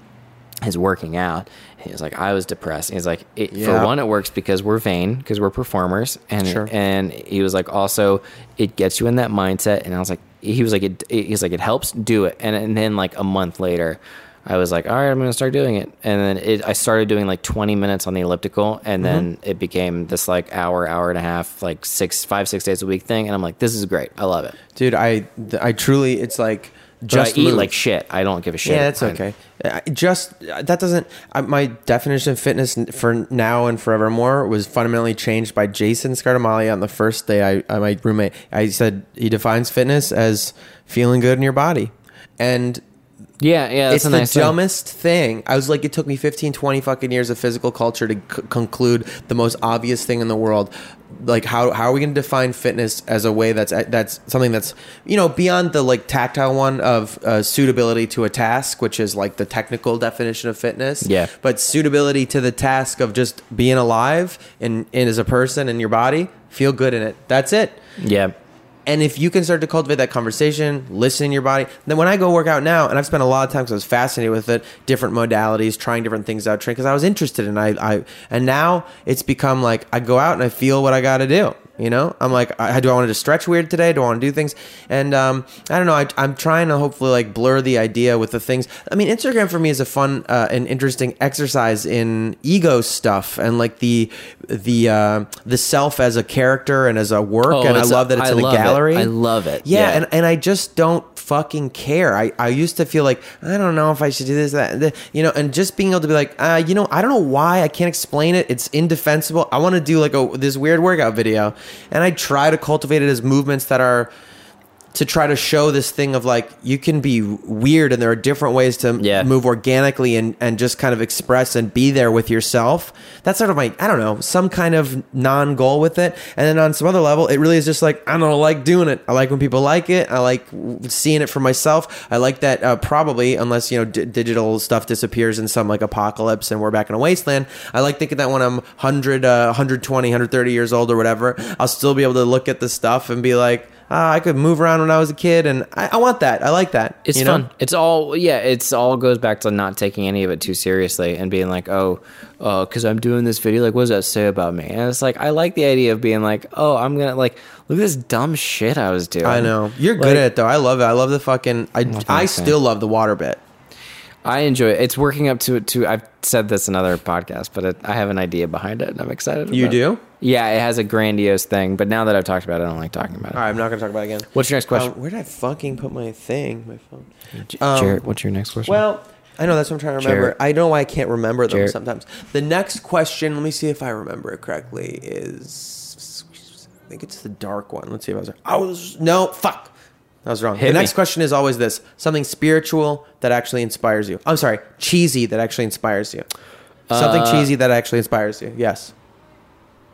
is working out. He was like, I was depressed. He's like, it, Yeah. for one, it works because we're vain, because we're performers, and Sure. and he was like, also, it gets you in that mindset. And I was like, he was like, it, he's like, it helps. Do it. And and then like a month later, I was like, all right, I'm gonna start doing it. And then it, I started doing like 20 minutes on the elliptical, and then Mm-hmm. it became this like hour, hour and a half, like six, five, six days a week thing. And I'm like, this is great. I love it. dude. I I truly, it's like just I eat move. like shit. I don't give a shit. Yeah, that's okay. I- Just that doesn't. I, my definition of fitness for now and forevermore was fundamentally changed by Jason Scardamali on the first day. I, I my roommate. I said he defines fitness as feeling good in your body, and Yeah, yeah. That's it's a the nice thing. dumbest thing. I was like, it took me 15, 20 fucking years of physical culture to c- conclude the most obvious thing in the world. Like, how, how are we going to define fitness as a way that's that's something that's you know beyond the like tactile one of uh, suitability to a task, which is like the technical definition of fitness. Yeah. But suitability to the task of just being alive and, and as a person in your body, feel good in it. That's it. Yeah. And if you can start to cultivate that conversation, listen in your body, then when I go work out now, and I've spent a lot of time because I was fascinated with it, different modalities, trying different things out, train because I was interested, and I, I, and now it's become like I go out and I feel what I got to do. You know, I'm like, I, do I want to just stretch weird today? Do I want to do things? And um, I don't know. I, I'm trying to hopefully like blur the idea with the things. I mean, Instagram for me is a fun uh, and interesting exercise in ego stuff and like the the uh, the self as a character and as a work. Oh, and I love that it's I in a love it. gallery. I love it. Yeah, Yeah. and and I just don't fucking care. I, I used to feel like I don't know if I should do this that, that you know, and just being able to be like, uh, you know, I don't know why I can't explain it. It's indefensible. I want to do like a this weird workout video, and I try to cultivate it as movements that are to try to show this thing of like you can be weird and there are different ways to Yeah. move organically and, and just kind of express and be there with yourself. That's sort of my I don't know, some kind of non goal with it. And then on some other level, it really is just like I don't know, like doing it. I like when people like it. I like seeing it for myself. I like that uh, probably unless you know d- digital stuff disappears in some like apocalypse and we're back in a wasteland. I like thinking that when I'm 100, uh, 120, 130 years old or whatever, I'll still be able to look at the stuff and be like. Ah, I could move around when I was a kid, and I, I want that. I like that. It's you know? fun. It's all yeah. It's all goes back to not taking any of it too seriously and being like, oh, because I'm doing this video. Like, what does that say about me? And it's like I like the idea of being like, oh, I'm gonna like look at this dumb shit I was doing. I know you're good at it though. I love it. I love the fucking. I I still love the water bit. I enjoy it. It's working up to it to. I've said this in other podcasts, but it, I have an idea behind it, and I'm excited. You about do? It. Yeah, it has a grandiose thing, but now that I've talked about it, I don't like talking about it. All right, I'm not gonna talk about it again. What's your next question, Um, where did I fucking put my thing? My phone. J- um, Jarrett? What's your next question? Well, I know that's what I'm trying to remember. Jarrett. I know why I can't remember them Jarrett. sometimes. The next question, let me see if I remember it correctly. Is I think it's the dark one. Let's see if I was. I was no fuck. I was wrong. Hit the me. next question is always this: something spiritual that actually inspires you. I'm sorry, cheesy that actually inspires you. Something Uh, cheesy that actually inspires you. Yes.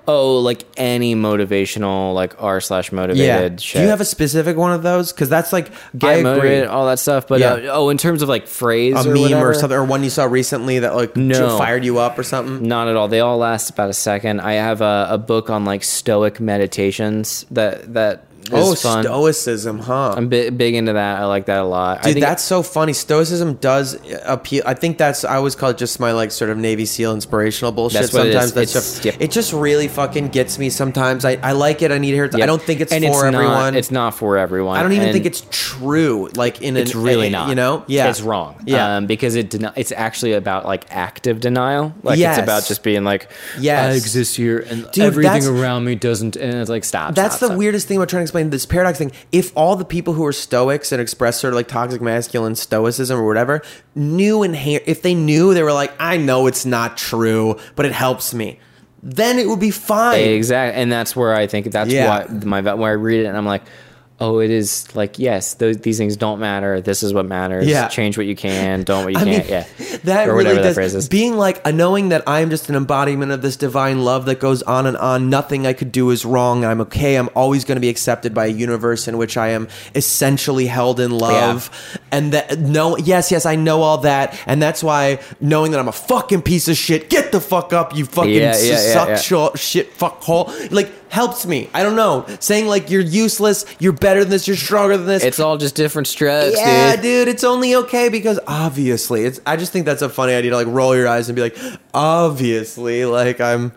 oh, like any motivational, like r slash motivated. Shit. Do you have a specific one of those? Because that's like get I agree. motivated, all that stuff. But Yeah. uh, oh, in terms of like phrase a or meme whatever, or something, or one you saw recently that like No. fired you up or something. Not at all. They all last about a second. I have a, a book on like Stoic meditations that that oh, fun. stoicism, huh? I'm bi- big into that. I like that a lot. I Dude, that's so funny. Stoicism does appeal. I think that's I always call it just my like sort of Navy SEAL inspirational bullshit. That's sometimes is. that It's- yep. it just really fucking gets me. Sometimes I, I like it. I need to hear it. I don't think it's And for not- everyone. it's not for everyone. I don't even And think it's true. Like in It's an, really eh, not. You know? Yeah, it's wrong. Yeah. um, because it deni- it's actually about like active denial. Like Yes. it's about just being like, Yes. I exist here and Dude, everything around me doesn't. And it's like stop. That's stop, the stop. weirdest thing about trying to explain this paradox thing. If all the people who are stoics and express sort of like toxic masculine stoicism or whatever knew inher- if they knew they were like, I know it's not true, but it helps me, then it would be fine. Exactly, and that's where I think that's Yeah. why my where I read it and I'm like, oh, it is like yes, those, these things don't matter. This is what matters. Yeah. change what you can, don't what you I can't. mean, yeah, that or really whatever that does. phrase is. Being like uh, knowing that I'm just an embodiment of this divine love that goes on and on. Nothing I could do is wrong. I'm okay. I'm always going to be accepted by a universe in which I am essentially held in love. Yeah. And that no, yes, yes, I know all that, and that's why knowing that I'm a fucking piece of shit. Get the fuck up, you fucking Yeah, yeah, suck shit fuck hole. Like helps me. I don't know. Saying like you're useless, you're better than this, you're stronger than this. it's all just different strokes, Yeah, dude. dude. it's only okay because obviously, it's. I just think that's a funny idea to like roll your eyes and be like, obviously, like I'm,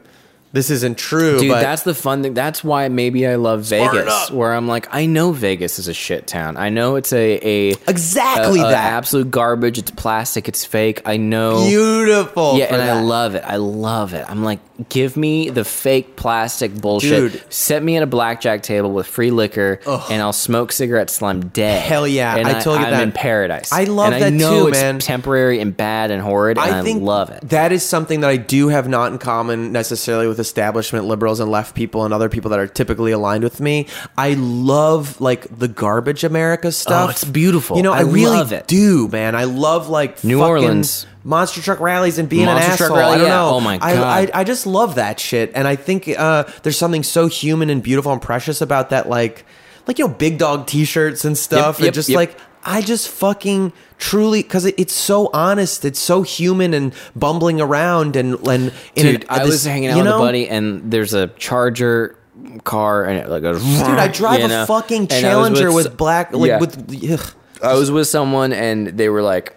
this isn't true. Dude, but that's the fun thing. That's why maybe I love Vegas, where I'm like, I know Vegas is a shit town. I know it's a a Exactly a- a that. absolute garbage. It's plastic. It's fake. I know. beautiful. yeah, for and I love it. I love it. I'm like, give me the fake plastic bullshit. Dude. Set me at a blackjack table with free liquor, and I'll smoke cigarettes till I'm dead. Hell yeah, And I told you I'm that. in paradise. I love and that I know too, it's man. Temporary and bad and horrid, and I, think love it. That is something that I do have not in common necessarily with establishment liberals and left people and other people that are typically aligned with me. I love like the garbage America stuff. Oh, it's beautiful. You know, I, I really love it. do, man. I love like New fucking Orleans. monster truck rallies and being Monster an truck asshole. rally, I don't yeah. know. Oh my God. I, I just love that shit, and I think uh, there's something so human and beautiful and precious about that. Like, like you know, big dog T-shirts and stuff, and yep, just yep. like I just fucking truly because it, it's so honest, it's so human and bumbling around and and in Dude, an- I this- was hanging out you with a buddy, and there's a Charger car, and it like goes. Dude, I drive you a know? fucking Challenger with with, black, like Yeah. with. Ugh. I was with someone, and they were like,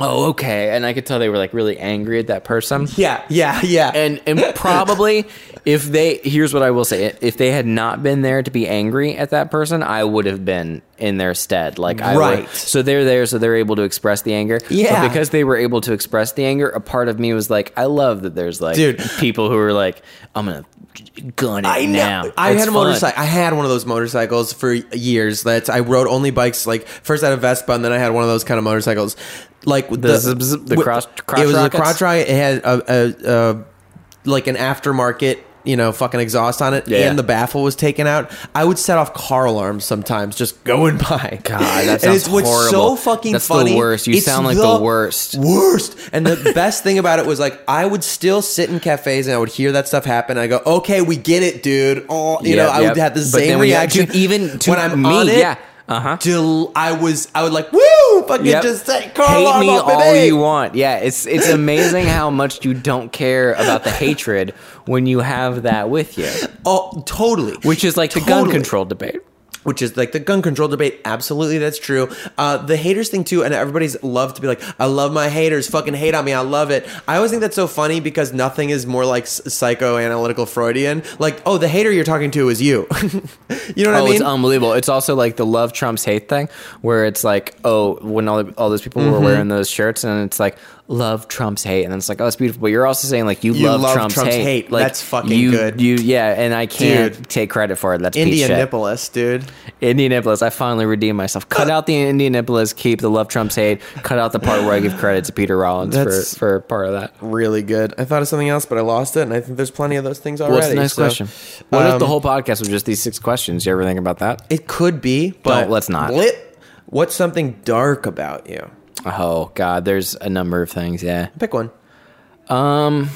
"Oh, okay," and I could tell they were like really angry at that person. Yeah, yeah, yeah. And and probably if they here's what I will say if they had not been there to be angry at that person, I would have been in their stead. Like I would- Right. so they're there, so they're able to express the anger. Yeah. But because they were able to express the anger, a part of me was like, I love that there's like Dude. people who are like, I'm gonna gun it I now. know. I It's had a motorcycle. I had one of those motorcycles for years. That's I rode only bikes. Like first I had a Vespa, and then I had one of those kind of motorcycles. Like The zip, zip, the cross- crotch It was rockets? a crotch rocket. It had a, a, a like an aftermarket. You know, fucking exhaust on it, Yeah. and the baffle was taken out. I would set off car alarms sometimes, just going by. God, that and sounds it's what's horrible. so fucking That's the funny. worst. You It's sound like the worst. Worst. And the best thing about it was like I would still sit in cafes and I would hear that stuff happen. I go, okay, we get it, dude. Oh, you know, Yep, I would have the same reaction. even to when I'm me, on it. yeah. Uh-huh. Till I was, I would like, woo, fucking Yep. just say, car hate me all baby." you want. Yeah, it's it's amazing how much you don't care about the hatred when you have that with you, Oh, totally. which is like the gun control debate. Which is like the gun control debate. Absolutely, that's true. Uh, the haters thing too, and everybody's love to be like, I love my haters, fucking hate on me, I love it. I always think that's so funny because nothing is more like psychoanalytical Freudian. Like, oh, the hater you're talking to is you. you know what oh, I mean? it's unbelievable. It's also like the love trumps hate thing, where it's like, oh, when all, all those people Mm-hmm. were wearing those shirts, and it's like love trumps hate, and then it's like, oh, it's beautiful. But you're also saying like you, You love, love Trump's, Trump's hate. hate. Like That's fucking you, good. You, yeah, and I can't Dude. take credit for it. That's. Indianapolis, dude. Indianapolis. I finally redeemed myself. Cut out the Indianapolis, keep the love Trump's hate. Cut out the part where I give credit to Peter Rollins for, That's- for part of that. Really good. I thought of something else, but I lost it, and I think there's plenty of those things already. What's the next so- question? What if the um, whole podcast was just these six questions? You ever think about that? It could be, but let's not. Lit. What's something dark about you? Oh God, there's a number of things. Yeah. Pick one. Um.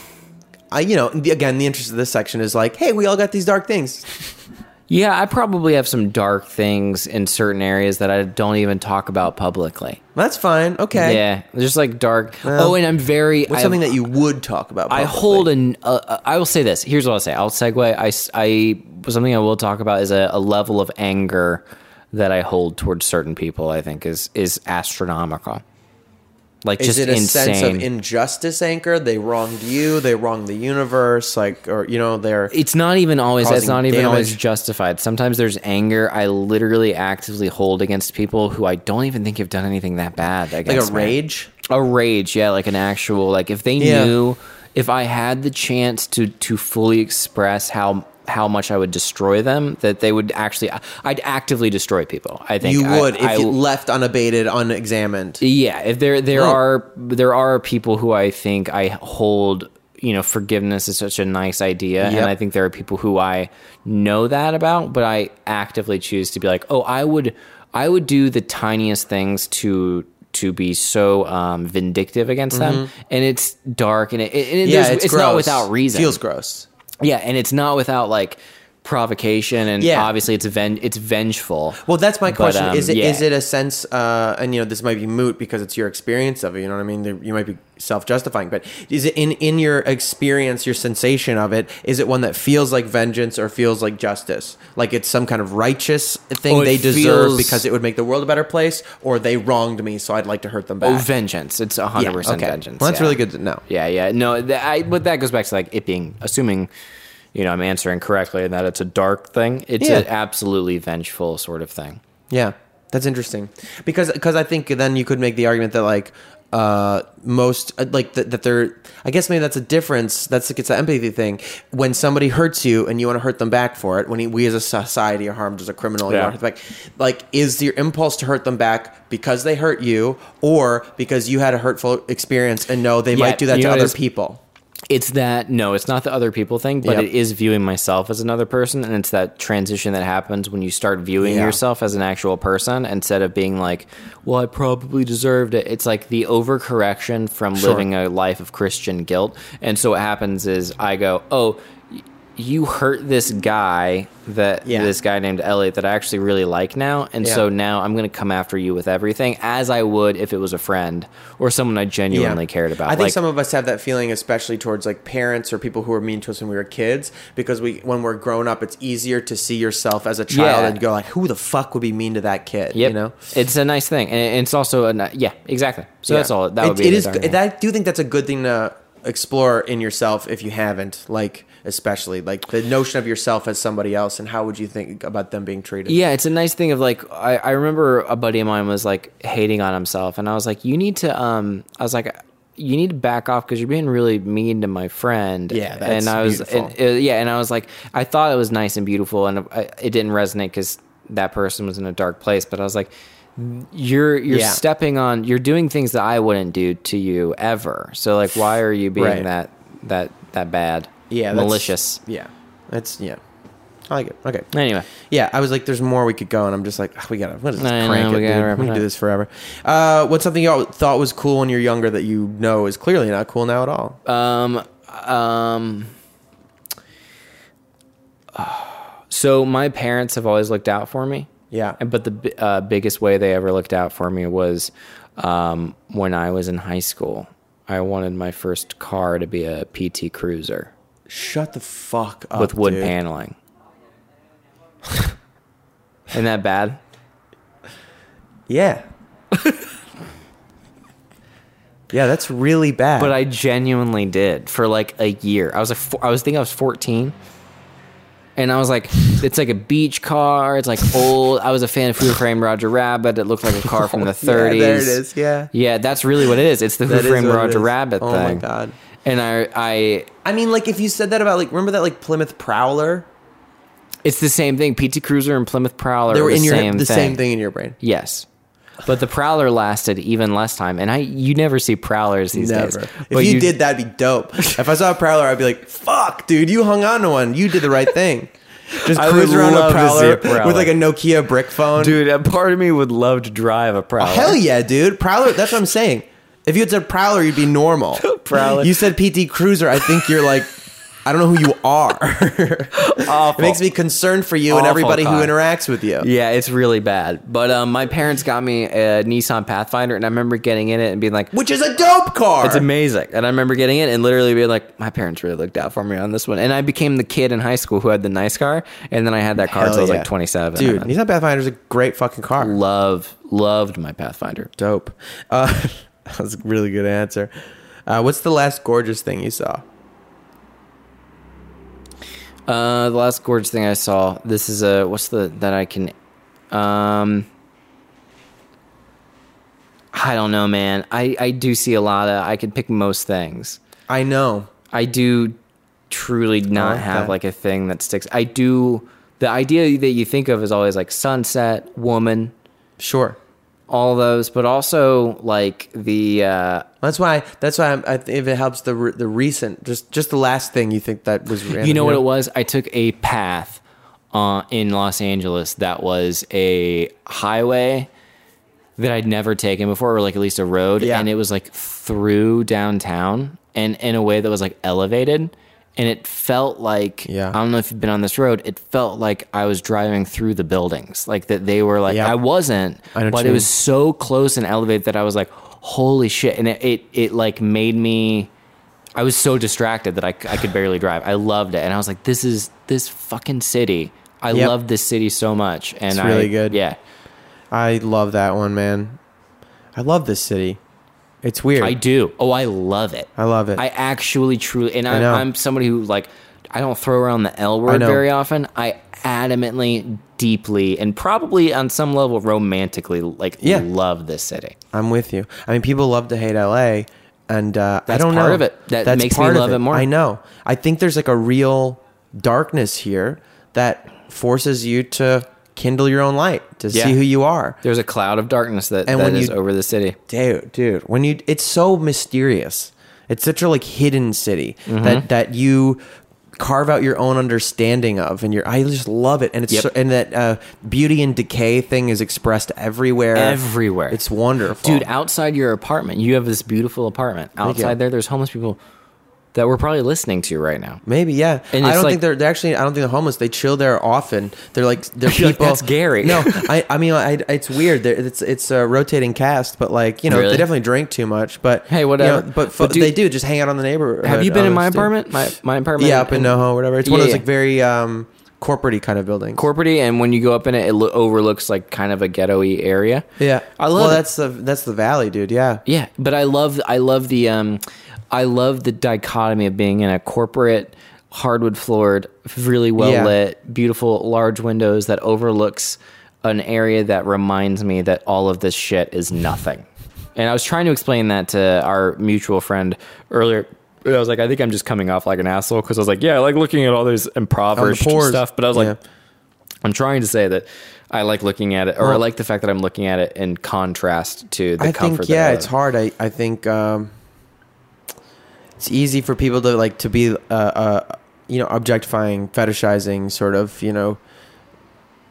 I, you know, the, again, the interest of this section is like, hey, we all got these dark things. Yeah, I probably have some dark things in certain areas that I don't even talk about publicly. That's fine. Okay. Yeah, just like dark. Well, oh, and I'm very. What's I- something that you would talk about? I publicly? hold an. Uh, uh, I will say this. Here's what I'll say. I'll segue. I, I- something I will talk about is a, a level of anger that I hold towards certain people. I think is is astronomical. Like Is just it a insane. sense of injustice anchor? They wronged you. They wronged the universe. Like, or you know, they're it's not even always. It's not even always justified. Sometimes there's anger I literally actively hold against people who I don't even think have done anything that bad. like a me. rage. A rage, yeah, like an actual like if they Yeah. knew if I had the chance to to fully express how how much I would destroy them, that they would actually I'd actively destroy people. I think You I- would if I- you left unabated, unexamined. yeah, if there there Right. are there are people who I think I hold you know forgiveness is such a nice idea Yep. and I think there are people who I know that about but I actively choose to be like, "Oh, I would I would do the tiniest things to to be so um, vindictive against them." And it's dark and it, it, Mm-hmm. Yeah, it's, it's not without reason. It feels gross. Yeah, and it's not without like provocation, and Yeah. obviously it's ven- it's vengeful. Well, that's my But, question. um, is it is yeah. it a sense? Uh, and you know, this might be moot because it's your experience of it. You know what I mean? You might be self justifying, but is it in in your experience, your sensation of it? Is it one that feels like vengeance or feels like justice? Like it's some kind of righteous thing Oh, they deserve feels- because it would make the world a better place, or they wronged me, so I'd like to hurt them back. Oh, vengeance! It's a hundred Yeah, percent okay. vengeance. Well, that's really good to know. Yeah, yeah. No, th- I, but that goes back to like it being assuming, you know, I'm answering correctly and that it's a dark thing. It's Yeah. an absolutely vengeful sort of thing. Yeah, that's interesting because because I think then you could make the argument that like uh most uh, like that, that they're I guess maybe that's a difference that's like it's an empathy thing when somebody hurts you and you want to hurt them back for it when he, we as a society are harmed as a criminal you Yeah. want to hurt back like is your impulse to hurt them back because they hurt you or because you had a hurtful experience and know they Yeah, might do that to other people It's that no, it's not the other people thing, but Yep. it is viewing myself as another person, and it's that transition that happens when you start viewing Yeah. yourself as an actual person instead of being like, "Well, I probably deserved it." It's like the overcorrection from Sure. living a life of Christian guilt, and so what happens is I go, "Oh." You hurt this guy that Yeah. this guy named Elliott that I actually really like now, and Yeah. so now I'm going to come after you with everything as I would if it was a friend or someone I genuinely cared about. I think Like- some of us have that feeling, especially towards like parents or people who were mean to us when we were kids, because we when we're grown up, it's easier to see yourself as a child Yeah. and go like, "Who the fuck would be mean to that kid?" Yep. You know. it's a nice thing, and it's also a yeah, exactly. So that's all. That It- would be It is. thing. I do think that's a good thing to explore in yourself if you haven't. Like, especially like the notion of yourself as somebody else, and how would you think about them being treated? Yeah, it's a nice thing of like I, I remember a buddy of mine was like hating on himself, and I was like, you need to um, I was like. You need to back off because you're being really mean to my friend. Yeah, that's and I was, and, uh, yeah, and I was like, I thought it was nice and beautiful, and I, it didn't resonate because that person was in a dark place. But I was like, you're you're Yeah. stepping on, you're doing things that I wouldn't do to you ever. So like, why are you being Right. that that that bad? Yeah, that's- malicious. Yeah, that's yeah. I like it. Okay. Anyway, Yeah, I was like, "There's more we could go," and I'm just like, "Ah, "We gotta, what is this? I know, crank we it, gotta dude. wrap We it can do up. this forever." Uh, what's something y'all thought was cool when you're younger that you know is clearly not cool now at all? Um, um, so my parents have always looked out for me. Yeah. And- But the bi- uh, biggest way they ever looked out for me was um, when I was in high school. I wanted my first car to be a PT Cruiser Shut the fuck up with wood dude. paneling. Isn't that bad? Yeah. yeah, that's really bad. But I genuinely did for like a year. I was like, four, I was thinking I was 14. And I was like, it's like a beach car. It's like old. I was a fan of Who Framed Roger Rabbit. It looked like a car from the 30s. Yeah, there it is. Yeah. Yeah, that's really what it is. It's the Who Framed Roger. Rabbit Oh thing. Oh my god. And I, I, I mean, like if you said that about like remember that like Plymouth Prowler? it's the same thing. PT Cruiser and Plymouth Prowler They are were the in your same the thing. same thing in your brain. Yes. But the Prowler lasted even less time. And I, you never see Prowlers these Never. days. If But you, did, that'd be dope. if I saw a Prowler, I'd be like, "Fuck, dude, you hung on to one. You did the right thing." Just I cruise around a love to see Prowler, a Prowler. with like a Nokia brick phone. Dude, a part of me would love to drive a Prowler. Hell yeah, dude. Prowler. That's what I'm saying. If you had said Prowler, you'd be normal. Prowler. You said PT Cruiser. I think you're like, I don't know who you are. it makes me concerned for you and Awful everybody who car. interacts with you. Yeah, it's really bad. But um, my parents got me a Nissan Pathfinder, and I remember getting in it and being like, Which is a dope car. it's amazing. And I remember getting it and literally being like, my parents really looked out for me on this one. And I became the kid in high school who had the nice car, and then I had that car Hell until I was yeah. like 27. Dude, and Nissan Pathfinder's is a great fucking car. love, loved my Pathfinder. Dope. Uh, that was a really good answer. Uh, what's the last gorgeous thing you saw? Uh, the last gorgeous thing I saw. This is a what's the that I can, um, I don't know, man. I I do see a lot of. I could pick most things. I know. I do truly not like have that. like a thing that sticks. I do. The idea that you think of is always like sunset, woman, Sure. All those, but also like the uh, That's why. That's why. I'm, I, if it helps the re- the recent, just just the last thing you think that was. you know what it was? I took a path uh, in Los Angeles that was a highway that I'd never taken before, or like at least a road, Yeah. and it was like through downtown and in a way that was like elevated. And it felt like Yeah. I don't know if you've been on this road. It felt like I was driving through the buildings, like that they were like. I wasn't, I but it was so close and elevated that I was like, holy shit, and it it, it like made me. I was so distracted that I, I could barely drive. I loved it, and I was like, "This is this fucking city. I Yep. love this city so much." And It's I- really good. Yeah, I love that one, man. I love this city. It's weird. I do. Oh, I love it. I love it. I actually truly, and I I'm, know. I'm somebody who like I don't throw around the L word know. very often. I adamantly, deeply, and probably on some level romantically like Yeah. love this city. I'm with you. I mean, people love to hate LA, and uh, I That's don't part know. of it. That makes me part of love it more. I know. I think there's like a real darkness here that forces you to kindle your own light to Yeah. see who you are. There's a cloud of darkness that, And that when is you- over the city. dude, dude, when you, it's so mysterious. It's such a like hidden city Mm-hmm. that that you carve out your own understanding of, and you're. I just love it, and it's Yep. so, and that uh, beauty and decay thing is expressed everywhere. Everywhere. it's wonderful, Dude, outside your apartment, you have this beautiful apartment. Outside there, there's homeless people that we're probably listening to right now. Maybe, yeah. And I don't like- think they're, they're actually. I don't think they're homeless. They chill there often. They're like they're like people. that's Gary. No, I. I mean, I, it's weird. They're, it's it's a rotating cast, but like you know, Really? they definitely drink too much. But Hey, you whatever. know, but, But dude- they do just hang out on the neighborhood. Have you been in my apartment? My my apartment. Yeah, up in NoHo, or whatever. It's one of those like very um corporate kind of buildings. corporatey, and when you go up in it, it lo- overlooks like kind of a ghetto-y area. yeah, I love Well, it. that's the that's the valley, dude. Yeah, Yeah, but I love I love the um I love the dichotomy of being in a corporate hardwood floored, really well Yeah. lit, beautiful large windows that overlooks an area that reminds me that all of this shit is nothing. And I was trying to explain that to our mutual friend earlier. I was like, I think I'm just coming off like an asshole because I was like, yeah, I like looking at all this impoverished stuff. But I was like, Yeah. I'm trying to say that I like looking at it, or I like the fact that I'm looking at it in contrast to the I comfort. think yeah, it's hard. I I think um, it's easy for people to like to be uh, uh you know objectifying, fetishizing, sort of you know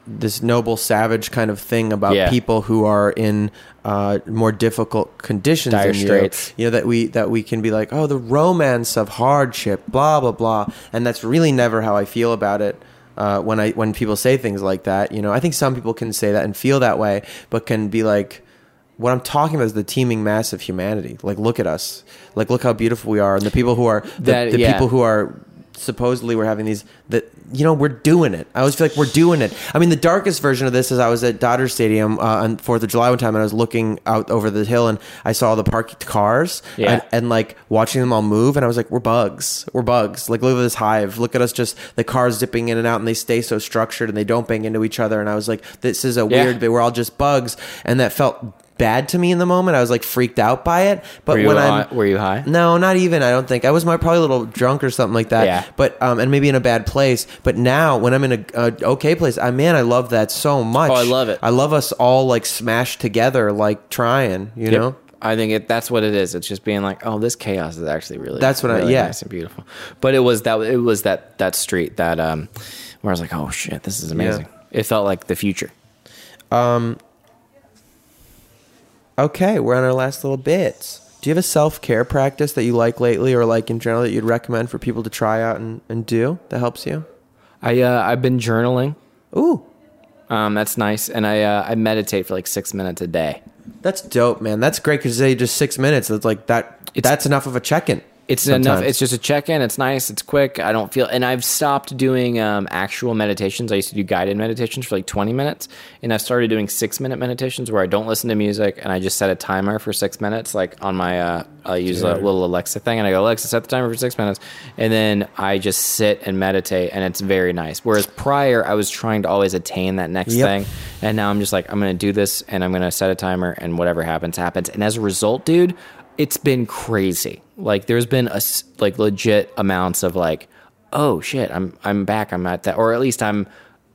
this noble savage kind of thing about Yeah. people who are in uh, more difficult conditions Dire than you. straits. You know that we that we can be like, oh, the romance of hardship, blah blah blah, and that's really never how I feel about it. Uh, when I when people say things like that, you know, I think some people can say that and feel that way, but can be like, what I'm talking about is the teeming mass of humanity. Like, look at us. Like, look how beautiful we are, and the people who are the, That- the yeah. people who are supposedly we're having these that you know we're doing it. I always feel like we're doing it. I mean, the darkest version of this is I was at Dodger Stadium uh, on Fourth of July one time, and I was looking out over the hill, and I saw the parked cars, Yeah. and, and like watching them all move, and I was like, we're bugs, we're bugs. Like, look at this hive. Look at us, just the cars zipping in and out, and they stay so structured, and they don't bang into each other. And I was like, this is a Yeah. weird. We're all just bugs, and that felt bad to me in the moment. I was like freaked out by it. But when high- I'm were you high? no, not even. I don't think I was. My probably a little drunk or something like that. Yeah. But um, and maybe in a bad place. But now, when I'm in a, a okay place, I man, I love that so much. Oh, I love it. I love us all like smashed together, like trying. You Yep. know. I think it, that's what it is. It's just being like, oh, this chaos is actually really. That's what I- yeah. nice and beautiful. But it was that it was that that street that um where I was like, oh shit, this is amazing. It felt like the future. Okay, we're on our last little bits. Do you have a self care practice that you like lately, or like in general that you'd recommend for people to try out and, and do that helps you? I uh, I've been journaling. Ooh, Um, that's nice, and I uh, I meditate for like six minutes a day. that's dope, man. That's great because they just six minutes. It's like that. It's- that's enough of a check in. It's enough. It's just a check in. It's nice. It's quick. I don't feel, and I've stopped doing um, actual meditations. I used to do guided meditations for like 20 minutes, and I've started doing six minute meditations where I don't listen to music and I just set a timer for six minutes. Like on my, uh, I use a little Alexa thing, and I go, Alexa, set the timer for six minutes, and then I just sit and meditate, and it's very nice. Whereas prior, I was trying to always attain that next Yep. thing, and now I'm just like, I'm gonna do this, and I'm gonna set a timer, and whatever happens, happens. And as a result, dude, it's been crazy. Like there's been a like legit amounts of like, oh shit, I'm I'm back. I'm at that, or at least I'm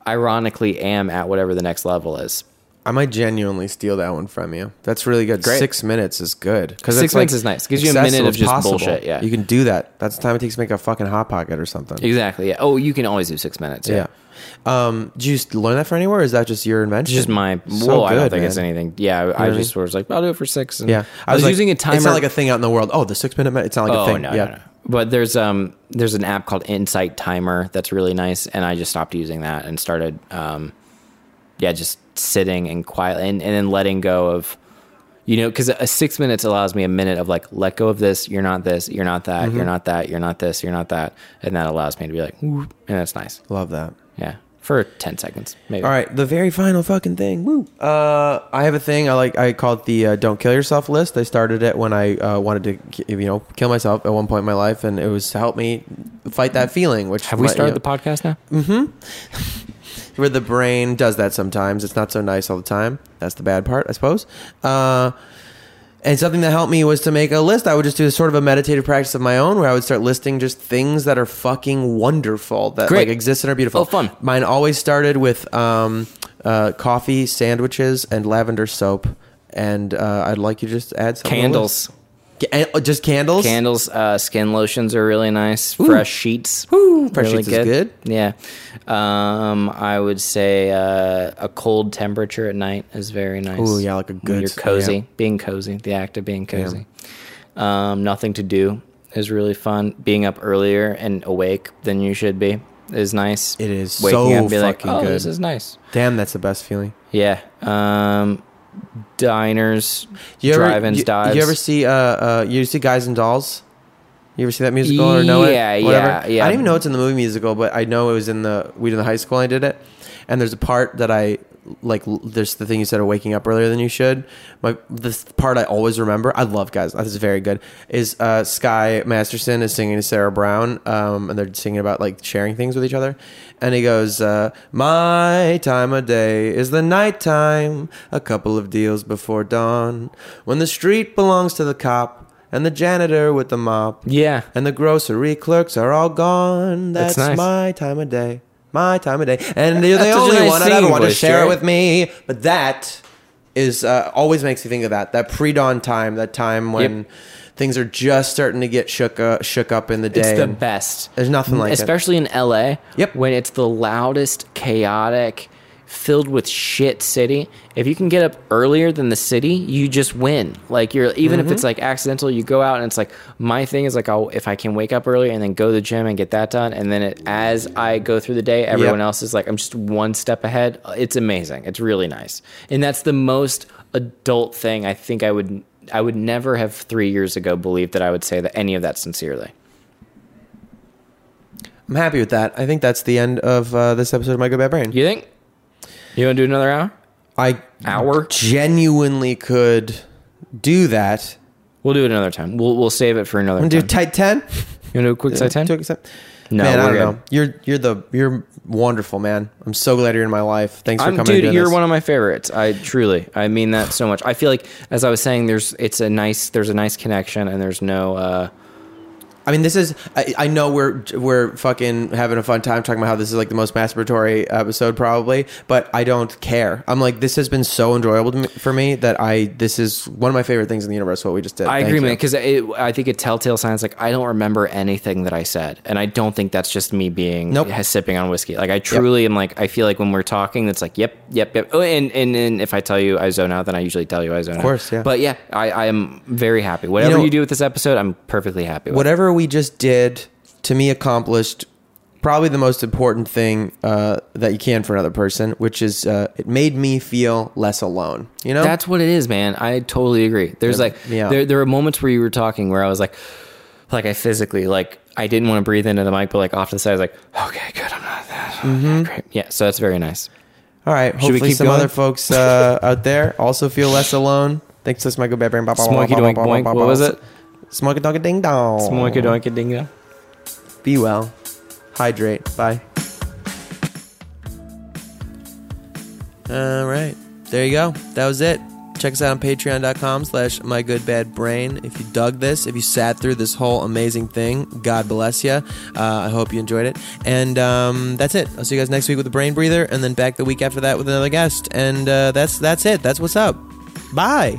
ironically am at whatever the next level is. I might genuinely steal that one from you. That's really good. Great. Six minutes is good because Six minutes is nice. Gives you a minute of just bullshit, yeah. you can do that. That's the time it takes to make a fucking hot pocket or something. Exactly. Yeah. Oh, you can always do six minutes. Yeah. Yeah. Um, did you learn that from anywhere? Or is that just your invention? It's just my. So well, I don't good, think it's anything. Yeah. I, I I just was like, I'll do it for six. And Yeah, I was, like, using a timer. It's not like a thing out in the world. Oh, the six minute. It's not like oh a thing. no, yeah. no, no. But there's um there's an app called Insight Timer that's really nice, and I just stopped using that and started um yeah just sitting and quiet and, and then letting go of you know because a six minutes allows me a minute of like let go of this you're not this you're not that you're not that you're not this you're not that and that allows me to be like and that's nice Love that. yeah for 10 seconds maybe All right, the very final fucking thing. Woo. Uh, I have a thing I like. I call it the uh, "Don't Kill Yourself" list. I started it when I uh, wanted to, you know, kill myself at one point in my life, and it was to help me fight that feeling. Which have we started you the podcast now know, where the brain does that sometimes. It's not so nice all the time. That's the bad part, I suppose. Uh, and something that helped me was to make a list. I would just do sort of a meditative practice of my own, where I would start listing just things that are fucking wonderful that Great. like exist and are beautiful. Oh, fun. Mine always started with um, uh, coffee, sandwiches, and lavender soap. And uh, I'd like you to just add some candles just candles. Candles, uh, skin lotions are really nice. Fresh sheets, Ooh, fresh sheets is good. Yeah, um, I would say uh, a cold temperature at night is very nice. Oh yeah, like a When good- You're cozy, yeah. being cozy. The act of being cozy. Um, nothing to do is really fun. Being up earlier and awake than you should be is nice. It is waking so up and be like, oh, good." this is nice. Damn, that's the best feeling. Yeah. Um, diners, You ever, drive-ins, you, dives. you ever see uh, uh you see Guys and Dolls? You ever see that musical or know it? Yeah, yeah, yeah. I don't even know it's in the movie musical, but I know it was in the we did in high school. and I did it, and there's a part that I like. There's the thing you said of waking up earlier than you should. My this part I always remember. I love Guys. This is very good. Is uh, Sky Masterson is singing to Sarah Brown, um, and they're singing about like sharing things with each other, and he goes, uh, "My time of day is the nighttime, a couple of deals before dawn, when the street belongs to the cop." And the janitor with the mop. Yeah. And the grocery clerks are all gone. That's, That's nice. my time of day. My time of day. And you're the That's such a only nice one that ever singing want to voice, share it Jarrett. with me. But that is uh, always makes me think of that. That pre-dawn time. That time when things are just starting to get shook uh, shook up in the day. It's the and best. There's nothing like it. Especially in LA. Yep. When it's the loudest, chaotic, filled with shit city. If you can get up earlier than the city, you just win. Like you're even Mm-hmm. if it's like accidental, you go out and it's like my thing is like I'll if I can wake up early and then go to the gym and get that done, and then it, as I go through the day, everyone Yep. else is like I'm just one step ahead. It's amazing. It's really nice, and that's the most adult thing I think I would. I would never have three years ago believed that I would say that any of that sincerely. I'm happy with that. I think that's the end of uh, this episode of My Good Bad Brain. You think? You want to do another hour? I Hour? genuinely could do that. We'll do it another time. We'll we'll save it for another gonna time. do tight ten. you want to do a quick side ten? Do No, man, I don't good. know. You're you're the you're wonderful, man. I'm so glad you're in my life. Thanks for I'm, coming. dude, you're this. one of my favorites. I truly, I mean that so much. I feel like, as I was saying, there's it's a nice, there's a nice connection, and there's no. uh I mean, this is. I, I know we're we're fucking having a fun time talking about how this is like the most masturbatory episode probably, but I don't care. I'm like, this has been so enjoyable to me, for me that I. This is one of my favorite things in the universe. What we just did. I Thank agree, you. man, because I think a telltale sign is like I don't remember anything that I said, and I don't think that's just me being Nope. sipping on whiskey. Like I truly am like I feel like when we're talking, it's like yep, yep, yep. Oh, and, and and if I tell you I zone out, then I usually tell you I zone out. Of course, yeah. But yeah, I, I am very happy. Whatever you, know- do with this episode, I'm perfectly happy. with. Whatever we just did to me accomplished probably the most important thing uh, that you can for another person, which is uh, it made me feel less alone. You know, That's what it is, man. I totally agree. There's like yeah. there there were moments where you were talking where I was like like I physically like I didn't want to breathe into the mic, but like off to the side I was like, okay, good, I'm not that. Mm-hmm. great. Yeah, so that's very nice. All right. Should we Hopefully, keep some going? other folks uh, out there also feel less alone. Thanks to My Good Bad Brain. Smoky doink boink. What was it? Smoky donka ding dong. Smoky doinky dingo. Be well. Hydrate. Bye. All right. There you go. That was it. Check us out on patreon.com slash my good bad brain. If you dug this, if you sat through this whole amazing thing, God bless you. Uh, I hope you enjoyed it. And um, that's it. I'll see you guys next week with the brain breather and then back the week after that with another guest. And uh, that's that's it. That's what's up. Bye.